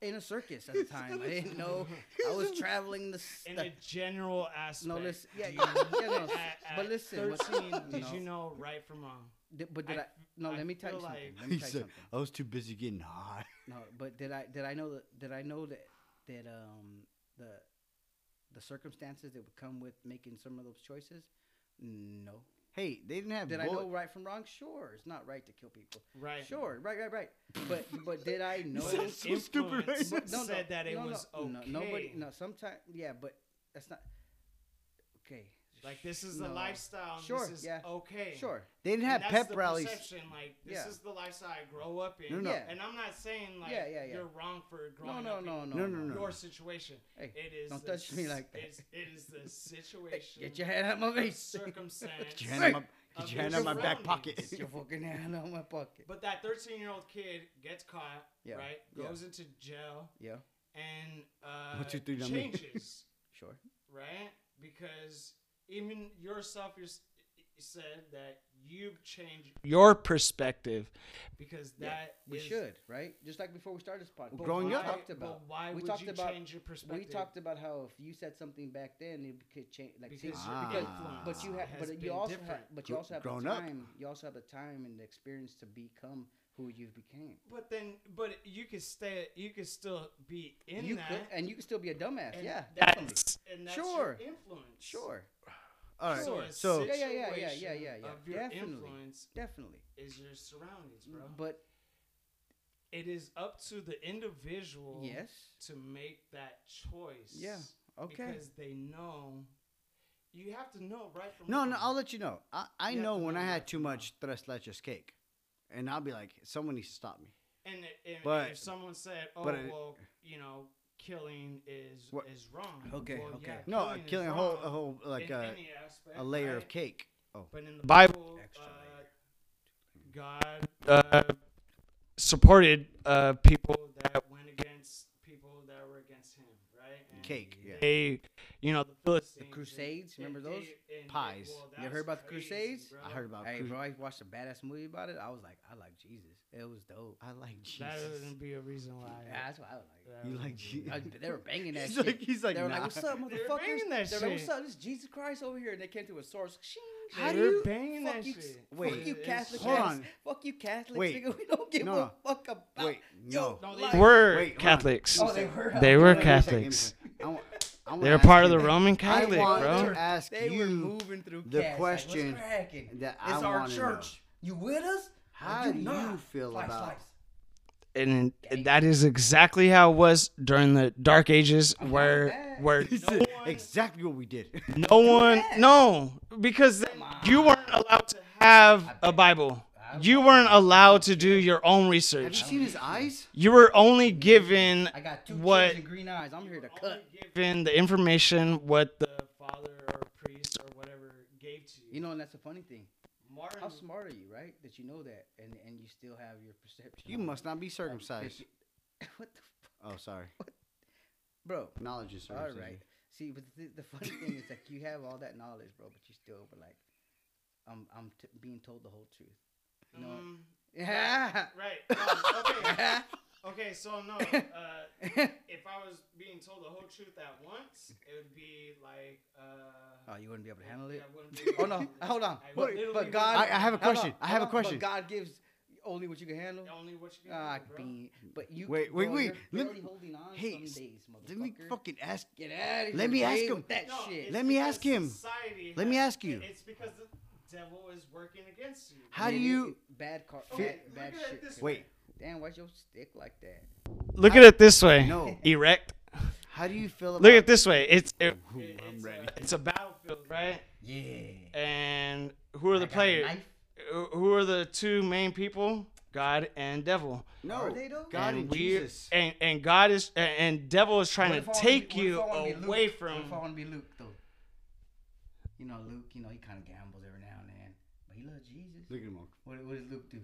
Speaker 1: in a circus at the time. I didn't know I was traveling the. s-
Speaker 2: In
Speaker 1: the
Speaker 2: a general aspect.
Speaker 1: no, listen. Yeah, yeah,
Speaker 2: you-
Speaker 1: yeah, no,
Speaker 2: at,
Speaker 1: but
Speaker 2: at
Speaker 1: listen, what-
Speaker 2: 13, did
Speaker 1: no.
Speaker 2: you know right from wrong?
Speaker 1: Di- but did I?
Speaker 2: I-
Speaker 1: no,
Speaker 2: I
Speaker 1: let me tell you something.
Speaker 2: like-
Speaker 1: Let me tell you
Speaker 3: said,
Speaker 1: something.
Speaker 3: I was too busy getting high.
Speaker 1: No, but did I did I know that did I know that that um the the circumstances that would come with making some of those choices? No.
Speaker 3: Hey, they didn't have
Speaker 1: Did I know right from wrong? Sure, it's not right to kill people.
Speaker 2: Right.
Speaker 1: Sure, right, right, right. But but did I know?
Speaker 3: said so stupid, right?
Speaker 1: But no, no,
Speaker 2: said that it
Speaker 1: no, no,
Speaker 2: was
Speaker 1: no,
Speaker 2: okay.
Speaker 1: nobody, no. Sometimes, yeah, but that's not okay.
Speaker 2: Like this is the
Speaker 1: No.
Speaker 2: lifestyle. And
Speaker 1: Sure,
Speaker 2: this is
Speaker 1: yeah.
Speaker 2: okay.
Speaker 1: Sure.
Speaker 3: They didn't
Speaker 2: And
Speaker 3: have
Speaker 2: that's
Speaker 3: pep
Speaker 2: the
Speaker 3: rallies.
Speaker 2: Perception. Like this
Speaker 1: Yeah.
Speaker 2: is the lifestyle I grow up in.
Speaker 3: No, no.
Speaker 1: Yeah.
Speaker 2: And I'm not saying like
Speaker 1: Yeah, yeah, yeah.
Speaker 2: you're wrong for
Speaker 1: No,
Speaker 2: growing
Speaker 1: no,
Speaker 2: up
Speaker 1: no,
Speaker 2: in
Speaker 1: no,
Speaker 3: No, no, no.
Speaker 2: your situation.
Speaker 1: Hey,
Speaker 2: It is
Speaker 1: don't
Speaker 2: the
Speaker 1: touch me
Speaker 2: s-
Speaker 1: like that.
Speaker 2: It's, it is the situation.
Speaker 1: Get your hand out my face.
Speaker 2: Circumstance.
Speaker 3: Get your hand, out my, get your hand out my back pocket.
Speaker 1: Get your fucking hand out my pocket.
Speaker 2: But that 13 year old kid gets caught,
Speaker 1: Yeah,
Speaker 2: right?
Speaker 1: yeah.
Speaker 2: Goes into jail
Speaker 1: Yeah,
Speaker 2: and uh,
Speaker 3: One, two, three, not me.
Speaker 2: changes,
Speaker 1: sure.
Speaker 2: right? Because even yourself, you said that you've changed your perspective because
Speaker 1: Yeah,
Speaker 2: that
Speaker 1: we
Speaker 2: is-
Speaker 1: should, right? Just like before we started this podcast.
Speaker 3: Growing
Speaker 1: we
Speaker 3: up-
Speaker 2: why,
Speaker 1: talked
Speaker 2: but
Speaker 1: about.
Speaker 2: why
Speaker 1: we
Speaker 2: would
Speaker 1: talked
Speaker 2: you
Speaker 1: about-
Speaker 2: change your perspective?
Speaker 1: We talked about how if you said something back then, it could change. Like, see,
Speaker 2: because
Speaker 3: Ah.
Speaker 2: your
Speaker 1: because,
Speaker 2: influence
Speaker 1: but you have,
Speaker 2: has
Speaker 1: but
Speaker 2: been
Speaker 1: you also have,
Speaker 2: different.
Speaker 1: but you also have
Speaker 3: grown
Speaker 1: the
Speaker 3: up.
Speaker 1: time. You also have the time and the experience to become who you became.
Speaker 2: But then, but you could stay. You could still be in
Speaker 1: you
Speaker 2: that.
Speaker 1: could, and you can still be a dumbass.
Speaker 2: and
Speaker 1: yeah, definitely.
Speaker 2: that's, and that's
Speaker 1: Sure.
Speaker 2: your influence.
Speaker 1: Sure,
Speaker 3: All right.
Speaker 2: So,
Speaker 3: So,
Speaker 1: Yeah, yeah, yeah, yeah, yeah, yeah, yeah.
Speaker 2: Of your
Speaker 1: Definitely.
Speaker 2: influence
Speaker 1: definitely.
Speaker 2: is your surroundings, bro. Mm-hmm.
Speaker 1: But
Speaker 2: it is up to the individual
Speaker 1: yes,
Speaker 2: to make that choice.
Speaker 1: Yeah, okay.
Speaker 2: Because they know. You have to know right from
Speaker 3: no, no, I'll let you know. I, I
Speaker 2: You
Speaker 3: know when
Speaker 2: know
Speaker 3: I
Speaker 2: right
Speaker 3: had too much tres leches cake. And I'll be like, someone needs to stop me.
Speaker 2: And, and
Speaker 3: But-
Speaker 2: if someone said, "Oh,
Speaker 3: but it-
Speaker 2: well, you know, killing is
Speaker 3: What-
Speaker 2: is wrong,"
Speaker 1: Okay,
Speaker 2: well,
Speaker 1: okay.
Speaker 2: yeah,
Speaker 3: No,
Speaker 2: killing, is
Speaker 3: killing a whole, a whole, like a,
Speaker 2: aspect,
Speaker 3: a layer
Speaker 2: right?
Speaker 3: of cake. Oh,
Speaker 2: But in the Bible,
Speaker 1: Extra
Speaker 2: uh, God uh, supported uh, people that went against people that were against Him, right? And
Speaker 3: Cake, yeah.
Speaker 2: They, you know, the Philistines. and-
Speaker 1: Crusades,
Speaker 2: and
Speaker 1: remember those?
Speaker 2: and
Speaker 3: Pies.
Speaker 2: they- well,
Speaker 1: You ever heard about the
Speaker 2: crazy,
Speaker 1: Crusades?
Speaker 2: bro.
Speaker 3: I heard about
Speaker 1: hey,
Speaker 3: cru-
Speaker 1: bro, I watched a badass movie about it. I was like, I like Jesus. It was dope.
Speaker 3: I like Jesus.
Speaker 2: That wouldn't be a reason why.
Speaker 1: Yeah, that's what I like.
Speaker 2: that
Speaker 3: You
Speaker 2: would
Speaker 3: like Jesus?
Speaker 1: I, they were banging that
Speaker 3: He's
Speaker 1: shit.
Speaker 3: like, he's like,
Speaker 1: they were
Speaker 3: nah.
Speaker 1: like, "What's up,
Speaker 2: They were
Speaker 1: motherfuckers?"
Speaker 2: banging that
Speaker 1: They're like,
Speaker 2: shit.
Speaker 1: "What's up? This is Jesus Christ over here." And they came to a source. Shing.
Speaker 2: They
Speaker 1: How do you?
Speaker 2: banging
Speaker 1: fuck
Speaker 2: that
Speaker 1: you,
Speaker 2: shit.
Speaker 3: Wait.
Speaker 1: Fuck you,
Speaker 2: It's-
Speaker 1: Catholic.
Speaker 3: Hold on.
Speaker 1: Fuck you, Catholics.
Speaker 3: Wait.
Speaker 1: Nigga, we don't give
Speaker 3: No,
Speaker 1: a fuck about.
Speaker 3: Wait,
Speaker 1: Yo,
Speaker 3: no.
Speaker 2: No,
Speaker 1: life.
Speaker 2: they were
Speaker 3: Wait.
Speaker 2: Catholics.
Speaker 1: Oh, they were.
Speaker 2: They were Catholics.
Speaker 3: I wanna
Speaker 2: They're part of
Speaker 3: you-
Speaker 2: the Roman
Speaker 3: I
Speaker 2: Catholic,
Speaker 3: want
Speaker 2: bro.
Speaker 3: to ask
Speaker 1: They were
Speaker 3: you
Speaker 1: moving through
Speaker 3: the
Speaker 1: cats,
Speaker 3: question
Speaker 1: Like, What's cracking?
Speaker 3: that
Speaker 1: It's
Speaker 3: I
Speaker 1: our
Speaker 3: wanna know.
Speaker 1: church. You with us?
Speaker 3: How
Speaker 1: you
Speaker 3: do you
Speaker 1: not?
Speaker 3: feel
Speaker 1: Slice,
Speaker 3: about-
Speaker 1: slice.
Speaker 2: and that is exactly how it was during the dark ages
Speaker 1: I'm
Speaker 2: where where no one,
Speaker 3: exactly what we did.
Speaker 2: no one no because you weren't allowed to have a bible
Speaker 1: I
Speaker 2: you weren't allowed to do your own research.
Speaker 3: Have you seen his eyes?
Speaker 2: you were only given
Speaker 1: I got two
Speaker 2: what
Speaker 1: kids and green eyes. I'm here to cut.
Speaker 2: given the information what the father or priest or whatever gave to you.
Speaker 1: You know, and that's a funny thing.
Speaker 2: Martin.
Speaker 1: How smart are you, right? That you know that, and and you still have your perception.
Speaker 3: You must not be circumcised.
Speaker 1: what the f-
Speaker 3: Oh, sorry. What?
Speaker 1: bro?
Speaker 3: Knowledge is
Speaker 1: All
Speaker 3: circumcision.
Speaker 1: right. See, but the, the funny thing is like you have all that knowledge, bro, but you still were like, I'm I'm t- being told the whole truth. You know?
Speaker 2: Mm,
Speaker 1: Yeah.
Speaker 2: right. Um, okay. Okay. So no. Uh, if I was being told the whole truth at once, it would be like. Uh,
Speaker 1: oh, you wouldn't be able to handle it.
Speaker 2: I wouldn't
Speaker 1: Oh no,
Speaker 2: to do that.
Speaker 1: hold on.
Speaker 2: I
Speaker 1: But, but God,
Speaker 3: I- I have a
Speaker 1: hold on,
Speaker 3: question. I have a
Speaker 1: on,
Speaker 3: question.
Speaker 1: But God gives only what you can handle.
Speaker 2: Only what you can
Speaker 1: Ah,
Speaker 2: do, bro.
Speaker 1: bean. But you
Speaker 3: Wait,
Speaker 1: bro,
Speaker 3: wait, wait. Let-
Speaker 1: barely holding on
Speaker 3: Hey,
Speaker 1: some days,
Speaker 3: Let me fucking ask.
Speaker 1: Get out of here.
Speaker 3: Let me ask him.
Speaker 1: that
Speaker 2: No,
Speaker 1: shit.
Speaker 3: Let me ask him.
Speaker 2: society
Speaker 3: Let me ask you.
Speaker 2: It's because the devil is working against you.
Speaker 3: How do you?
Speaker 1: bad car
Speaker 2: Okay,
Speaker 1: bad, bad
Speaker 2: look at it
Speaker 1: shit.
Speaker 2: this
Speaker 3: Wait.
Speaker 1: Damn, why's your stick like that?
Speaker 2: Look at it this way.
Speaker 3: No.
Speaker 2: Erect.
Speaker 3: How do you feel about?
Speaker 2: Look at it this way. It's it,
Speaker 3: Ooh,
Speaker 2: it's,
Speaker 3: I'm ready.
Speaker 2: A, it's a battlefield, right?
Speaker 1: Yeah.
Speaker 2: And who are the
Speaker 1: I got
Speaker 2: players? Who who are the two main people? God and devil.
Speaker 3: No,
Speaker 1: Are they though?
Speaker 3: God
Speaker 2: and
Speaker 3: and
Speaker 2: we
Speaker 3: Jesus.
Speaker 2: and and God is and, and devil is trying to
Speaker 1: if I wanna
Speaker 2: take
Speaker 1: be-
Speaker 2: you
Speaker 1: I wanna be Luke?
Speaker 2: away
Speaker 1: What
Speaker 2: from.
Speaker 1: if I want to be Luke though? You know, Luke. You know, he kind of gambles every now and then, but he loves Jesus.
Speaker 3: Look at him.
Speaker 1: What, what does Luke do?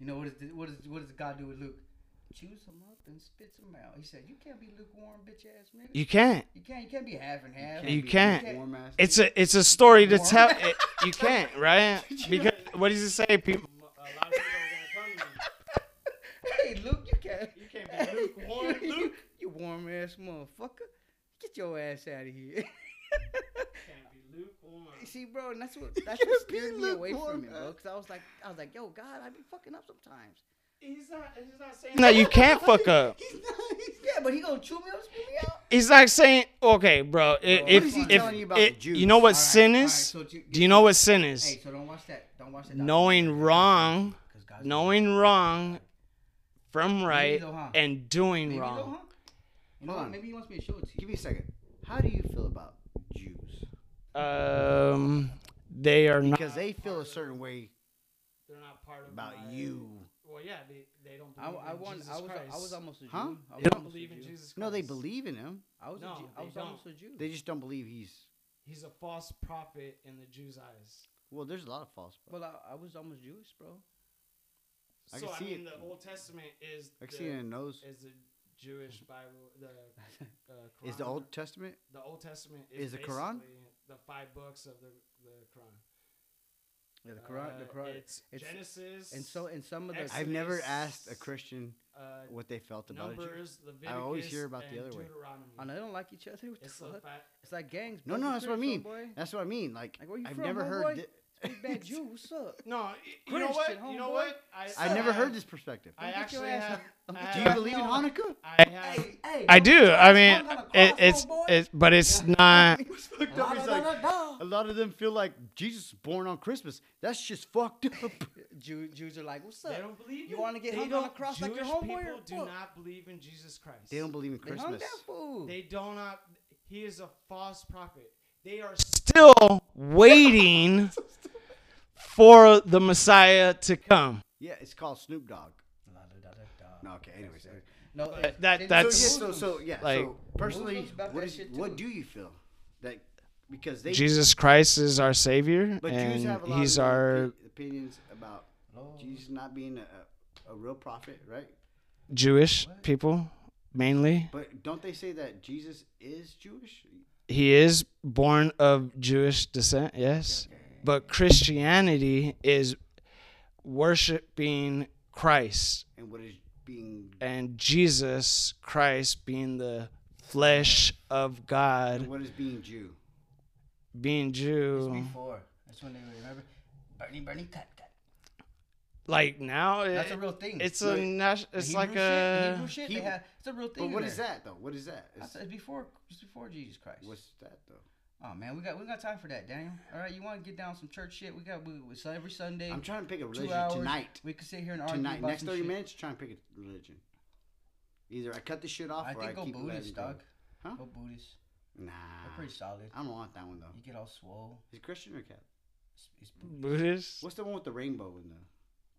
Speaker 1: You know, what does what does what does God do with Luke? Chews him up and spits him out. He said, "You can't be lukewarm, bitch ass nigga.
Speaker 2: You can't.
Speaker 1: You can't. You can't be half and half.
Speaker 2: You
Speaker 3: be
Speaker 2: can't.
Speaker 3: lukewarm ass
Speaker 2: It's a it's a story to
Speaker 1: Warm.
Speaker 2: tell. It, you can't, right? Because what does it say? People. A lot of people are gonna come to
Speaker 1: hey, Luke, you can't.
Speaker 2: you. You can't be lukewarm,
Speaker 1: you,
Speaker 2: Luke.
Speaker 1: you warm ass motherfucker. Get your ass out of here.
Speaker 2: Can't lukewarm.
Speaker 1: See, bro, and that's what that's
Speaker 3: can't
Speaker 1: what
Speaker 3: be
Speaker 1: scared me away from it, bro. Because I was like, I was like, yo, God, I be fucking up sometimes.
Speaker 2: He's not. He's not saying that you can't fuck up.
Speaker 3: He's not. He's
Speaker 1: Yeah, but he gonna chew me up, spit me out.
Speaker 2: He's not saying. Okay, bro. i-
Speaker 1: Bro,
Speaker 2: If
Speaker 1: what is he
Speaker 2: if
Speaker 3: telling you about
Speaker 2: it-
Speaker 3: the Jews?
Speaker 2: you know what
Speaker 1: All right,
Speaker 2: sin
Speaker 1: all right,
Speaker 2: is?
Speaker 1: so you-
Speaker 2: Do you know what sin is?
Speaker 1: Hey, so don't watch that. Don't watch that.
Speaker 2: Knowing wrong, knowing wrong from right,
Speaker 1: though, huh?
Speaker 2: and doing
Speaker 1: Maybe though,
Speaker 2: wrong.
Speaker 1: huh?
Speaker 3: Hold on.
Speaker 1: Maybe he wants me to show it to you.
Speaker 3: Give me a second. How do you feel about Jews?
Speaker 2: Um, they are not.
Speaker 3: Because they feel a certain way
Speaker 2: They're not part of
Speaker 3: about
Speaker 2: my-
Speaker 3: you.
Speaker 2: Well, yeah, they, they don't
Speaker 1: I,
Speaker 2: believe
Speaker 1: I,
Speaker 2: in
Speaker 1: won,
Speaker 2: Jesus
Speaker 1: I was
Speaker 2: Christ.
Speaker 1: I was almost a Jew.
Speaker 3: Huh?
Speaker 1: I
Speaker 2: They don't believe in Jesus Christ.
Speaker 3: No, they believe in him.
Speaker 1: I was,
Speaker 2: No,
Speaker 1: a Jew. I was
Speaker 2: don't.
Speaker 1: almost a Jew.
Speaker 3: They just don't believe he's.
Speaker 2: He's a false prophet in the Jews' eyes.
Speaker 3: Well, there's a lot of false. Prophets.
Speaker 1: Well, I, I was almost Jewish, bro.
Speaker 3: I
Speaker 2: so
Speaker 3: can
Speaker 2: I
Speaker 3: see
Speaker 2: mean,
Speaker 3: it.
Speaker 2: the Old Testament is
Speaker 3: I can
Speaker 2: the,
Speaker 3: see it in nose.
Speaker 2: is the Jewish Bible. The uh, Quran.
Speaker 3: Is the Old Testament?
Speaker 2: the Old Testament is,
Speaker 3: Is the Quran?
Speaker 2: Basically the five books of the the Quran.
Speaker 1: Yeah, the Quran, the
Speaker 2: Uh,
Speaker 1: Quran.
Speaker 2: It's,
Speaker 1: it's-
Speaker 2: Genesis.
Speaker 1: and so, and some of the,
Speaker 2: Exodus,
Speaker 3: I've never asked a Christian
Speaker 2: uh,
Speaker 3: what they felt about a Jew.
Speaker 2: Numbers, Leviticus,
Speaker 3: I always hear about the other way.
Speaker 2: Deuteronomy.
Speaker 1: oh, they don't like each other. What the
Speaker 2: It's the
Speaker 1: fuck? It's like gangs.
Speaker 3: No, no, that's what I mean.
Speaker 1: homeboy.
Speaker 3: That's what I mean. Like,
Speaker 1: Like, where you
Speaker 3: I've
Speaker 1: from,
Speaker 3: never heard.
Speaker 1: homeboy?
Speaker 3: Thi-
Speaker 1: Big bad Jew. What's up?
Speaker 2: No, y- you know what?
Speaker 1: Christian,
Speaker 2: You know
Speaker 1: homeboy.
Speaker 2: what? I,
Speaker 3: I've never heard this perspective.
Speaker 2: I
Speaker 1: Don't get your
Speaker 2: actually
Speaker 1: ass
Speaker 2: have.
Speaker 1: up.
Speaker 2: I
Speaker 3: Do you
Speaker 2: have-
Speaker 3: believe in. Hanukkah?
Speaker 2: I have.
Speaker 1: Hey, hey,
Speaker 2: I
Speaker 1: don't
Speaker 2: do.
Speaker 1: get your
Speaker 2: I mean,
Speaker 1: hung on a
Speaker 2: it, it's it's, but it's not.
Speaker 3: What's fucked up
Speaker 1: da,
Speaker 3: like
Speaker 1: da, da.
Speaker 3: a lot of them feel like Jesus was born on Christmas. That's just fucked up.
Speaker 1: Jew, Jews are like, what's up?
Speaker 2: They
Speaker 1: up?
Speaker 2: don't believe
Speaker 1: You
Speaker 2: in-
Speaker 1: wanna get
Speaker 2: they
Speaker 1: hung on a
Speaker 2: don't-
Speaker 1: cross like your
Speaker 2: Jewish
Speaker 1: homeboy or
Speaker 2: people do
Speaker 1: what?
Speaker 2: not believe in Jesus Christ.
Speaker 3: They don't believe in
Speaker 1: They hung
Speaker 3: Christmas.
Speaker 1: that fool.
Speaker 2: They do not. He is a false prophet. They are still waiting for the Messiah to come.
Speaker 3: Yeah, it's called Snoop Dogg.
Speaker 1: La, da, da, da, da.
Speaker 3: No, okay. Anyways, anyways.
Speaker 1: No,
Speaker 2: But that- that's-
Speaker 3: so, yeah, so, so yeah.
Speaker 2: like-
Speaker 3: so personally,
Speaker 1: Muslims about
Speaker 3: what,
Speaker 1: that
Speaker 3: is,
Speaker 1: shit
Speaker 3: what do you feel that because they
Speaker 2: Jesus Christ is our Savior,
Speaker 3: but Jews
Speaker 2: and
Speaker 3: have a lot
Speaker 2: He's
Speaker 3: of
Speaker 2: our
Speaker 3: opinions about
Speaker 1: Lord.
Speaker 3: Jesus not being a, a, a real prophet, right?
Speaker 2: Jewish people mainly.
Speaker 3: But don't they say that Jesus is Jewish?
Speaker 2: He is born of Jewish descent, yes. But Christianity is worshiping Christ
Speaker 3: And what is being
Speaker 2: and Jesus Christ being the flesh of God.
Speaker 3: and what is being Jew?
Speaker 2: being
Speaker 1: It's
Speaker 2: Jew.
Speaker 1: before. That's when they remember. Bernie, Bernie, cut.
Speaker 2: Like now,
Speaker 1: That's
Speaker 2: it-
Speaker 1: a real thing.
Speaker 2: it's
Speaker 3: No,
Speaker 2: a nat-
Speaker 1: The
Speaker 2: it's
Speaker 1: Hebrew
Speaker 2: like
Speaker 1: shit,
Speaker 2: a
Speaker 1: Hebrew shit.
Speaker 3: Hebrew-
Speaker 1: have, it's a real thing.
Speaker 3: But what
Speaker 1: in there.
Speaker 3: that though? What is that?
Speaker 1: That's
Speaker 3: It's-
Speaker 1: it's before, it's before Jesus Christ.
Speaker 3: what's that though?
Speaker 1: Oh man, we got we got time for that, Daniel. All right, you want to get down some church shit? We got we, we, so every Sunday.
Speaker 3: I'm trying to pick a religion
Speaker 1: hours,
Speaker 3: tonight.
Speaker 1: We could sit here and argue
Speaker 3: Tonight,
Speaker 1: about
Speaker 3: next 30
Speaker 1: shit.
Speaker 3: minutes, try and pick a religion. Either I cut the shit off
Speaker 1: I
Speaker 3: or I
Speaker 1: think go
Speaker 3: keep
Speaker 1: Buddhist,
Speaker 3: it
Speaker 1: dog.
Speaker 3: Huh?
Speaker 1: Go Buddhist.
Speaker 3: Nah,
Speaker 1: They're pretty solid.
Speaker 3: I don't want that one though.
Speaker 1: You get all swole.
Speaker 3: Is it Christian or Catholic?
Speaker 1: It's, it's Buddhist.
Speaker 2: Buddhist.
Speaker 3: What's the one with the rainbow in the?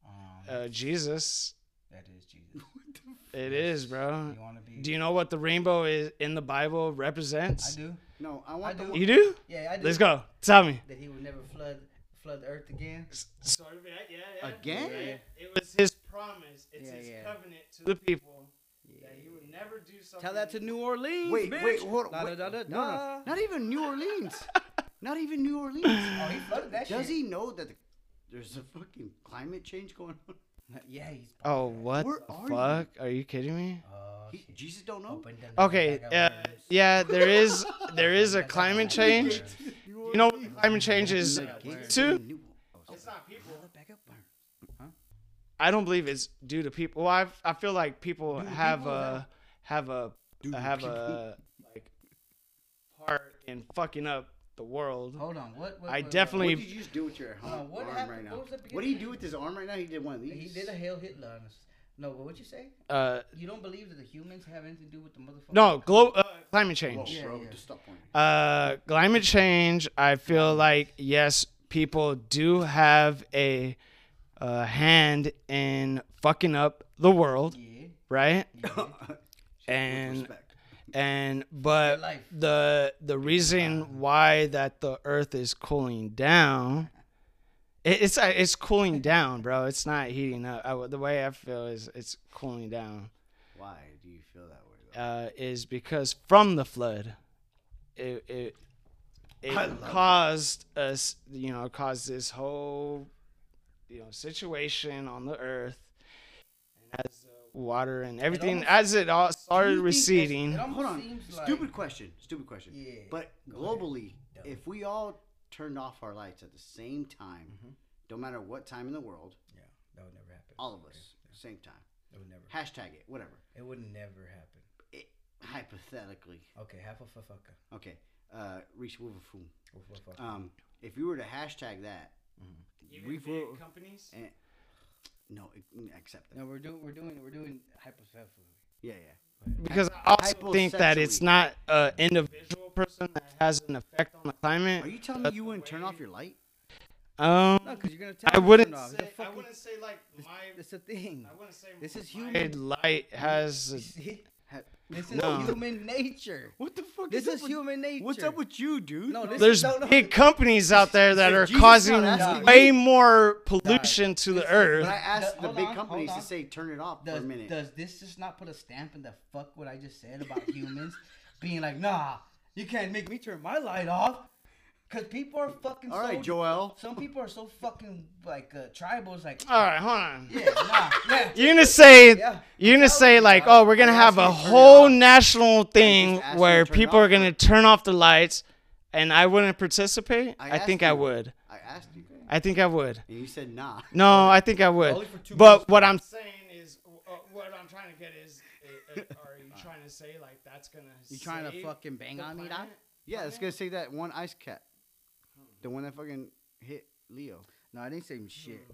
Speaker 1: Um,
Speaker 2: Uh, Jesus.
Speaker 1: that is Jesus.
Speaker 2: It is, bro.
Speaker 1: You want to be?
Speaker 2: Do you know what the rainbow is in the Bible represents?
Speaker 1: I do.
Speaker 3: No, I want
Speaker 1: I
Speaker 3: the
Speaker 1: do.
Speaker 3: one-
Speaker 2: You do?
Speaker 1: Yeah, I do.
Speaker 2: Let's go. Tell me.
Speaker 1: That he would never flood flood the earth again.
Speaker 5: Sort of, yeah, yeah, yeah.
Speaker 3: Again?
Speaker 5: Yeah. It was his promise. It's
Speaker 1: Yeah,
Speaker 5: his
Speaker 1: yeah.
Speaker 5: covenant to
Speaker 2: The
Speaker 5: the people that he would never do something.
Speaker 1: Tell that to New Orleans.
Speaker 3: Wait,
Speaker 1: bitch.
Speaker 3: wait, hold on.
Speaker 1: Da,
Speaker 3: wait.
Speaker 1: da, da, da,
Speaker 3: No, no, not even New Orleans. not even New Orleans.
Speaker 1: Oh, he flooded that
Speaker 3: Does
Speaker 1: shit.
Speaker 3: he know that the, there's a fucking climate change going on?
Speaker 1: Yeah, he's.
Speaker 2: Oh, what
Speaker 3: Where
Speaker 2: the
Speaker 3: are you?
Speaker 2: fuck? Are you kidding me?
Speaker 1: Oh,
Speaker 3: He. Jesus don't know.
Speaker 1: Open
Speaker 2: Okay,
Speaker 1: bag of
Speaker 2: uh, yeah, there is there is a climate change. You know what climate change is too?
Speaker 5: It's not people.
Speaker 1: Another bag of worms.
Speaker 2: I don't believe it's due to people. Well, I I feel like people have a have a have a like part in fucking up the world.
Speaker 1: Hold on. What? what
Speaker 2: I
Speaker 1: what-
Speaker 2: definitely-
Speaker 3: What did you just do with your
Speaker 1: Hold on,
Speaker 3: arm,
Speaker 1: what
Speaker 3: arm
Speaker 1: happened-
Speaker 3: right now?
Speaker 1: what was the
Speaker 3: What did he do with his arm right now? He did one of these.
Speaker 1: He did a Hail Hitler on us. No, but what you say?
Speaker 2: Uh,
Speaker 1: You don't believe that the humans have anything to do with the motherfucker?
Speaker 2: no, glo- uh, climate
Speaker 3: Whoa,
Speaker 2: change.
Speaker 1: Yeah,
Speaker 3: bro,
Speaker 1: yeah.
Speaker 3: just stop.
Speaker 2: Uh, climate change. I feel like yes, people do have a uh, hand in fucking up the world,
Speaker 1: Yeah.
Speaker 2: right?
Speaker 1: yeah.
Speaker 2: And
Speaker 3: Respect.
Speaker 2: And but the the reason why that the earth is cooling down it, it's uh, it's cooling down bro. It's not heating up. I, the way i feel is it's cooling down.
Speaker 3: Why do you feel that way? Though?
Speaker 2: uh, is because from the flood it it, it. caused us you know caused this whole you know situation on the earth. And as water and everything
Speaker 1: almost-
Speaker 2: as it all started
Speaker 3: you think that's-
Speaker 2: receding
Speaker 1: It almost
Speaker 3: Hold on.
Speaker 1: seems like
Speaker 3: Stupid question. Stupid question.
Speaker 1: Yeah.
Speaker 3: But globally, if we all turned off our lights at the same time,
Speaker 1: Mhm.
Speaker 3: no matter what time in the world,
Speaker 1: Yeah, that would never happen.
Speaker 3: all of us, same time.
Speaker 1: It would never.
Speaker 3: Hashtag it, whatever.
Speaker 1: It would never happen.
Speaker 3: It, hypothetically.
Speaker 1: Okay, half a fucker.
Speaker 3: Okay. Uh, Reese Wolverfoon.
Speaker 1: Fuck.
Speaker 3: Um, if you were to hashtag that,
Speaker 5: Even
Speaker 3: we
Speaker 5: big companies.
Speaker 3: eh, no, accept that.
Speaker 1: No, we're doing we're doing we're doing hypothetically.
Speaker 3: Yeah, yeah.
Speaker 2: because I also think that it's not an individual person that has an effect on the climate.
Speaker 3: Are you telling me you wouldn't turn off your light?
Speaker 2: Um,
Speaker 1: No, because you're gonna tell
Speaker 2: I wouldn't
Speaker 1: turn.
Speaker 5: Say-
Speaker 1: It's a
Speaker 5: I
Speaker 1: fucking-
Speaker 5: wouldn't say like my.
Speaker 1: It's a thing.
Speaker 5: I wouldn't say
Speaker 1: This is
Speaker 5: my-
Speaker 1: human.
Speaker 2: light has. A,
Speaker 1: see?
Speaker 3: Ha-
Speaker 1: This is
Speaker 2: No.
Speaker 1: human nature.
Speaker 3: What the fuck?
Speaker 1: Is this
Speaker 3: up
Speaker 1: is
Speaker 3: with-
Speaker 1: human nature.
Speaker 3: What's up with you, dude?
Speaker 1: No, this
Speaker 2: there's
Speaker 1: is, no, no.
Speaker 2: big companies out there that are
Speaker 3: Jesus
Speaker 2: causing
Speaker 3: not asking
Speaker 2: way more pollution to the
Speaker 1: Listen,
Speaker 3: But
Speaker 2: earth.
Speaker 3: I asked
Speaker 1: Hold
Speaker 3: the
Speaker 1: on,
Speaker 3: big
Speaker 1: hold
Speaker 3: companies to
Speaker 1: on.
Speaker 3: say turn it off for
Speaker 1: Does,
Speaker 3: a minute.
Speaker 1: does this just not put a stamp in the fuck what I just said about humans being like, nah, you can't make me turn my light off? Because people are fucking
Speaker 3: All
Speaker 1: so,
Speaker 3: right, Joel.
Speaker 1: Some people are so fucking like uh, tribals, like,
Speaker 2: All right, hold on.
Speaker 1: yeah, nah, yeah.
Speaker 2: You're gonna say
Speaker 1: Yeah.
Speaker 2: you're gonna say like, oh, we're gonna have a
Speaker 3: you to turn it
Speaker 2: whole national thing where
Speaker 3: to turn
Speaker 2: people are gonna turn off the lights, and I wouldn't participate.
Speaker 3: I
Speaker 2: I, think
Speaker 3: asked
Speaker 2: I would.
Speaker 3: I asked you,
Speaker 2: I think I would.
Speaker 3: and you said nah.
Speaker 2: No, I think I would.
Speaker 1: Only for two
Speaker 2: But what I'm
Speaker 5: saying is, uh, what I'm trying to get is, uh, uh, are you trying to say like that's gonna?
Speaker 1: You trying to fucking bang on me, dog?
Speaker 5: planet?
Speaker 3: Yeah, it's gonna say that one ice cat, the one that fucking hit Leo.
Speaker 1: No, I didn't say shit.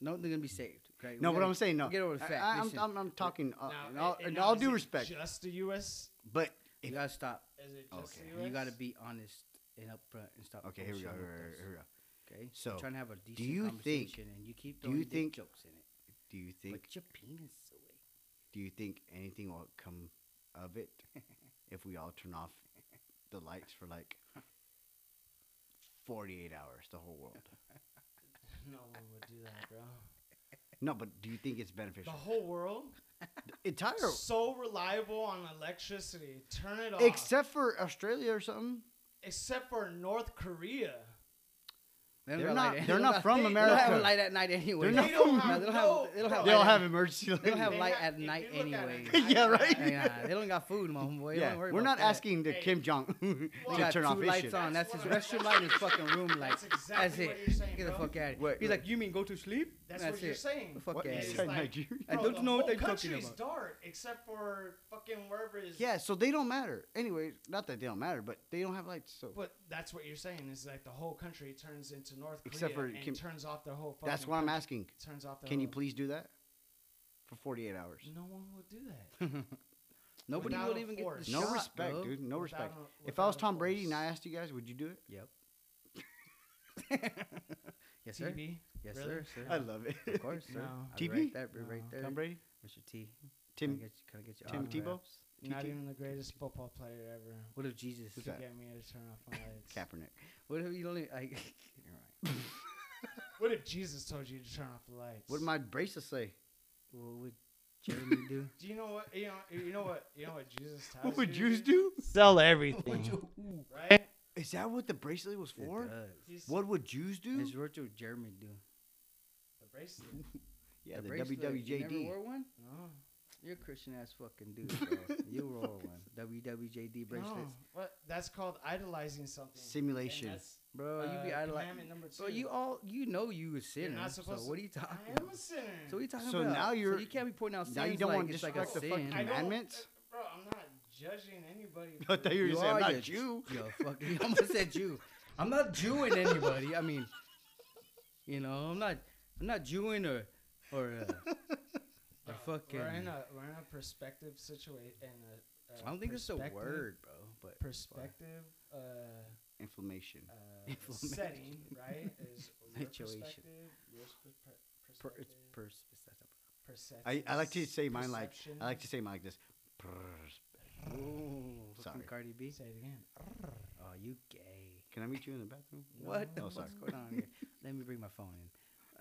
Speaker 1: No, they're gonna be saved. Okay?
Speaker 3: No,
Speaker 1: We
Speaker 3: but
Speaker 1: gotta-
Speaker 3: I'm saying no.
Speaker 1: Get over the
Speaker 3: I-
Speaker 1: fact.
Speaker 3: I, am I'm, I'm talking uh,
Speaker 5: Now,
Speaker 3: in all,
Speaker 5: and
Speaker 3: in
Speaker 5: now
Speaker 3: all
Speaker 5: is
Speaker 3: due
Speaker 5: it
Speaker 3: respect,
Speaker 5: Just the U.S.
Speaker 3: but
Speaker 1: you
Speaker 3: if,
Speaker 1: gotta stop.
Speaker 5: Is it just
Speaker 3: Okay.
Speaker 5: the U.S.?
Speaker 1: You gotta be honest and upfront and stop.
Speaker 3: okay, here we go.
Speaker 1: bullshitting
Speaker 3: Here,
Speaker 1: with
Speaker 3: here,
Speaker 1: us,
Speaker 3: here we go.
Speaker 1: Okay.
Speaker 3: So,
Speaker 1: I'm trying to have a decent
Speaker 3: you think-
Speaker 1: conversation, and you keep
Speaker 3: do
Speaker 1: throwing
Speaker 3: you
Speaker 1: dick
Speaker 3: think-
Speaker 1: jokes in it.
Speaker 3: Do you think?
Speaker 1: Put your penis away.
Speaker 3: Do you think anything will come of it if we all turn off the lights for like 48 hours, the whole world?
Speaker 5: No one would do that, bro.
Speaker 3: No, but do you think it's beneficial?
Speaker 5: The whole world
Speaker 3: Entire,
Speaker 5: so reliable on electricity. Turn it off.
Speaker 3: except for Australia or something.
Speaker 5: except for North Korea.
Speaker 1: They
Speaker 3: They're not-
Speaker 1: light-
Speaker 3: they're
Speaker 1: they
Speaker 3: not
Speaker 1: don't
Speaker 3: from
Speaker 1: They don't have light at night anyway.
Speaker 3: They're not
Speaker 5: They don't
Speaker 3: from-
Speaker 1: No,
Speaker 5: have
Speaker 1: they don't have. They don't have.
Speaker 3: They all
Speaker 1: light
Speaker 3: have
Speaker 1: at-
Speaker 3: emergency
Speaker 1: They don't have light
Speaker 5: have-
Speaker 1: at night
Speaker 5: look at
Speaker 1: anyway.
Speaker 3: Yeah, right.
Speaker 1: Hey, nah, they don't got food, my homeboy.
Speaker 3: Yeah, we're not
Speaker 1: that.
Speaker 3: asking the
Speaker 5: Hey.
Speaker 3: Kim Jong
Speaker 1: They
Speaker 3: to
Speaker 1: got
Speaker 3: turn
Speaker 1: two
Speaker 3: off his
Speaker 1: lights
Speaker 3: shit.
Speaker 1: on.
Speaker 5: That's
Speaker 1: That's his restroom light in his fucking room. Like
Speaker 5: That's exactly
Speaker 1: that's it.
Speaker 5: what you're saying,
Speaker 1: Get the fuck out of here.
Speaker 3: Wait,
Speaker 1: He's like, you mean go to sleep?
Speaker 5: That's,
Speaker 1: That's
Speaker 5: what you're saying.
Speaker 1: Fuck
Speaker 3: What
Speaker 1: yeah.
Speaker 3: is
Speaker 5: It's
Speaker 3: that,
Speaker 5: like-
Speaker 3: Nigeria?
Speaker 1: I don't know what
Speaker 5: whole
Speaker 1: they're talking
Speaker 5: country's
Speaker 1: about.
Speaker 5: dark except for fucking wherever is.
Speaker 3: Yeah, so they don't matter. Anyway, not that they don't matter, but they don't have lights. So
Speaker 5: But that's what you're saying is like the whole country turns into North Korea
Speaker 3: Except for
Speaker 5: and
Speaker 3: Kim-
Speaker 5: turns off their whole.
Speaker 3: that's
Speaker 5: fucking
Speaker 3: what I'm
Speaker 5: country.
Speaker 3: asking.
Speaker 5: Turns off. Their
Speaker 3: Can you please do that for 48 hours?
Speaker 5: No one would do that.
Speaker 1: Nobody
Speaker 5: Without
Speaker 1: will
Speaker 5: a
Speaker 1: even get
Speaker 5: force.
Speaker 1: the
Speaker 3: No
Speaker 1: shot,
Speaker 3: respect,
Speaker 1: bro.
Speaker 3: dude. No
Speaker 5: Without
Speaker 3: respect.
Speaker 5: a-
Speaker 3: If I was Tom Brady and. I asked you guys, would you do it?
Speaker 1: Yep. yes, sir.
Speaker 5: TV.
Speaker 1: Yes,
Speaker 5: Really?
Speaker 1: sir. sir.
Speaker 3: I love it.
Speaker 1: Of course, sir.
Speaker 5: No.
Speaker 1: I'll be
Speaker 3: TV?
Speaker 1: Right there, be right there.
Speaker 3: Tom Brady,
Speaker 1: Mr. T.
Speaker 3: Tim,
Speaker 1: Can I get, can I get your
Speaker 3: Tim Tebow?
Speaker 4: Not even the greatest football player ever.
Speaker 1: What if Jesus?
Speaker 3: Who's
Speaker 4: To
Speaker 3: that?
Speaker 4: get me to turn off my lights.
Speaker 3: Kaepernick.
Speaker 1: What if you only? I, you're right.
Speaker 4: What if Jesus told you to turn off the lights?
Speaker 3: What did my bracelet say?
Speaker 1: What would Jeremy do?
Speaker 2: Do you know what? You know. You know what? You know what Jesus tells
Speaker 3: What would
Speaker 2: you
Speaker 3: Jews do?
Speaker 4: Sell everything.
Speaker 2: Right?
Speaker 3: Is that what the bracelet was
Speaker 1: It
Speaker 3: for?
Speaker 1: does.
Speaker 3: What would Jews do?
Speaker 1: It's what would Jeremy do?
Speaker 2: the bracelet.
Speaker 3: Yeah, the,
Speaker 1: bracelet, You never
Speaker 3: WWJD.
Speaker 1: wore one?
Speaker 2: No.
Speaker 1: You're a Christian ass fucking dude, bro. you wore one. WWJD bracelets.
Speaker 2: No. What? That's called idolizing something. And
Speaker 3: Simulation.
Speaker 2: that's,
Speaker 1: Bro, you be
Speaker 2: uh,
Speaker 1: idolizing.
Speaker 2: number two.
Speaker 1: Bro, you all you know you a sinner.
Speaker 2: not
Speaker 1: so
Speaker 2: supposed to-
Speaker 1: what are you talking
Speaker 2: I
Speaker 1: about?
Speaker 2: am a sinner.
Speaker 1: So what are you talking
Speaker 3: So
Speaker 1: about?
Speaker 3: now you're-
Speaker 1: so you can't be pointing out sins
Speaker 3: now you don't
Speaker 1: like
Speaker 3: wanna
Speaker 1: it's like
Speaker 3: the
Speaker 1: sin.
Speaker 3: fucking commandments.
Speaker 2: Uh, bro, I'm not judging anybody.
Speaker 3: I thought you were
Speaker 1: You
Speaker 3: saying I'm
Speaker 1: are,
Speaker 3: not
Speaker 1: you
Speaker 3: Jew.
Speaker 1: Yo, fucking, you almost said Jew. I'm not Jewing anybody. I mean, you know, I'm not. I'm not Jewing or or uh, or fucking.
Speaker 2: We're in a we're in a perspective situation. And a, a
Speaker 1: I don't think it's a word, bro. But
Speaker 2: Perspective. Uh,
Speaker 3: Inflammation.
Speaker 2: uh,
Speaker 1: Inflammation.
Speaker 2: setting right is your
Speaker 1: Situation.
Speaker 2: perspective, your sp- per-
Speaker 1: per,
Speaker 2: perspective,
Speaker 1: it's pers. It's.
Speaker 3: I, I like to say mine like. I like to say mine like this. Pers-
Speaker 1: a, Ooh,
Speaker 3: Sorry.
Speaker 1: fucking Cardi B.
Speaker 2: Say it again.
Speaker 1: Oh, you gay.
Speaker 3: Can I meet you in the bathroom?
Speaker 1: What the
Speaker 3: Oh,
Speaker 1: fuck's
Speaker 3: sorry.
Speaker 1: going on here? Let me bring my phone in.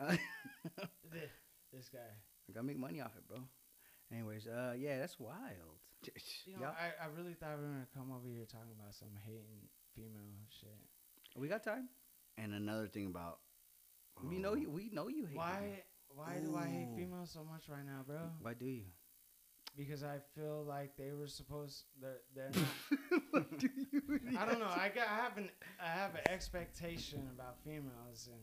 Speaker 1: Uh,
Speaker 2: Th- This guy.
Speaker 1: I gotta make money off it, bro. Anyways, uh, yeah, that's wild.
Speaker 2: You know,
Speaker 1: Yeah.
Speaker 2: I, I really thought we were gonna come over here talking about some hating female shit.
Speaker 1: We got time.
Speaker 3: And another thing about
Speaker 1: We know
Speaker 3: oh,
Speaker 1: you. We know you hate.
Speaker 2: Why?
Speaker 1: women.
Speaker 2: Why do I hate females so much right now, bro?
Speaker 1: Why do you?
Speaker 2: Because I feel like they were supposed. They're they're not. I don't know. I got. I have an. I have an expectation about females, and